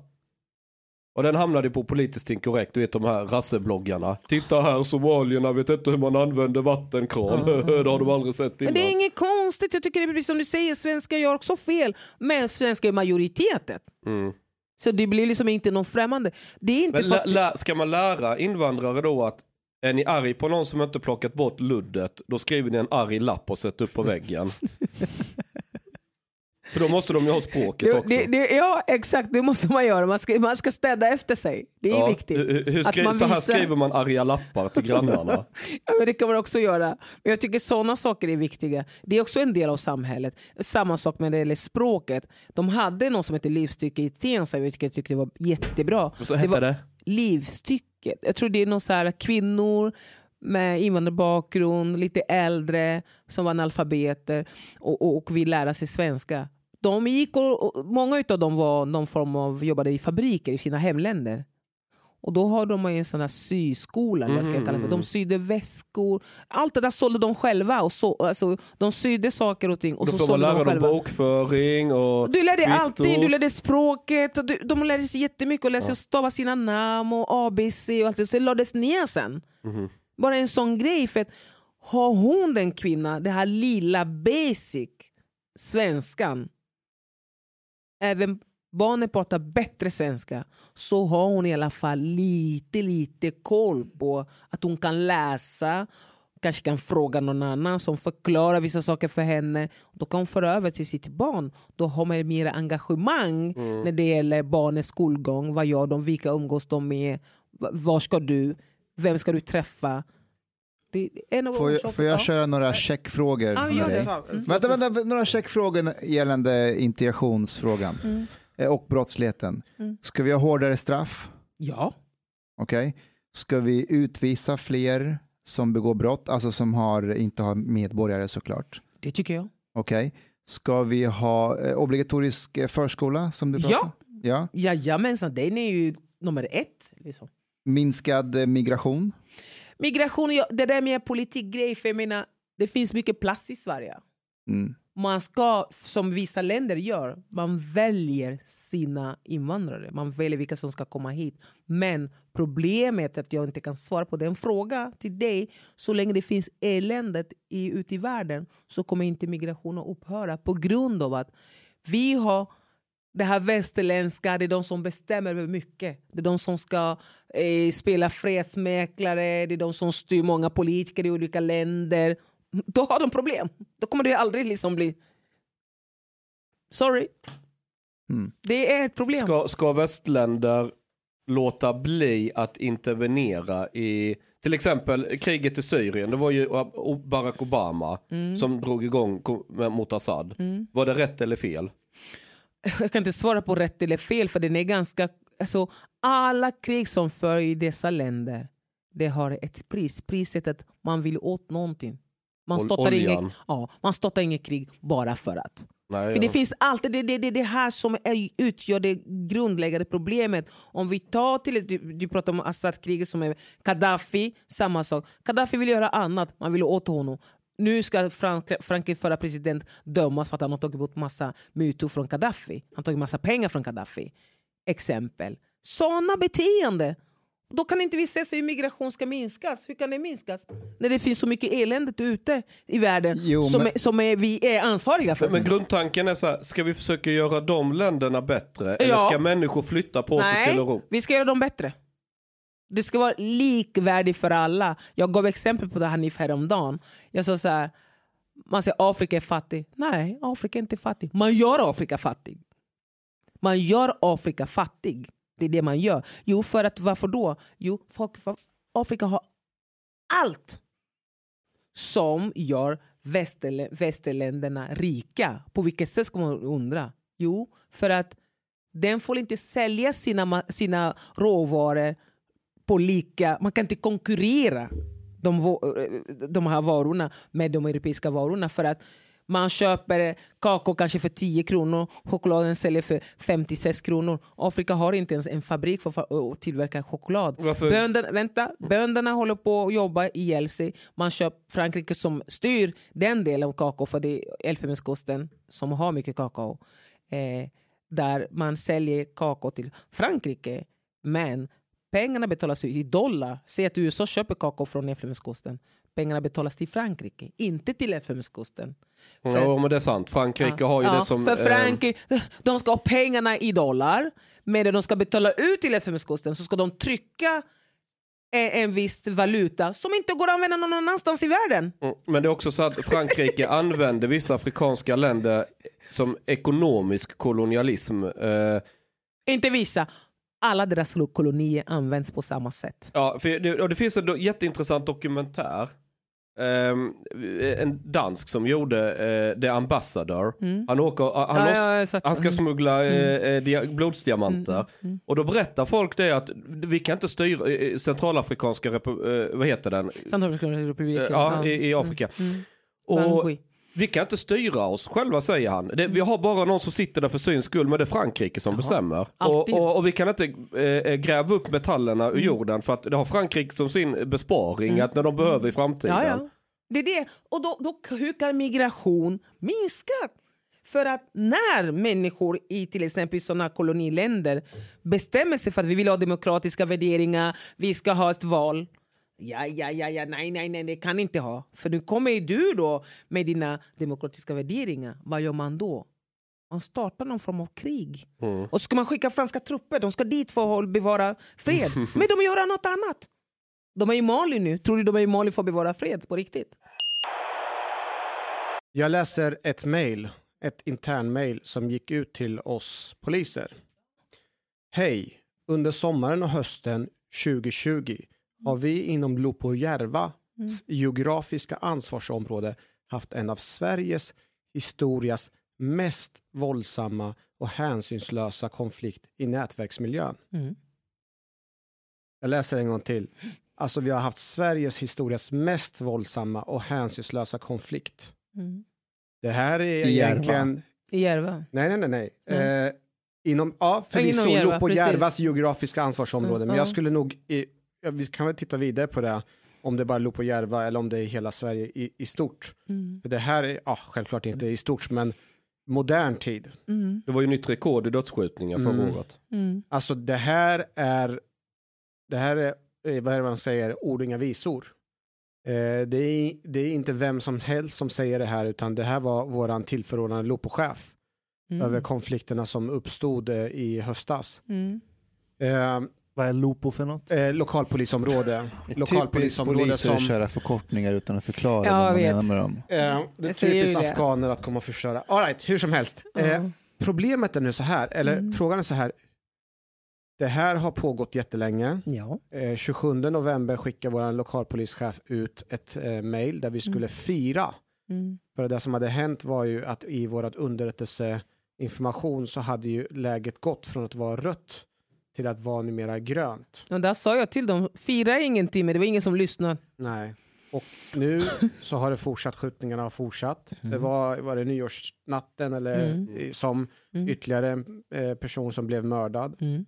Och den hamnade på politiskt inkorrekt, du vet de här rassebloggarna. Titta här, somalierna vet inte hur man använder vattenkran. det har de aldrig sett Men innan. det är inget konstigt. Jag tycker det är precis som du säger, svenskar gör också fel. Men svenskar är majoriteten. Mm. Så det blir liksom inte någon främmande. Det är inte lä, lä, ska man lära invandrare då att är ni arg på någon som inte plockat bort luddet, då skriver ni en arg lapp och sätter upp på väggen. För då måste de ju ha språket Det, också. det, det, ja, exakt. Det måste man göra. Man ska, man ska städa efter sig. Det är Ja, viktigt. Hur, hur Att skri, man så här visar- skriver man arga lappar till grannarna. Ja, men det kan man också göra. Men jag tycker sådana saker är viktiga. Det är också en del av samhället. Samma sak med det gäller språket. De hade något som heter livstycke i Tensta, vilket jag tyckte var jättebra. Och så hette var det? Livstycket. Jag tror det är någon så här kvinnor med invandrarbakgrund, lite äldre, som var analfabeter och, och, och vill lära sig svenska. De gick och, och, många av dem var någon form av, jobbade i fabriker i sina hemländer. Och då har de en sån här syskola, eller vad ska jag kalla det. De sydde väskor. Allt det där sålde de själva. Och så, alltså, de sydde saker och ting och Då så får man lära de dem bokföring och Du lärde dig kvitto. allting, du lärde språket, och du, de lärde sig jättemycket och lärde sig Ja. att stava sina namn och ABC och allt det. Så det lades ner sen. Mhm. Bara en sån grej. För att har hon den kvinna, det här lilla basic svenskan, även barnen pratar bättre svenska, så har hon i alla fall lite, lite koll på att hon kan läsa, kanske kan fråga någon annan som förklarar vissa saker för henne. Då kan hon föra över till sitt barn. Då har man mer engagemang Mm. när det gäller barnens skolgång. Vad gör de? Vilka umgås de med? Va- Var ska du? Vem ska du träffa? Det är en av Får jag, får jag Ja. köra några checkfrågor Ja, med dig? Mm. Vänta, vänta, några checkfrågor gällande integrationsfrågan Mm. eh, och brottsligheten. Mm. Ska vi ha hårdare straff? Ja. Okej. Ska vi utvisa fler som begår brott, alltså som har, inte har medborgare såklart? Det tycker jag. Okej. Ska vi ha eh, obligatorisk eh, förskola som du Ja. pratar ja. Jajamensan, den är ju nummer ett. Liksom. Minskad migration? Migration, det där med politikgrej, för jag menar, det finns mycket plats i Sverige. Mm. Man ska, som vissa länder gör, man väljer sina invandrare. Man väljer vilka som ska komma hit. Men problemet är att jag inte kan svara på den frågan till dig. Så länge det finns eländet i, ute i världen så kommer inte migrationen att upphöra på grund av att vi har det här västerländska, det är de som bestämmer över mycket. Det är de som ska eh, spela fredsmäklare, det är de som styr många politiker i olika länder. Då har de problem. Då kommer det aldrig liksom bli... Sorry. Mm. Det är ett problem. Ska, ska västländer låta bli att intervenera i till exempel kriget i Syrien. Det var ju Barack Obama Mm. som drog igång mot Assad. Mm. Var det rätt eller fel? Jag kan inte svara på rätt eller fel för den är ganska... Alltså, alla krig som för i dessa länder det har ett pris. Priset är att man vill åt någonting. Man oljan. inget, ja, man startar inget krig bara för att. Nej, För det ja. finns alltid det, det, det, det här som är, utgör det grundläggande problemet. Om vi tar till, du, du pratar om Assad-kriget som är Gaddafi, samma sak. Gaddafi vill göra annat, man vill åt honom. Nu ska Frank, Frankrikes förra president dömas för att han har tagit bort massa mutor från Gaddafi. Han har tagit massa pengar från Gaddafi. Exempel. Sådana beteende. Då kan inte vi säga hur migration ska minskas. Hur kan det minskas? När det finns så mycket eländet ute i världen Jo, som, men- är, som är, vi är ansvariga för. Men, grundtanken är så här, ska vi försöka göra de länderna bättre? Eller Ja. ska människor flytta på sig Nej, till Europa? vi ska göra dem bättre. Det ska vara likvärdigt för alla. Jag gav exempel på det här Hanif häromdagen. Jag sa så här, man säger Afrika är fattig. Nej, Afrika är inte fattig. Man gör Afrika fattig. Man gör Afrika fattig. Det är det man gör. Jo, för att varför då? Jo, för, för Afrika har allt som gör västerlä- västerländerna rika. På vilket sätt ska man undra? Jo, för att den får inte sälja sina, sina råvaror på lika... Man kan inte konkurrera de, de här varorna med de europeiska varorna för att man köper kakao kanske för 10 kronor, chokladen säljer för 56 kronor. Afrika har inte ens en fabrik för att tillverka choklad. Varför? Bönderna, vänta, bönderna håller på att jobba ihjäl sig. Man köper Frankrike som styr den delen av kakao, för det är Elfenbenskusten som har mycket kakao. Eh, där man säljer kakao till Frankrike, men pengarna betalas ut i dollar. Säg att USA köper kakao från Elfenbenskusten. Pengarna betalas till Frankrike, inte till Elfenbenskusten. För- Ja, men det är sant. Frankrike har ju Ja, det som... För eh, Frankrike, de ska ha pengarna i dollar, men de ska betala ut till Elfenbenskusten så ska de trycka en, en viss valuta som inte går att använda någon annanstans i världen. Mm, Men det är också så att Frankrike använder vissa afrikanska länder som ekonomisk kolonialism. Eh, Inte vissa. Alla deras kolonier används på samma sätt. ja, för det, och det finns en do, jätteintressant dokumentär. ehm, en dansk som gjorde eh, The Ambassador. Mm. Han, åker, han, Ja, loss, ja, han ska smuggla eh, eh, dia, blodsdiamanter. Mm, mm, Och då berättar folk det att vi kan inte styra centralafrikanska, vad heter den? Centralafrikanska republiken. Ja, i, i Afrika. Mm. Och. Vi kan inte styra oss själva säger han. Det, vi har bara någon som sitter där för syns skull men det är Frankrike som bestämmer. Och, och, och vi kan inte eh, gräva upp metallerna ur jorden för att det har Frankrike som sin besparing att när de behöver i framtiden. Ja, ja. Det är det. Och då, då hur kan migration minska? För att när människor i till exempel sådana koloniländer bestämmer sig för att vi vill ha demokratiska värderingar, vi ska ha ett val. Ja, ja, ja, ja, nej, nej, nej, det kan inte ha. För nu kommer ju du då med dina demokratiska värderingar. Vad gör man då? Man startar någon form av krig. Mm. Och så ska man skicka franska trupper, de ska dit för att bevara fred. Men de gör något annat. De är i Mali nu. Tror du de är i Mali för att bevara fred på riktigt? Jag läser ett mejl, ett internmejl som gick ut till oss poliser. Hej! Under sommaren och hösten 2020 har vi inom Lopojärvas geografiska ansvarsområde haft en av Sveriges historias mest våldsamma och hänsynslösa konflikt i nätverksmiljön. Mm. Jag läser en gång till. Alltså vi har haft Sveriges historias mest våldsamma och hänsynslösa konflikt. Mm. Det här är I egentligen... I Järva? Nej, nej, nej. nej. Mm. Eh, inom, ja, förvisso inom Järva. Järvas geografiska ansvarsområde. Mm, men ja. jag skulle nog... I, ja, vi kan väl titta vidare på det. Om det bara låg på Järva eller om det är hela Sverige i, i stort. Mm. För det här är, ja, självklart inte i stort, men modern tid. Mm. Det var ju nytt rekord i dödsskjutningar förra Mm. året. Mm. Alltså det här är, det här är, eh, vad är det man säger, ord inga visor. Eh, det, är, det är inte vem som helst som säger det här, utan det här var våran tillförordnade Lopochef Mm. över konflikterna som uppstod eh, i höstas. Mm. Eh, Vad är Lopo för något? eh, lokalpolisområde. Lokalpolisområde poliser som... köra förkortningar utan att förklara Ja, vad man menar med dem. Eh, det är typiskt afghaner att komma och förstöra. All right, hur som helst. Eh, problemet är nu så här, eller Mm. frågan är så här. Det här har pågått jättelänge. Ja. Eh, 27 november skickade vår lokalpolischef ut ett eh, mejl där vi skulle fira. Mm. För det som hade hänt var ju att i vårt underrättelseinformation så hade ju läget gått från att vara rött till att vara numera grönt. Och där sa jag till dem, fira ingenting, men det var ingen som lyssnade. Nej. Och nu så har det fortsatt, skjutningarna har fortsatt. Det var, var det nyårsnatten eller Mm. som Mm. ytterligare en eh, person som blev mördad. Mm.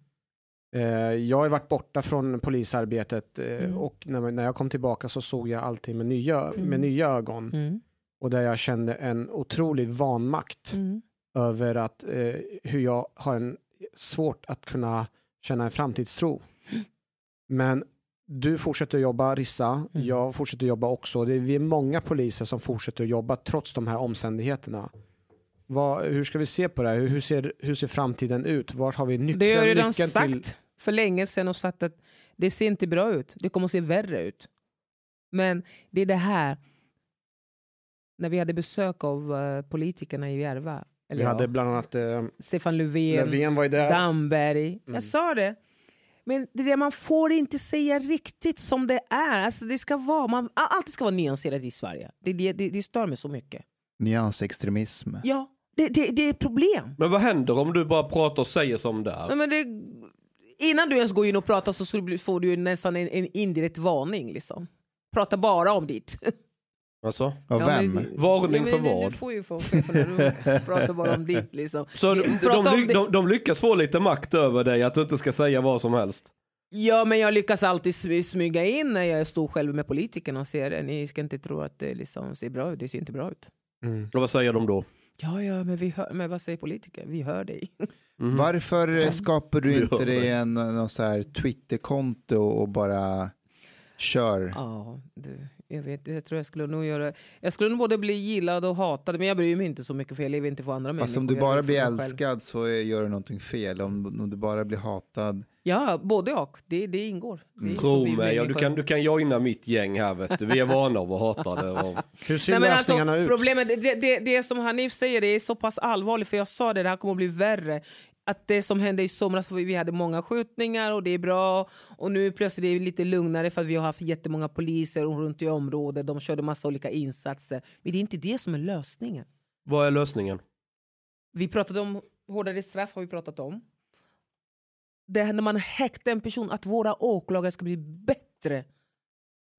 Eh, jag har varit borta från polisarbetet eh, Mm. och när, när jag kom tillbaka så såg jag allting med nya, med Mm. nya ögon. Mm. Och där jag kände en otrolig vanmakt Mm. över att eh, hur jag har en svårt att kunna känna en framtidstro. Men du fortsätter jobba, Rissa. Mm. Jag fortsätter jobba också. Det är, vi är många poliser som fortsätter jobba trots de här omständigheterna. Vad, hur ska vi se på det här? Hur, ser, hur ser framtiden ut? Vart har vi nyckeln, Det har jag redan sagt till? för länge sedan och sagt att det ser inte bra ut. Det kommer att se värre ut. Men det är det här. När vi hade besök av eh, politikerna i Järva. Eller Vi ja, hade bland annat eh, Stefan Löfven, Löfven var där. Damberg. Mm. Jag sa det. Men det är det man får inte säga riktigt som det är. Alltså det ska vara, man, allt ska vara nyanserat i Sverige. Det, det, det, det stör mig så mycket. Nyansextremism. Ja, det, det, det är ett problem. Men vad händer om du bara pratar och säger som det är? Nej, men det, innan du ens går in och pratar så får du nästan en, en indirekt varning. Liksom. Prata bara om ditt. Alltså? Ja, vem? men- Varning Ja, för men det- vad? Du får ju få prata bara om ditt. Liksom. Så de, de, de, de lyckas få lite makt över dig att du inte ska säga vad som helst? Ja, men jag lyckas alltid sm- smyga in när jag står själv med politikerna och ser det. Ni ska inte tro att det liksom ser bra ut. Det ser inte bra ut. Mm. Och vad säger de då? Ja, ja, men, vi hör, men vad säger politiker? Vi hör dig. Mhm. Varför eh, skapar du inte dig dig. en någon så här Twitterkonto och bara kör? Ja, du, jag vet. Jag tror jag skulle nog göra... Jag skulle nog både bli gillad och hatad, men jag bryr mig inte så mycket för jag lever inte för andra Fast människor. om du bara blir själv. älskad så är- gör du någonting fel. Om, om du bara blir hatad. Ja, både och. Det, det ingår. Det så Tro mig, ja, du, kan, du kan joina mitt gäng här vet du. Vi är vana av att hata det. Och... Hur ser Nej, alltså, lösningarna ut? problemet, det, det, det som Hanif säger det är så pass allvarligt, för jag sa det, det här kommer att bli värre. Att det som hände i somras, vi hade många skjutningar och det är bra. Och nu plötsligt är det lite lugnare för att vi har haft jättemånga poliser runt i området. De körde massa olika insatser. Men det är inte det som är lösningen. Vad är lösningen? Vi pratade om hårdare straff, har vi pratat om. Det här när man häktar en person, att våra åklagare ska bli bättre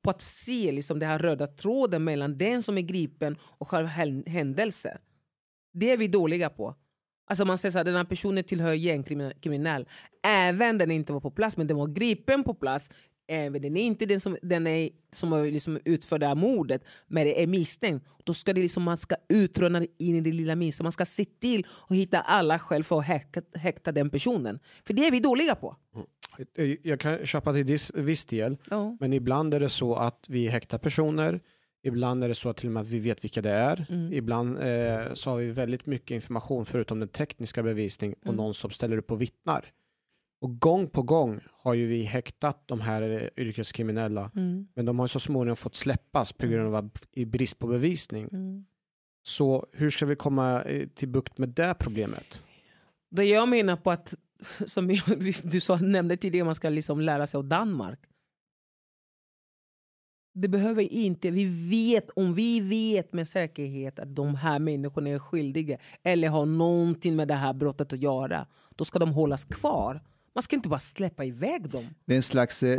på att se liksom, den här röda tråden mellan den som är gripen och själva hän- händelse. Det är vi dåliga på. Alltså man säger så här, den här personen tillhör gängkriminell. Även den inte var på plats, men den var gripen på plats. Även den är inte den som, den är, som har liksom utfört det här mordet, men det är misstänkt. Då ska det liksom, man ska utröna in i det lilla minsta. Man ska se till att hitta alla skäl för att häkta, häkta den personen. För det är vi dåliga på. Eh, Jag kan köpa till viss, del, Ja. men ibland är det så att vi häktar personer. Ibland är det så att till och med att vi vet vilka det är. Mm. Ibland eh, så har vi väldigt mycket information förutom den tekniska bevisning och Mm. någon som ställer upp och vittnar. Och gång på gång har ju vi häktat de här eh, yrkeskriminella, Mm. men de har så småningom fått släppas på grund av brist på bevisning. Mm. Så hur ska vi komma eh, till bukt med det problemet? Det jag menar på att, som du sa, nämnde tidigare, man ska liksom lära sig av Danmark. Det behöver inte, vi vet, om vi vet med säkerhet att de här människorna är skyldiga eller har någonting med det här brottet att göra, då ska de hållas kvar. Man ska inte bara släppa iväg dem. Det är en slags eh,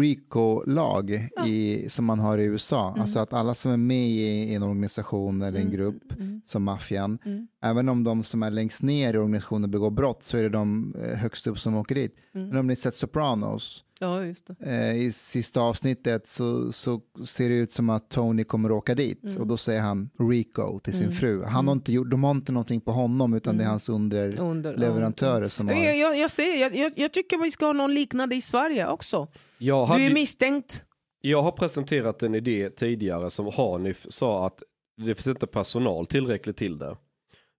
RICO-lag i, som man har i USA. Alltså att alla som är med i en organisation eller en grupp, som maffian, även om de som är längst ner i organisationen begår brott så är det de eh, högst upp som åker dit. Men om ni sett Sopranos, Ja, just det. eh, i sista avsnittet så, så ser det ut som att Tony kommer åka dit och då säger han Rico till sin fru. Han har inte gjort, de har inte någonting på honom utan det är hans Under- underleverantörer som har... Jag, jag, jag, ser, jag, jag, jag tycker vi ska ha någon liknande i Sverige också. Jag, Du är hade, misstänkt. jag har presenterat en idé tidigare som Hanif sa att det finns inte personal tillräckligt till det.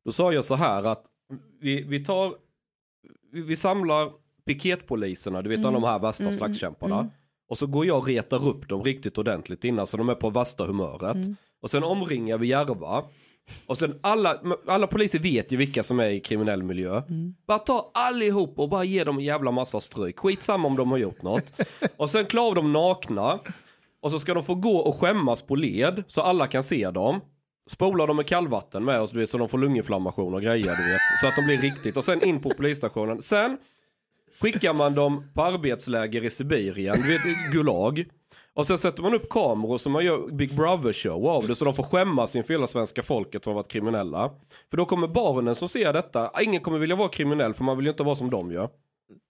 Då sa jag så här att vi, vi tar, vi, vi samlar piketpoliserna, du vet alla de här värsta slagskämparna. Och så går jag och retar upp dem riktigt ordentligt innan så de är på värsta humöret. Och sen omringar vi Järva. Och sen alla, alla poliser vet ju vilka som är i kriminell miljö. Bara ta allihop och bara ge dem en jävla massa stryk. Skitsamma om de har gjort något. och sen klär av dem nakna. Och så ska de få gå och skämmas på led så alla kan se dem. Spolar dem med kallvatten med oss du vet, så de får lunginflammation och grejer du vet. Så att de blir riktigt. Och sen in på polisstationen. Sen skickar man dem på arbetsläger i Sibirien, du vet, Gulag. Och sen sätter man upp kameror som man gör Big Brother show av det så de får skämmas inför hela svenska folket för att ha varit kriminella. För då kommer barnen som ser detta, ingen kommer vilja vara kriminell för man vill ju inte vara som de gör.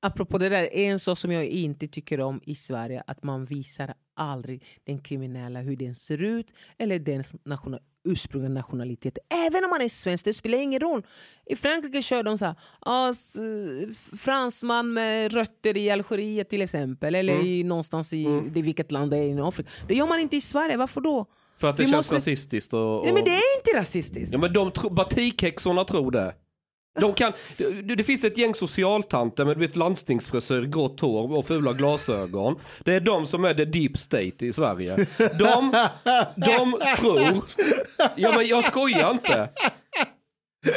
Apropå det där, en sak som jag inte tycker om i Sverige att man visar aldrig den kriminella hur den ser ut eller dens nation ursprungliga nationalitet. Även om man är svensk, det spelar ingen roll. I Frankrike kör de så här, ah, fransman med rötter i Algeriet till exempel, eller i, någonstans i det, vilket land det är i Afrika. Det gör man inte i Sverige, varför då? För att det Vi känns måste- rasistiskt och... och... Nej, men det är inte rasistiskt. Ja men de tro, batikhäxorna tror det. De kan, det, det finns ett gäng socialtanter med vet, landstingsfrisyr, grått hår och fula glasögon. Det är de som är the deep state i Sverige. De, de tror, ja men jag skojar inte.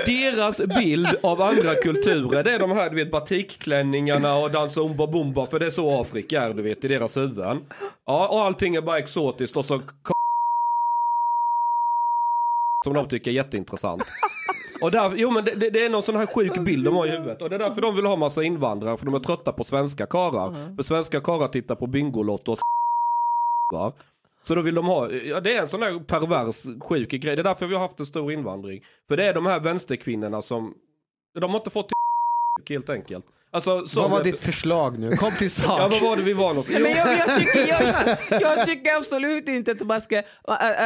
Deras bild av andra kulturer det är de här du vet batikklänningarna och dansa umba bumba för det är så Afrika är du vet i deras huvuden. Ja och allting är bara exotiskt och så som de tycker är jätteintressant. Och där, jo men det, det, är någon sån här sjuk bild de har i huvudet. Och det är därför de vill ha massa invandrare, för de är trötta på svenska karar. För svenska karar tittar på Bingolotto och va? Så då vill de ha, ja det är en sån där pervers sjuk grej. Det är därför vi har haft en stor invandring. För det är de här vänsterkvinnorna som, de har inte fått till helt enkelt. Alltså, så Vad var ditt förslag nu? Kom till sak. Ja vad var det vi var någonstans? Men jag, jag, tycker, jag, jag tycker absolut inte att man, ska,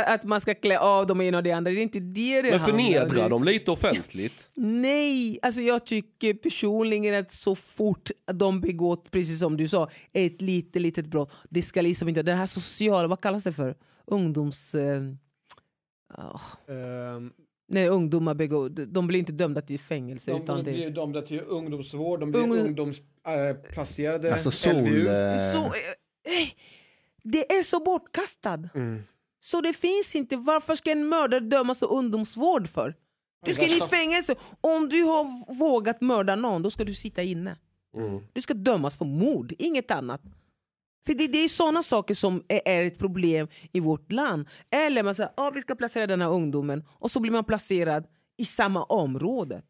att man ska klä av dem ena och det andra. Det är inte det det Men förnedra dem lite offentligt. Nej, alltså jag tycker personligen att så fort de begår, precis som du sa, ett litet, litet brott, det ska liksom inte, den här sociala, vad kallas det för? Ungdoms... Eh, ah, Ehm, när ungdomar begår, de blir inte dömda till fängelse. de utan det, blir dömda till ungdomsvård, de blir Ungdom- ungdomsplacerade. Alltså sol... LVU. eh, så, eh, det är så bortkastad. Mm. Så det finns inte. Varför ska en mördare dömas till ungdomsvård för? Du ska in i fängelse. Om du har vågat mörda någon, då ska du sitta inne. Mm. Du ska dömas för mord, inget annat. För det, det är sådana saker som är, är ett problem i vårt land. Eller man säger ah, vi ska placera den här ungdomen och så blir man placerad i samma område.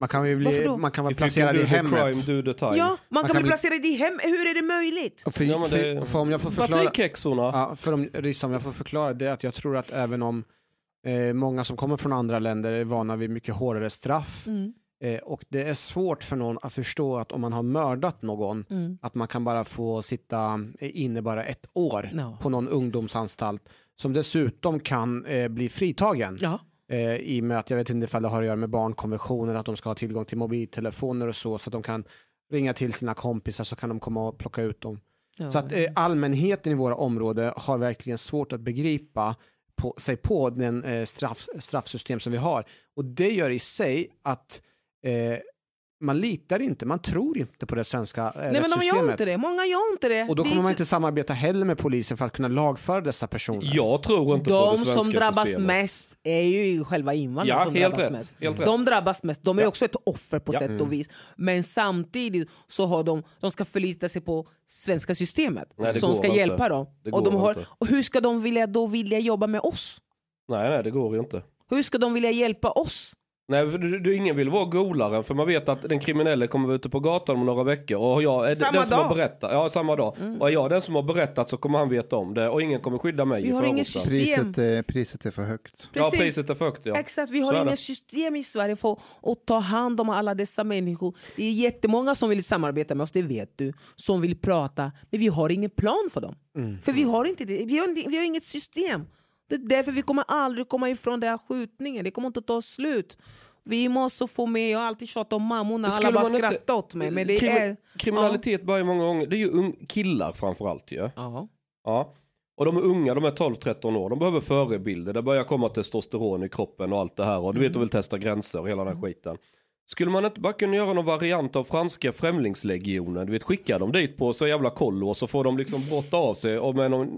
Man kan ju bli, man kan vara If placerad do i the hemmet. crime, do the time. Ja, man kan, kan bli bli- placerad i hem. Hur är det möjligt? För, Ja, det- för, för om jag får förklara, ja, för om, Rissa, om jag får förklara det är att jag tror att även om eh, många som kommer från andra länder är vana vid mycket hårdare straff Mm. Eh, och det är svårt för någon att förstå att om man har mördat någon Mm. att man kan bara få sitta inne bara ett år No. på någon ungdomsanstalt som dessutom kan eh, bli fritagen. Ja. Eh, I och med att jag vet inte ifall det har att göra med barnkonventionen, att de ska ha tillgång till mobiltelefoner och så, så att de kan ringa till sina kompisar så kan de komma och plocka ut dem. Ja. Så att eh, allmänheten i våra områden har verkligen svårt att begripa på, sig på den eh, straff, straffsystem som vi har. Och det gör i sig att eh, man litar inte, man tror inte på det svenska eh, Nej men de gör inte det. Många gör inte det. Och då Det kommer man så- inte samarbeta heller med polisen för att kunna lagföra dessa personer. Jag tror inte på De det svenska som drabbas systemet. mest är ju själva invandrarna Ja, som helt drabbas rätt, mest. helt rätt. De drabbas mest. De är Ja. också ett offer på Ja. sätt och vis. Men samtidigt så har de, de ska förlita sig på svenska systemet Nej, det som ska inte. hjälpa dem. Det Och, de har, och hur ska de vilja, då vilja jobba med oss? Nej, nej, det går ju inte. Hur ska de vilja hjälpa oss? Nej, för du, du, ingen vill vara golaren för man vet att den kriminelle kommer vara ute på gatan om några veckor och jag är Samma den som dag. har berättat. Ja, samma dag. Mm. Och är jag den som har berättat så kommer han veta om det och ingen kommer skydda mig Vi har ingen förorten. system. Priset, är- priset är för högt. Ja, Precis. priset är för högt ja. Exakt, vi har det. system i Sverige för att ta hand om alla dessa människor. Det är jättemånga som vill samarbeta med oss, det vet du, som vill prata, men vi har ingen plan för dem. Mm. För vi har inte det. Vi har, vi har inget system. Det är därför vi kommer aldrig komma ifrån den här skjutningen. Det kommer inte ta slut. Vi måste få med, jag har alltid tjatat om mammorna, alla bara man inte- skrattar åt mig. Men det Krimi- är... Kriminalitet börjar många gånger, det är ju ung- killar framförallt ju. Ja. Ja. Och de är unga, de är 12-13 år, de behöver förebilder. Det börjar komma testosteron i kroppen och allt det här. Och du vet, de vill testa gränser och hela den här skiten. Skulle man inte bara kunna göra någon variant av franska främlingslegionen? Du vet, skicka dem dit på så jävla kollo och så får de liksom brotta av sig och med någon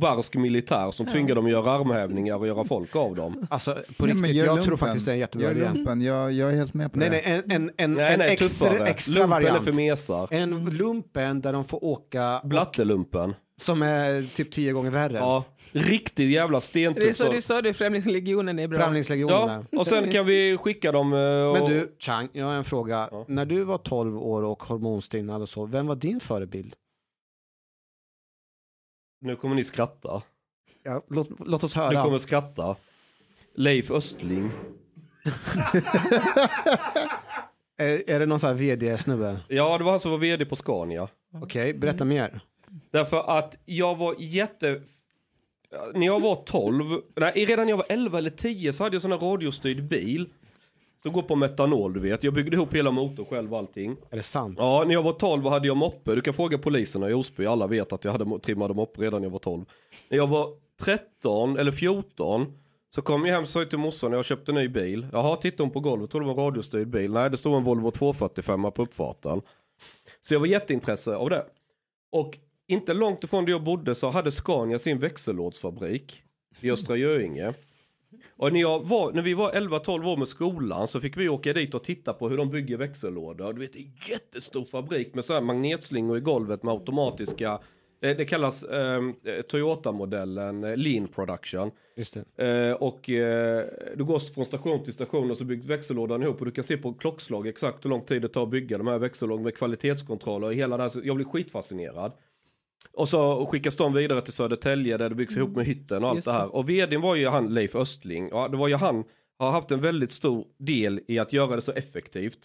barsk militär som tvingar dem att göra armhävningar och göra folk av dem. Alltså på Nej, riktigt, gör jag lumpen. tror faktiskt det är en jättebra Gör lumpen, jag, jag är helt med på Nej, det. nej, en, en, en, Nej, en nej, extra, tuffare. extra Lumpen är variant. för mesar. En lumpen där de får åka, och, Blattelumpen. Som är typ tio gånger värre. Ja, riktigt jävla Det är stentuff. så du sa, det, Främlingslegionen är bra. Främlingslegionerna. Ja, och sen kan vi skicka dem... eh, Och... Men du, Chang, jag har en fråga. Ja. När du var 12 år och hormonstinnad och så, vem var din förebild? Nu kommer ni skratta. Ja, låt, låt oss Du höra. kommer skratta. Leif Östling. Är, är det någon sån här vd-snubbe? Ja, det var han som var vd på Scania. Okej, berätta mer. Därför att jag var jätte... När jag var 12, nej redan när jag var 11 eller 10 så hade jag sån här radiostyrd bil. Som går på metanol du vet. Jag byggde ihop hela motorn själv och allting. Är det sant? Ja, när jag var 12 hade jag moppe. Du kan fråga poliserna i Osby. Alla vet att jag hade trimmade moppe redan när jag var 12. När jag var 13 eller 14 så kom jag hem och sa till morsan när jag köpte en ny bil. Jaha, tittade hon på golvet. Tror det var en radiostyrd bil. Nej, det stod en Volvo 245 på uppfarten. Så jag var jätteintresse av det. Och inte långt ifrån där jag bodde så hade Scania sin växellådsfabrik i Östra Göinge. Och när, jag var, när vi var 11-12 år med skolan så fick vi åka dit och titta på hur de bygger växellådor. Du vet, en jättestor fabrik med så här magnetslingor i golvet med automatiska, eh, det kallas eh, Toyota-modellen eh, Lean Production. Eh, och eh, du går från station till station och så byggs växellådan ihop och du kan se på klockslag exakt hur lång tid det tar att bygga de här växellådorna med kvalitetskontroller och hela det här. Så jag blir skitfascinerad. Och så skickas de vidare till Södertälje där det byggs ihop med hytten och allt Just det här. Och vdn var ju han Leif Östling. Ja, det var ju han har haft en väldigt stor del i att göra det så effektivt.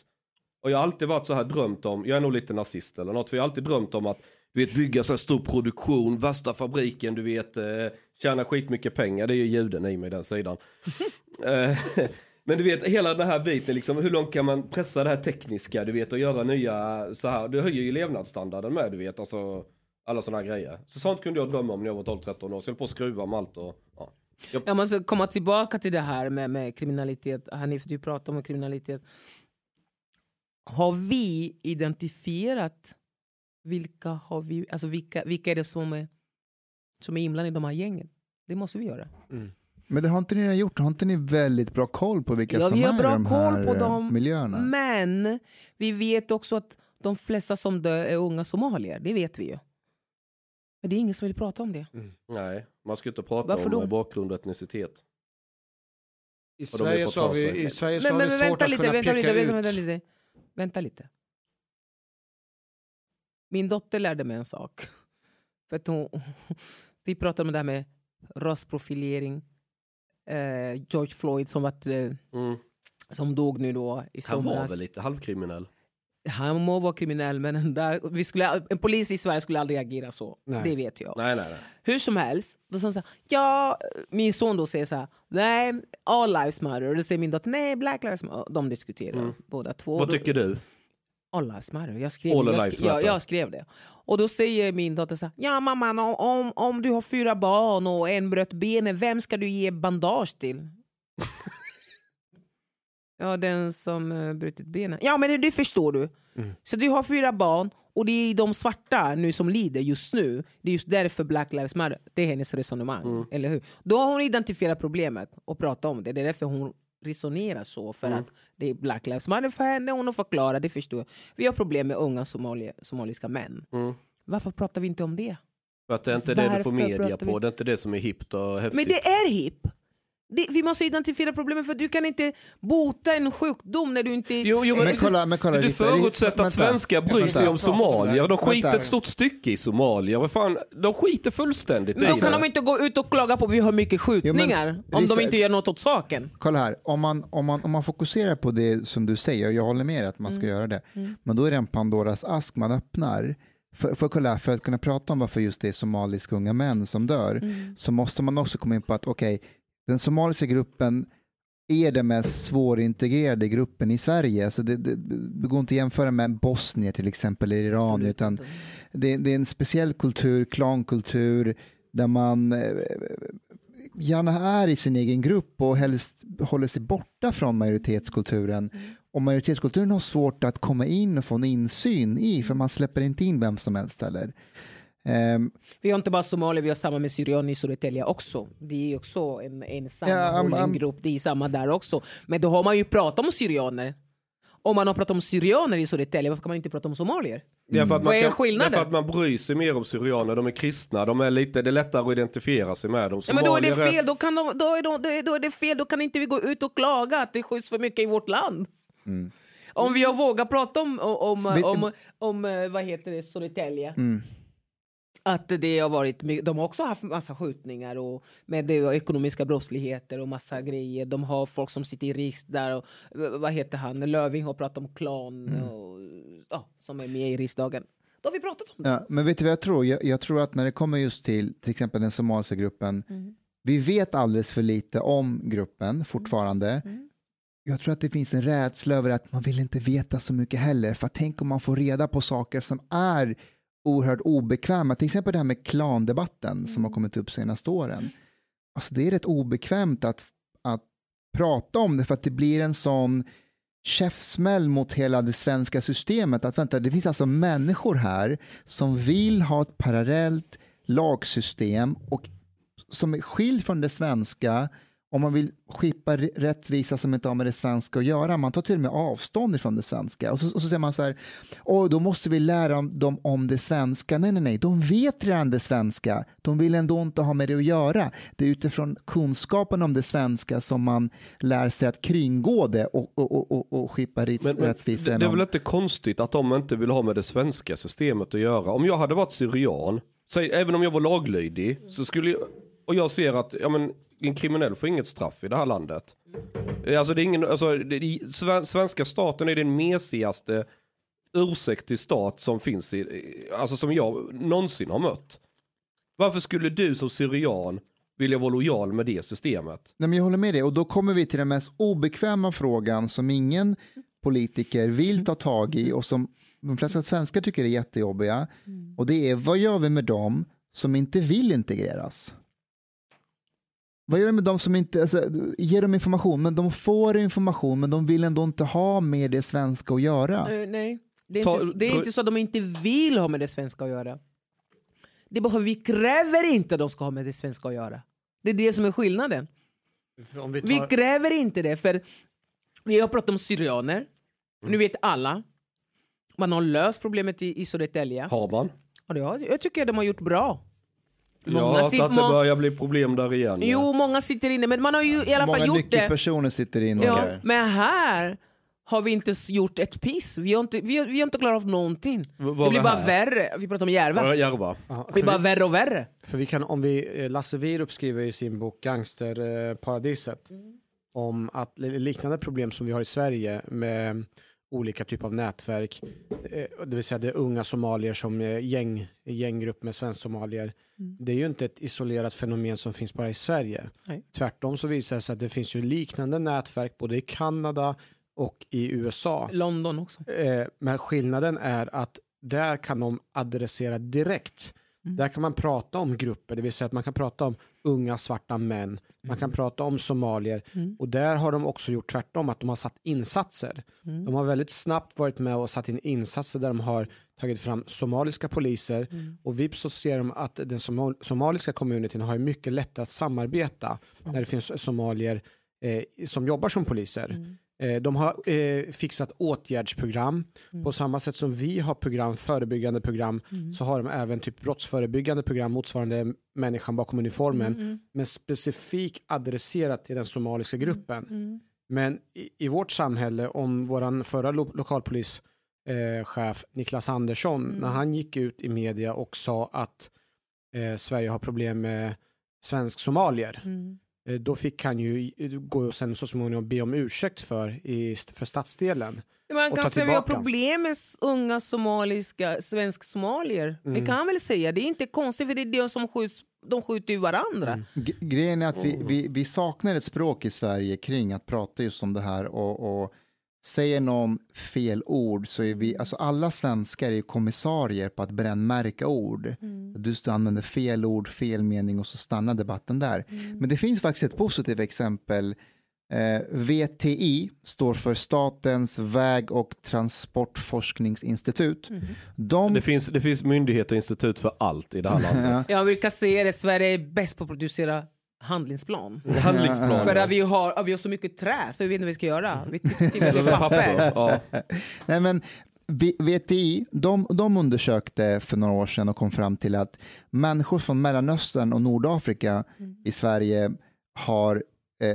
Och jag har alltid varit så här drömt om, jag är nog lite nazist eller något, för jag har alltid drömt om att du vet bygga så här stor produktion, värsta fabriken, du vet, eh, tjäna skitmycket pengar, det är ju juden i mig den sidan. Eh, Men du vet hela den här biten liksom, hur långt kan man pressa det här tekniska, du vet och göra nya så här, det höjer ju levnadsstandarden med du vet, alltså alla sådana här grejer. Så sånt kunde jag drömma om när jag var 12-13 år, så jag höll på att skruva med allt och ja. Jag måste komma tillbaka till det här med, med kriminalitet. Hanif, du pratar om kriminalitet. Har vi identifierat vilka, har vi, alltså vilka, vilka är det som är, som är inblandade i de här gängen? Det måste vi göra. Men det har inte ni redan gjort? Har inte ni väldigt bra koll på vilka Ja, som vi har är bra de koll här på eh, dem. miljöerna? Men vi vet också att de flesta som dör är unga somalier. Det vet vi ju. Men det är ingen som vill prata om det. Nej, man ska inte prata Varför om då? bakgrund och etnicitet. I Och Sverige så har vi, i Sverige så Men, har men, vi men svårt vänta att lite, kunna vänta peka lite, ut. vänta, vänta lite. Vänta lite. Min dotter lärde mig en sak. För att hon, vi pratade om det här med rasprofilering. Eh, George Floyd som, varit, eh, Mm. som dog nu då i Han var somras. väl lite halvkriminell? Han må vara kriminell men där, vi skulle, en polis i Sverige skulle aldrig agera så. Nej. Det vet jag. Nej, nej, nej. Hur som helst, då sa han så här, ja, min son då säger så här, nej, all lives matter. Och då säger min dotter, nej, black lives matter. De diskuterar Mm. båda två. Vad tycker du? All lives matter. Jag skrev, All jag, lives skrev, jag, jag skrev det. Och då säger min dotter så här, ja mamma, om, om, om du har fyra barn och en bröt benet, vem ska du ge bandage till? ja, den som uh, brutit benet. Ja, men det, det förstår du. Mm. Så du har fyra barn och det är de svarta nu som lider just nu. Det är just därför Black Lives Matter. Det är hennes resonemang. Mm. Eller hur? Då har hon identifierat problemet och pratat om det. Det är därför hon resonerar så. För Mm. att det är Black Lives Matter för henne. Hon har förklarat, det förstår jag. Vi har problem med unga somali somaliska män. Mm. Varför pratar vi inte om det? För att det är inte det du Varför får media pratar vi- på, det är inte det som är hippt och häftigt. Men det är hipp! Det, vi måste identifiera problemet för du kan inte bota en sjukdom när du inte... Jo, jo, men, Men kolla, men kolla. du förutsätter att svenskar bryr Vänta. sig om somalier. De skiter Vänta. ett stort stycke i somalier. Vad fan, de skiter fullständigt Men i då kan det. de inte gå ut och klaga på att vi har mycket skjutningar om Risa- de inte gör något åt saken. Kolla här, om man, om, man, om man fokuserar på det som du säger, och jag håller med dig att man ska göra det, men då är det en Pandoras ask man öppnar. För, för, kolla, för att kunna prata om varför just det är somaliska unga män som dör, så måste man också komma in på att okej, den somaliska gruppen är den mest svårintegrerade gruppen i Sverige. Alltså det, det, det går inte att jämföra med Bosnien till exempel, eller Iran, utan det, det är en speciell kultur, klankultur, där man eh, gärna är i sin egen grupp och helst håller sig borta från majoritetskulturen. Och majoritetskulturen har svårt att komma in och få en insyn i, för man släpper inte in vem som helst heller. Ehm, Vi har inte bara somalier, vi har samma med syrianer i Södertälje också. Det är också en, en sammanhållen am- am- grupp, det är samma där också. Men då har man ju pratat om syrianer. Om man har pratat om syrianer i Södertälje, varför kan man inte prata om somalier? Det är för att man kan- skillnaden? Det är för att man bryr sig mer om syrianer, de är kristna, de är lite, det är lättare att identifiera sig med dem. Ja, men då är det fel, då, kan de, då, är de, då, är, då är det fel, då kan inte vi gå ut och klaga att det skjuts för mycket i vårt land. Om vi har vågat prata om, om, Vet- om, om, eh, vad heter det, Södertälje. mm. Att det har varit, de har också haft massa skjutningar och med det och ekonomiska brottsligheter och massa grejer. De har folk som sitter i risk där och vad heter han, Löving har pratat om klan och, ja, som är med i riksdagen. Då har vi pratat om det. Ja, men vet du vad jag tror? Jag, jag tror att när det kommer just till till exempel den somaliska gruppen, vi vet alldeles för lite om gruppen fortfarande. Jag tror att det finns en rädsla över att man vill inte veta så mycket heller, för tänk om man får reda på saker som är oerhört obekväma, till exempel det här med klandebatten som har kommit upp senaste åren. Alltså det är rätt obekvämt att, att prata om det för att det blir en sån käftsmäll mot hela det svenska systemet. Att vänta, det finns alltså människor här som vill ha ett parallellt lagsystem och som är skild från det svenska om man vill skippa rättvisa som inte har med det svenska att göra. Man tar till och med avstånd ifrån det svenska. Och så, och så säger man så här, Åh, då måste vi lära dem om det svenska. Nej, nej, nej, de vet redan det svenska. De vill ändå inte ha med det att göra. Det är utifrån kunskapen om det svenska som man lär sig att kringgå det och, och, och, och, skippa rätts- Men, men rättvisa. det, det är väl inte konstigt att de inte vill ha med det svenska systemet att göra. Om jag hade varit syrian, säg, även om jag var laglydig, så skulle jag, och jag ser att ja, men, en kriminell får inget straff i det här landet. Alltså, det är ingen, alltså, det, svenska staten är den mesigaste ursäktig stat som finns i, i- alltså som jag någonsin har mött. Varför skulle du som syrian vilja vara lojal med det systemet? Nej, men jag håller med dig och då kommer vi till den mest obekväma frågan som ingen politiker vill ta tag i och som de flesta svenskar tycker är jättejobbiga. Och det är vad gör vi med dem som inte vill integreras? Vad gör vi med dem som inte, alltså, ger dem information, men de får information men de vill ändå inte ha med det svenska att göra. Eh, nej, det är, Ta- inte, det är inte så att de inte vill ha med det svenska att göra. Det är bara vi kräver inte att de ska ha med det svenska att göra. Det är det som är skillnaden. Om vi Vi tar, kräver inte det, för vi har pratat om syrianer. Nu vet alla. Man har löst problemet i, i Södertälje. Har man? Ja, det har- jag tycker de har gjort bra. Många sit- hört att det börjar bli problem där igen. Jo, många sitter inne, men man har ju i alla Många fall gjort det. nyckelpersoner sitter inne Ja, men här har vi inte gjort ett piss. Vi har inte, vi har, vi har inte klarat av någonting. vad det blir är bara här? värre. Vi pratar om Järva. Ja, Järva. Ja, Det blir bara vi, värre och värre. för vi kan, om vi, eh, Lasse Wierup skriver i sin bok Gangsterparadiset om att li- liknande problem som vi har i Sverige med olika typer av nätverk, eh, det vill säga det är unga somalier som är gäng, gänggrupp med svensk-somalier. Det är ju inte ett isolerat fenomen som finns bara i Sverige. Nej. Tvärtom så visar det sig att det finns ju liknande nätverk både i Kanada och i USA. London också. Eh, men skillnaden är att där kan de adressera direkt. Där kan man prata om grupper, det vill säga att man kan prata om unga svarta män, man kan prata om somalier. Och där har de också gjort tvärtom, att de har satt insatser. De har väldigt snabbt varit med och satt in insatser där de har tagit fram somaliska poliser. Och vips så ser de att den somal somaliska communityn har mycket lättare att samarbeta när det finns somalier eh, som jobbar som poliser. Eh, De har eh, fixat åtgärdsprogram. På samma sätt som vi har program, förebyggande program, så har de även typ brottsförebyggande program motsvarande människan bakom uniformen, men specifikt adresserat till den somaliska gruppen. Men i, i vårt samhälle, om vår förra lo lokalpolischef eh, Niklas Andersson, när han gick ut i media och sa att eh, Sverige har problem med svensk-somalier, eh, då fick han ju i- gå och sen så småningom be om ursäkt för, i, för stadsdelen. Man Och kan ta säga att vi har problem med unga somaliska, svensk-somalier. Det kan man väl säga. Det är inte konstigt för det är de som skjuts, de skjuter ju varandra. G- Grejen är att vi, vi, vi saknar ett språk i Sverige kring att prata just om det här och, och säger någon fel ord så är vi, alltså alla svenskar är ju kommissarier på att brännmärka ord. Du står- använder fel ord, fel mening och så stannar debatten där. Men det finns faktiskt ett positivt exempel. Eh, VTI står för Statens väg och transportforskningsinstitut. De, Det finns, det finns myndigheter och institut för allt i det här landet. Jag brukar säga det, Sverige är bäst på att producera handlingsplan. Handlingsplan. För att vi har, vi har så mycket trä så vi vet inte vad vi ska göra. Vi med papper. Ja. Nej, men VTI de, de undersökte för några år sedan och kom fram till att människor från Mellanöstern och Nordafrika i Sverige har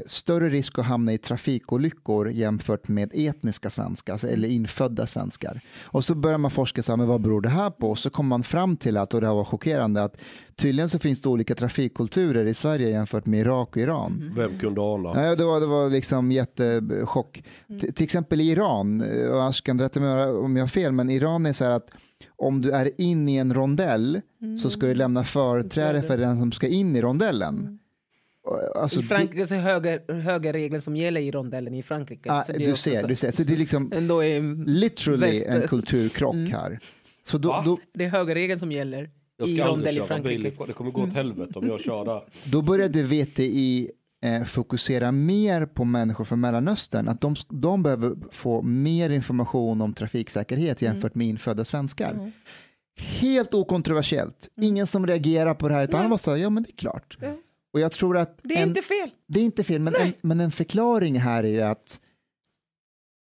större risk att hamna i trafikolyckor jämfört med etniska svenskar, alltså, eller infödda svenskar. Och så börjar man forska, så här, men vad beror det här på? Och så kommer man fram till att, och det här var chockerande, att tydligen så finns det olika trafikkulturer i Sverige jämfört med Irak och Iran. Vem kunde ana? Nej, det, var, det var liksom jättechock. T- till exempel i Iran, eh, och Ash kan rätta mig om jag har fel, men Iran är så här att om du är in i en rondell så ska du lämna företräde för den som ska in i rondellen. Och, Alltså, I Frankrike så är höger, högerregeln som gäller i rondellen i Frankrike. det, ah, det du också ser, så- du ser. Så det är liksom Ändå är, literally Väst- en kulturkrock här. Så då, Va? då, det är högerregeln som gäller Jag i ska aldrig rondell i bil Frankrike. ifrån. Det kommer gå åt helvete om jag kör där. då började VTI eh, fokusera mer på människor från Mellanöstern, att de, de behöver få mer information om trafiksäkerhet Mm. jämfört med infödda svenskar. Helt okontroversiellt, ingen som reagerar på det här, utan han var så ja men det är klart. Ja. Och jag tror att Det är en, inte fel. det är inte fel, men en, men en förklaring här är att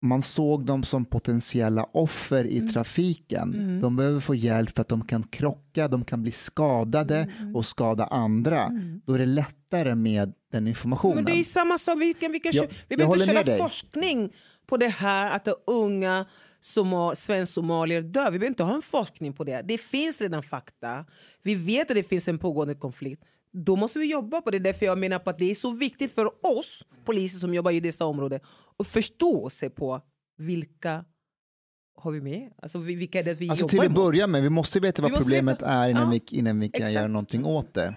man såg dem som potentiella offer i Mm. trafiken. De behöver få hjälp för att de kan krocka, de kan bli skadade Mm. och skada andra. Då är det lättare med den informationen. Men det är samma sak, vi, kan, vi, kan Ja, köra, vi jag behöver inte köra forskning på det här att de unga soma, svensk-somalier dör. Vi behöver inte ha en forskning på det. Det finns redan fakta. Vi vet att det finns en pågående konflikt. Då måste vi jobba på det. Därför jag menar på att det är så viktigt för oss poliser som jobbar i dessa områden att förstå sig på vilka har vi med? Alltså vi- vilka är det vi Alltså jobbar till att börja med, vi måste veta vad Vi måste problemet veta. är innan, Ja, vi, innan vi kan exakt. göra någonting åt det.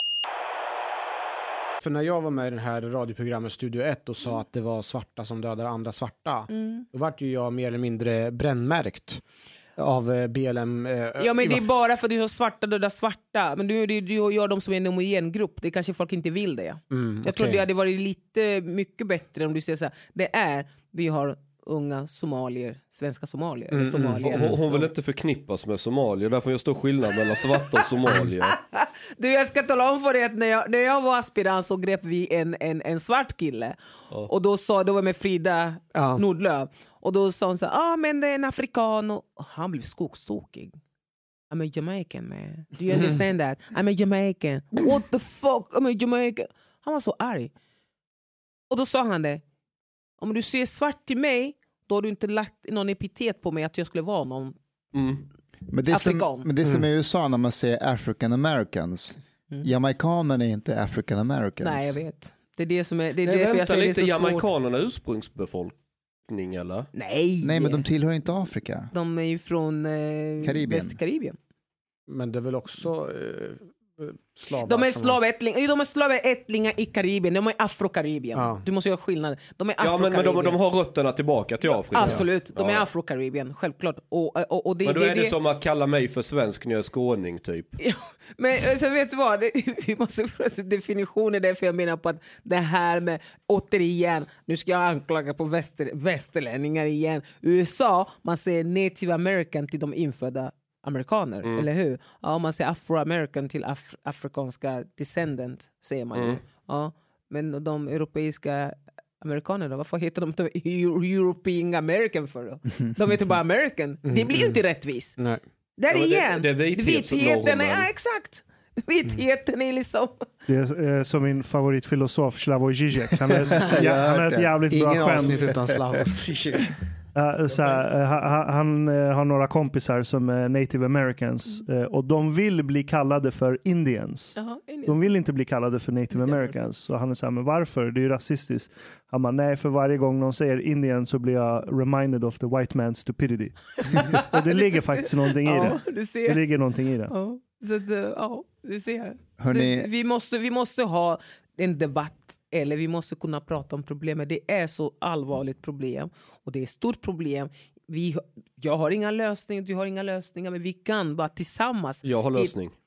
För när jag var med i det här radioprogrammet Studio 1 och sa att det var svarta som dödar andra svarta, Mm. då vart ju jag mer eller mindre brännmärkt av eh, BLM. eh, Ja men det är bara för att du är så svarta döda svarta. Men du, du, du gör dem som en homogen grupp. Det kanske folk inte vill det. Mm, Jag tror det hade varit lite mycket bättre om du säger så här. Det är, vi har unga somalier, svenska somalier. Mm, eller somalier. Hon, hon vill inte förknippas med somalier, därför jag står skillnad mellan svarta och somalier. Du jag ska tala om för dig att när jag, när jag var aspirant så grep vi en, en, en svart kille. Och då sa, då var jag med Frida Ja. Nordlöf. Och då sa hon så här, ah, men det är en afrikan. Och han blev skogstokig. I'm a Jamaican man. Do you understand that? I'm a Jamaican. What the fuck? I'm a Jamaican. Han var så arg. Och då sa han det. Om du ser svart till mig, då har du inte lagt någon epitet på mig att jag skulle vara någon. Mm. Men det, som, Afrikan. men det som är i USA när man säger African Americans, jamaikanerna är inte African Americans. Nej, jag vet. Det är det som är, det är Nej, därför jag säger lite, det är så svårt. jamaikanerna ursprungsbefolkning eller? Nej! Nej, men de tillhör inte Afrika. De är ju från eh, Karibien. Västkaribien. Men det är väl också eh, slavar? De är slavättlingar, de är slavättlingar i Karibien, de är afrokaribien. Ja. Du måste göra skillnad. De är Ja men, men de, de har rötterna tillbaka till Afrika. Absolut, de är afrokaribien, självklart. Och, och, och det, Men då det, är det, som att kalla mig för svensk när jag är skåning typ. Ja, men alltså, vet du vad, det, vi måste få en definition, det är därför jag menar på att det här med, återigen, nu ska jag anklaga på väster, västerlänningar igen. USA, man säger native american till de infödda amerikaner, Mm. eller hur? Ja, man säger afro-american till af afrikanska descendant, säger man ju. Mm. Ja, men de europeiska amerikanerna, varför heter de inte Eu- European American för då? De heter bara American. Det blir ju inte rättvist. Nej. Där Ja, det- det är. Vitheten, ja exakt! Vitheten är liksom... Det är eh, som min favoritfilosof Slavoj Žižek. Han är, Jag ja, han är ett jävligt Ingen bra avsnitt skämt. utan slavor. Ja, så här, eh, han han eh, har några kompisar som är native americans Mm. eh, och de vill bli kallade för indians. Jaha, De vill inte bli kallade för native americans. Så han är så här, men varför? Det är ju rasistiskt. Han bara, nej för varje gång någon säger indian så blir jag reminded of the white man's stupidity. och det ligger faktiskt någonting i det. Ja, du Det ser. ligger någonting i det. Ja, så eh, ja, du ser. Hörrni- Det- Vi, måste, vi måste ha en debatt, eller vi måste kunna prata om problemet. Det är så allvarligt problem och det är ett stort problem. Vi, jag har inga lösningar, du har inga lösningar, men vi kan bara tillsammans Jag har lösning.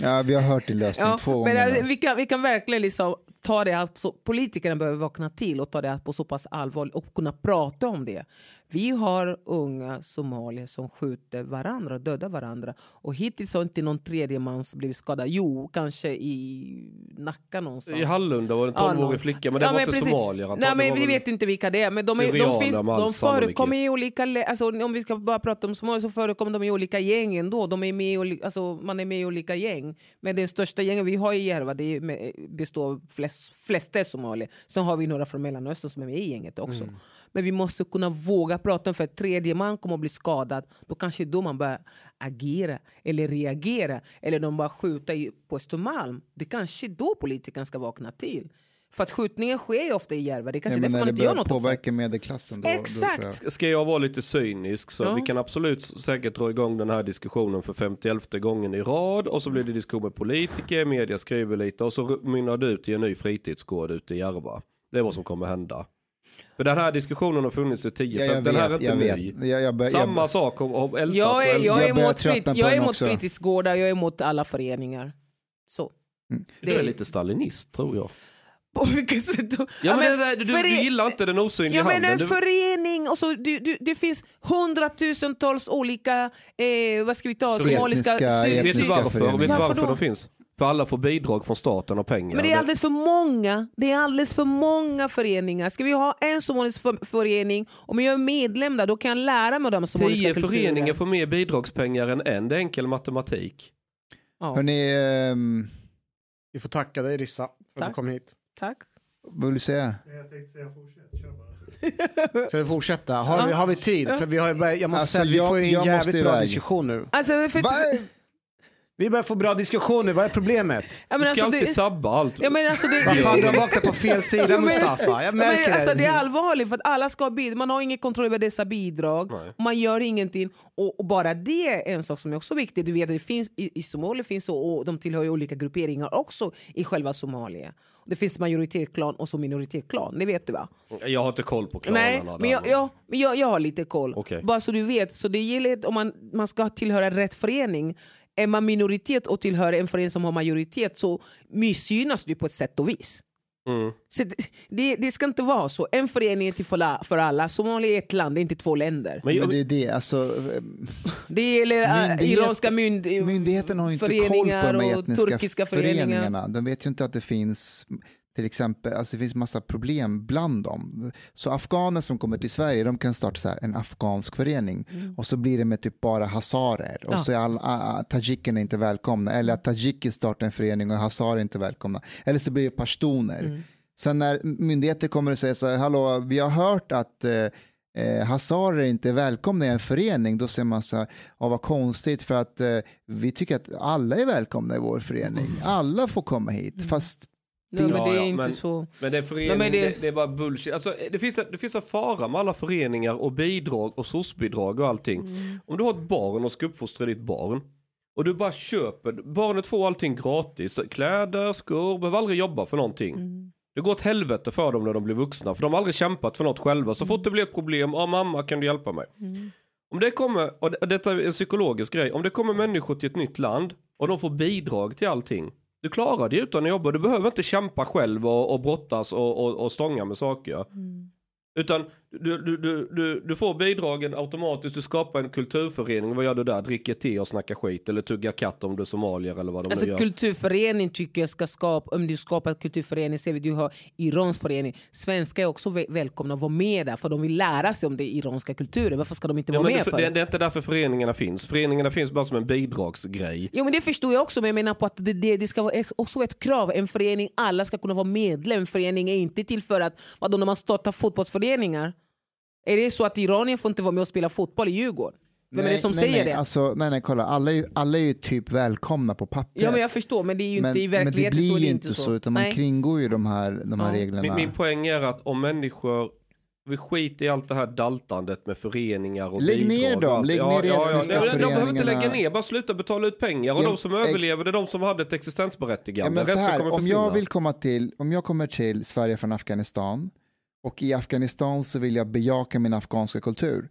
Ja, vi har hört din lösning Ja, två men gånger. eh, vi, kan, vi kan verkligen liksom ta det här, så, politikerna behöver vakna till och ta det här på så pass allvar och kunna prata om det. Vi har unga somalier som skjuter varandra och dödar varandra och hittills har inte någon tredje man blivit skadad. Jo, kanske i Nacka någonstans. I Hallunda var det en Ja, 12-årig någon- flicka, men det Ja, var men inte precis. somalier Nej, men vi väl- vet inte vilka det är. Men de, är, de, finns, de förekommer i olika... Alltså, om vi ska bara prata om somalier så förekommer de i olika gäng ändå. De är med i, alltså, man är med i olika gäng. Men den största gängen vi har i Järva det är består av flest, flesta somalier. Sen har vi några från Mellanöstern som är med i gänget också. Men vi måste kunna våga prata om för att tredje man kommer att bli skadad. Då kanske då man börjar agera eller reagera. Eller de bara skjuta på Östermalm. Det kanske då politikerna ska vakna till. För att skjutningen sker ju ofta i Järva. Det är kanske Ja, men därför när man det inte gör börjar något åt det. påverka medelklassen då, Exakt. Då jag. Ska jag vara lite cynisk så Ja. vi kan absolut säkert dra igång den här diskussionen för 51 gången i rad och så blir det diskussion med politiker, media skriver lite och så mynnar det ut i en ny fritidsgård ute i Järva. Det är vad som kommer hända. För den här diskussionen har funnits i 10 Ja, den här är inte jag ny. vet. Jag, jag, bör- Samma jag, sak har- har ältats Jag är, jag är emot, frit, jag är emot fritidsgårdar, jag är emot alla föreningar. Så. Du är lite stalinist tror jag. På vilket sätt då? Ja, men men det du, du gillar inte den osynliga Ja, men handen. en Du, förening, och så, du, du, det finns hundratusentals olika, eh, vad ska vi ta, somaliska... Vet du varför? Vet du Varför de finns? För alla får bidrag från staten och pengar. Men det är alldeles för många. Det är alldeles för många föreningar. Ska vi ha en förening, om jag är medlem där, då kan jag lära mig de somaliska Tio föreningar får mer bidragspengar än en. Det är enkel matematik. Ja, Hörni, ehm, Vi får tacka dig Rissa för att du Tack. kom hit. tack. vad vill du säga? Jag tänkte säga fortsätt, kör bara. Ska vi fortsätta? Har, vi, har vi tid? För vi har, jag måste Alltså, säga vi får ju en jag jävligt bra iväg. diskussion nu. Alltså, för? Vi börjar få bra diskussion nu, vad är problemet? ja, Du ska alltså, alltid det, sabba allt. ja, men alltså, det, Vad fan, du har vaknat på fel sida men- Mustafa. Jag Ja, märker men, alltså, det. det är allvarligt för att alla ska ha bidrag. Man har ingen kontroll över dessa bidrag. Nej. Man gör ingenting. Och, och bara det är en sak som är också viktig. Du vet, det finns, i, I Somalia finns så, och de tillhör ju olika grupperingar också i själva Somalia. Det finns majoritetsklan och så minoritetsklan, det vet du va? Jag har inte koll på klanerna. Nej, där. men jag, ja, men jag, jag har lite koll. Okej. Bara så du vet. Så det gäller om man, man ska tillhöra rätt förening. Är man minoritet och tillhör en förening som har majoritet så missgynnas du på ett sätt och vis. Mm. Så det, det, ska inte vara så. En förening är till för, la- för alla. Somalia är ett land, det är inte två länder. Men jag, Men det är det, alltså, Det gäller äh, Myndighet- iranska mynd, myndigheten har ju inte koll på de etniska turkiska föreningar. föreningarna. De vet ju inte att det finns till exempel, alltså det finns massa problem bland dem. Så afghaner som kommer till Sverige, de kan starta så här, en afghansk förening och så blir det med typ bara hazarer och Ja. så är all, uh, tajikerna inte välkomna. Eller att tajiker startar en förening och hazarer inte välkomna. Eller så blir det pashtuner. Sen när myndigheter kommer och säger så här, hallå, vi har hört att eh, eh, hazarer inte är välkomna i en förening, då säger man så här, ja, vad konstigt för att eh, vi tycker att alla är välkomna i vår förening. Alla får komma hit, fast Nej, men det är inte men- så. Men det är förening, Nej, men det- det... Det, är bara bullshit. Alltså, det, finns, det finns en fara med alla föreningar och bidrag och SOS-bidrag och allting. Om du har ett barn och ska uppfostra ditt barn och du bara köper, barnet får allting gratis, kläder, skor, behöver aldrig jobba för någonting. Det går åt helvete för dem när de blir vuxna för de har aldrig kämpat för något själva. Så fort det blir ett problem, ja mamma kan du hjälpa mig. Om det kommer, och det- detta är en psykologisk grej, om det kommer människor till ett nytt land och de får bidrag till allting. Du klarar det utan att jobba, du behöver inte kämpa själv och, och brottas och, och, och stånga med saker. Utan du, du, du, du, du får bidragen automatiskt, du skapar en kulturförening, vad gör du där? Dricker te och snackar skit eller tuggar katt om du är somalier eller vad de nu Alltså gör. kulturförening tycker jag ska skapa, om du skapar en kulturförening, ser vi du har Irans förening. Svenskar är också väl- välkomna att vara med där för de vill lära sig om den iranska kulturen. Varför ska de inte Ja, vara med det, för? det, det är inte därför föreningarna finns. Föreningarna finns bara som en bidragsgrej. Jo men det förstår jag också men jag menar på att det, det, det ska vara ett- också ett krav. En förening, alla ska kunna vara medlem. En förening är inte till för att, vadå när man startar fotbollsföreningar? Är det så att Iranien får inte vara med och spela fotboll i Djurgården? Vem är det som nej, säger nej, det? Alltså, nej, nej, kolla, alla är, ju, alla är ju typ välkomna på pappret. ja men jag förstår men det är ju men, inte i men det verkligheten blir så. ju inte så, utan man Nej. kringgår ju de här, de här Ja. reglerna. Min, min poäng är att om människor vi skiter i allt det här daltandet med föreningar och Lägg bidrag ner dem, lägg ja, ner ja, ja. Nej, De behöver inte lägga ner, bara sluta betala ut pengar. Och Ja, de som överlever det är de som hade ett Ja, existensberättigande. men så här, om jag vill komma till, om jag kommer till Sverige från Afghanistan och i Afghanistan så vill jag bejaka min afghanska kultur.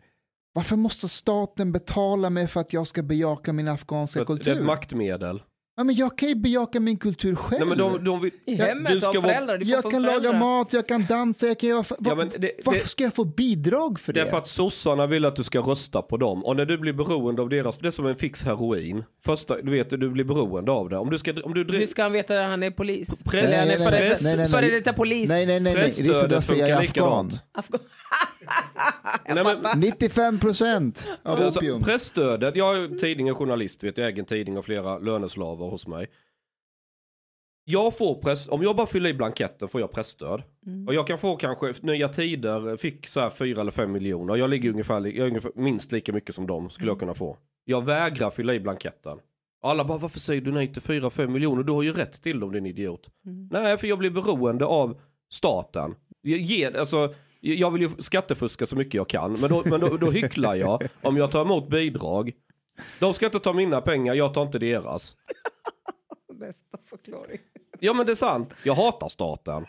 Varför måste staten betala mig för att jag ska bejaka min afghanska För att Det är kultur? ett maktmedel. Ja, men jag kan ju bejaka min kultur själv. Nej, men de, de vill, I hemmet du ska av föräldrar. Du jag kan föräldrar. laga mat, jag kan dansa, jag kan göra... Var, Ja, det- varför det- ska jag få bidrag för det? Därför att sossarna vill att du ska rösta på dem. Och när du blir beroende av deras, det är som en fix heroin. Första, du vet, du blir beroende av det. Om du ska, om du Hur ska han veta att han är polis? Press- är Nej, nej, nej, nej, nej, nej. före detta polis? Nej, nej, nej, nej. Risa, Presstödet därför jag är afghan. Afghan- Nej, men, 95 procent av Alltså, opium. pressstödet, jag är tidning och journalist, vet, jag äger en tidning och flera löneslavar hos mig. Jag får press, om jag bara fyller i blanketten får jag pressstöd. Och jag kan få kanske, Nya Tider fick så här 4 eller 5 miljoner. Jag ligger ungefär, jag är ungefär minst lika mycket som dem skulle jag kunna få. Jag vägrar fylla i blanketten. Alla bara, varför säger du nej till 4-5 miljoner? Du har ju rätt till dem din idiot. Nej, för jag blir beroende av staten. Jag, ger, alltså, jag vill ju skattefuska så mycket jag kan, men då, men då, då hycklar jag om jag tar emot bidrag. De ska inte ta mina pengar, jag tar inte deras. Bästa förklaring. Ja men det är sant, jag hatar staten.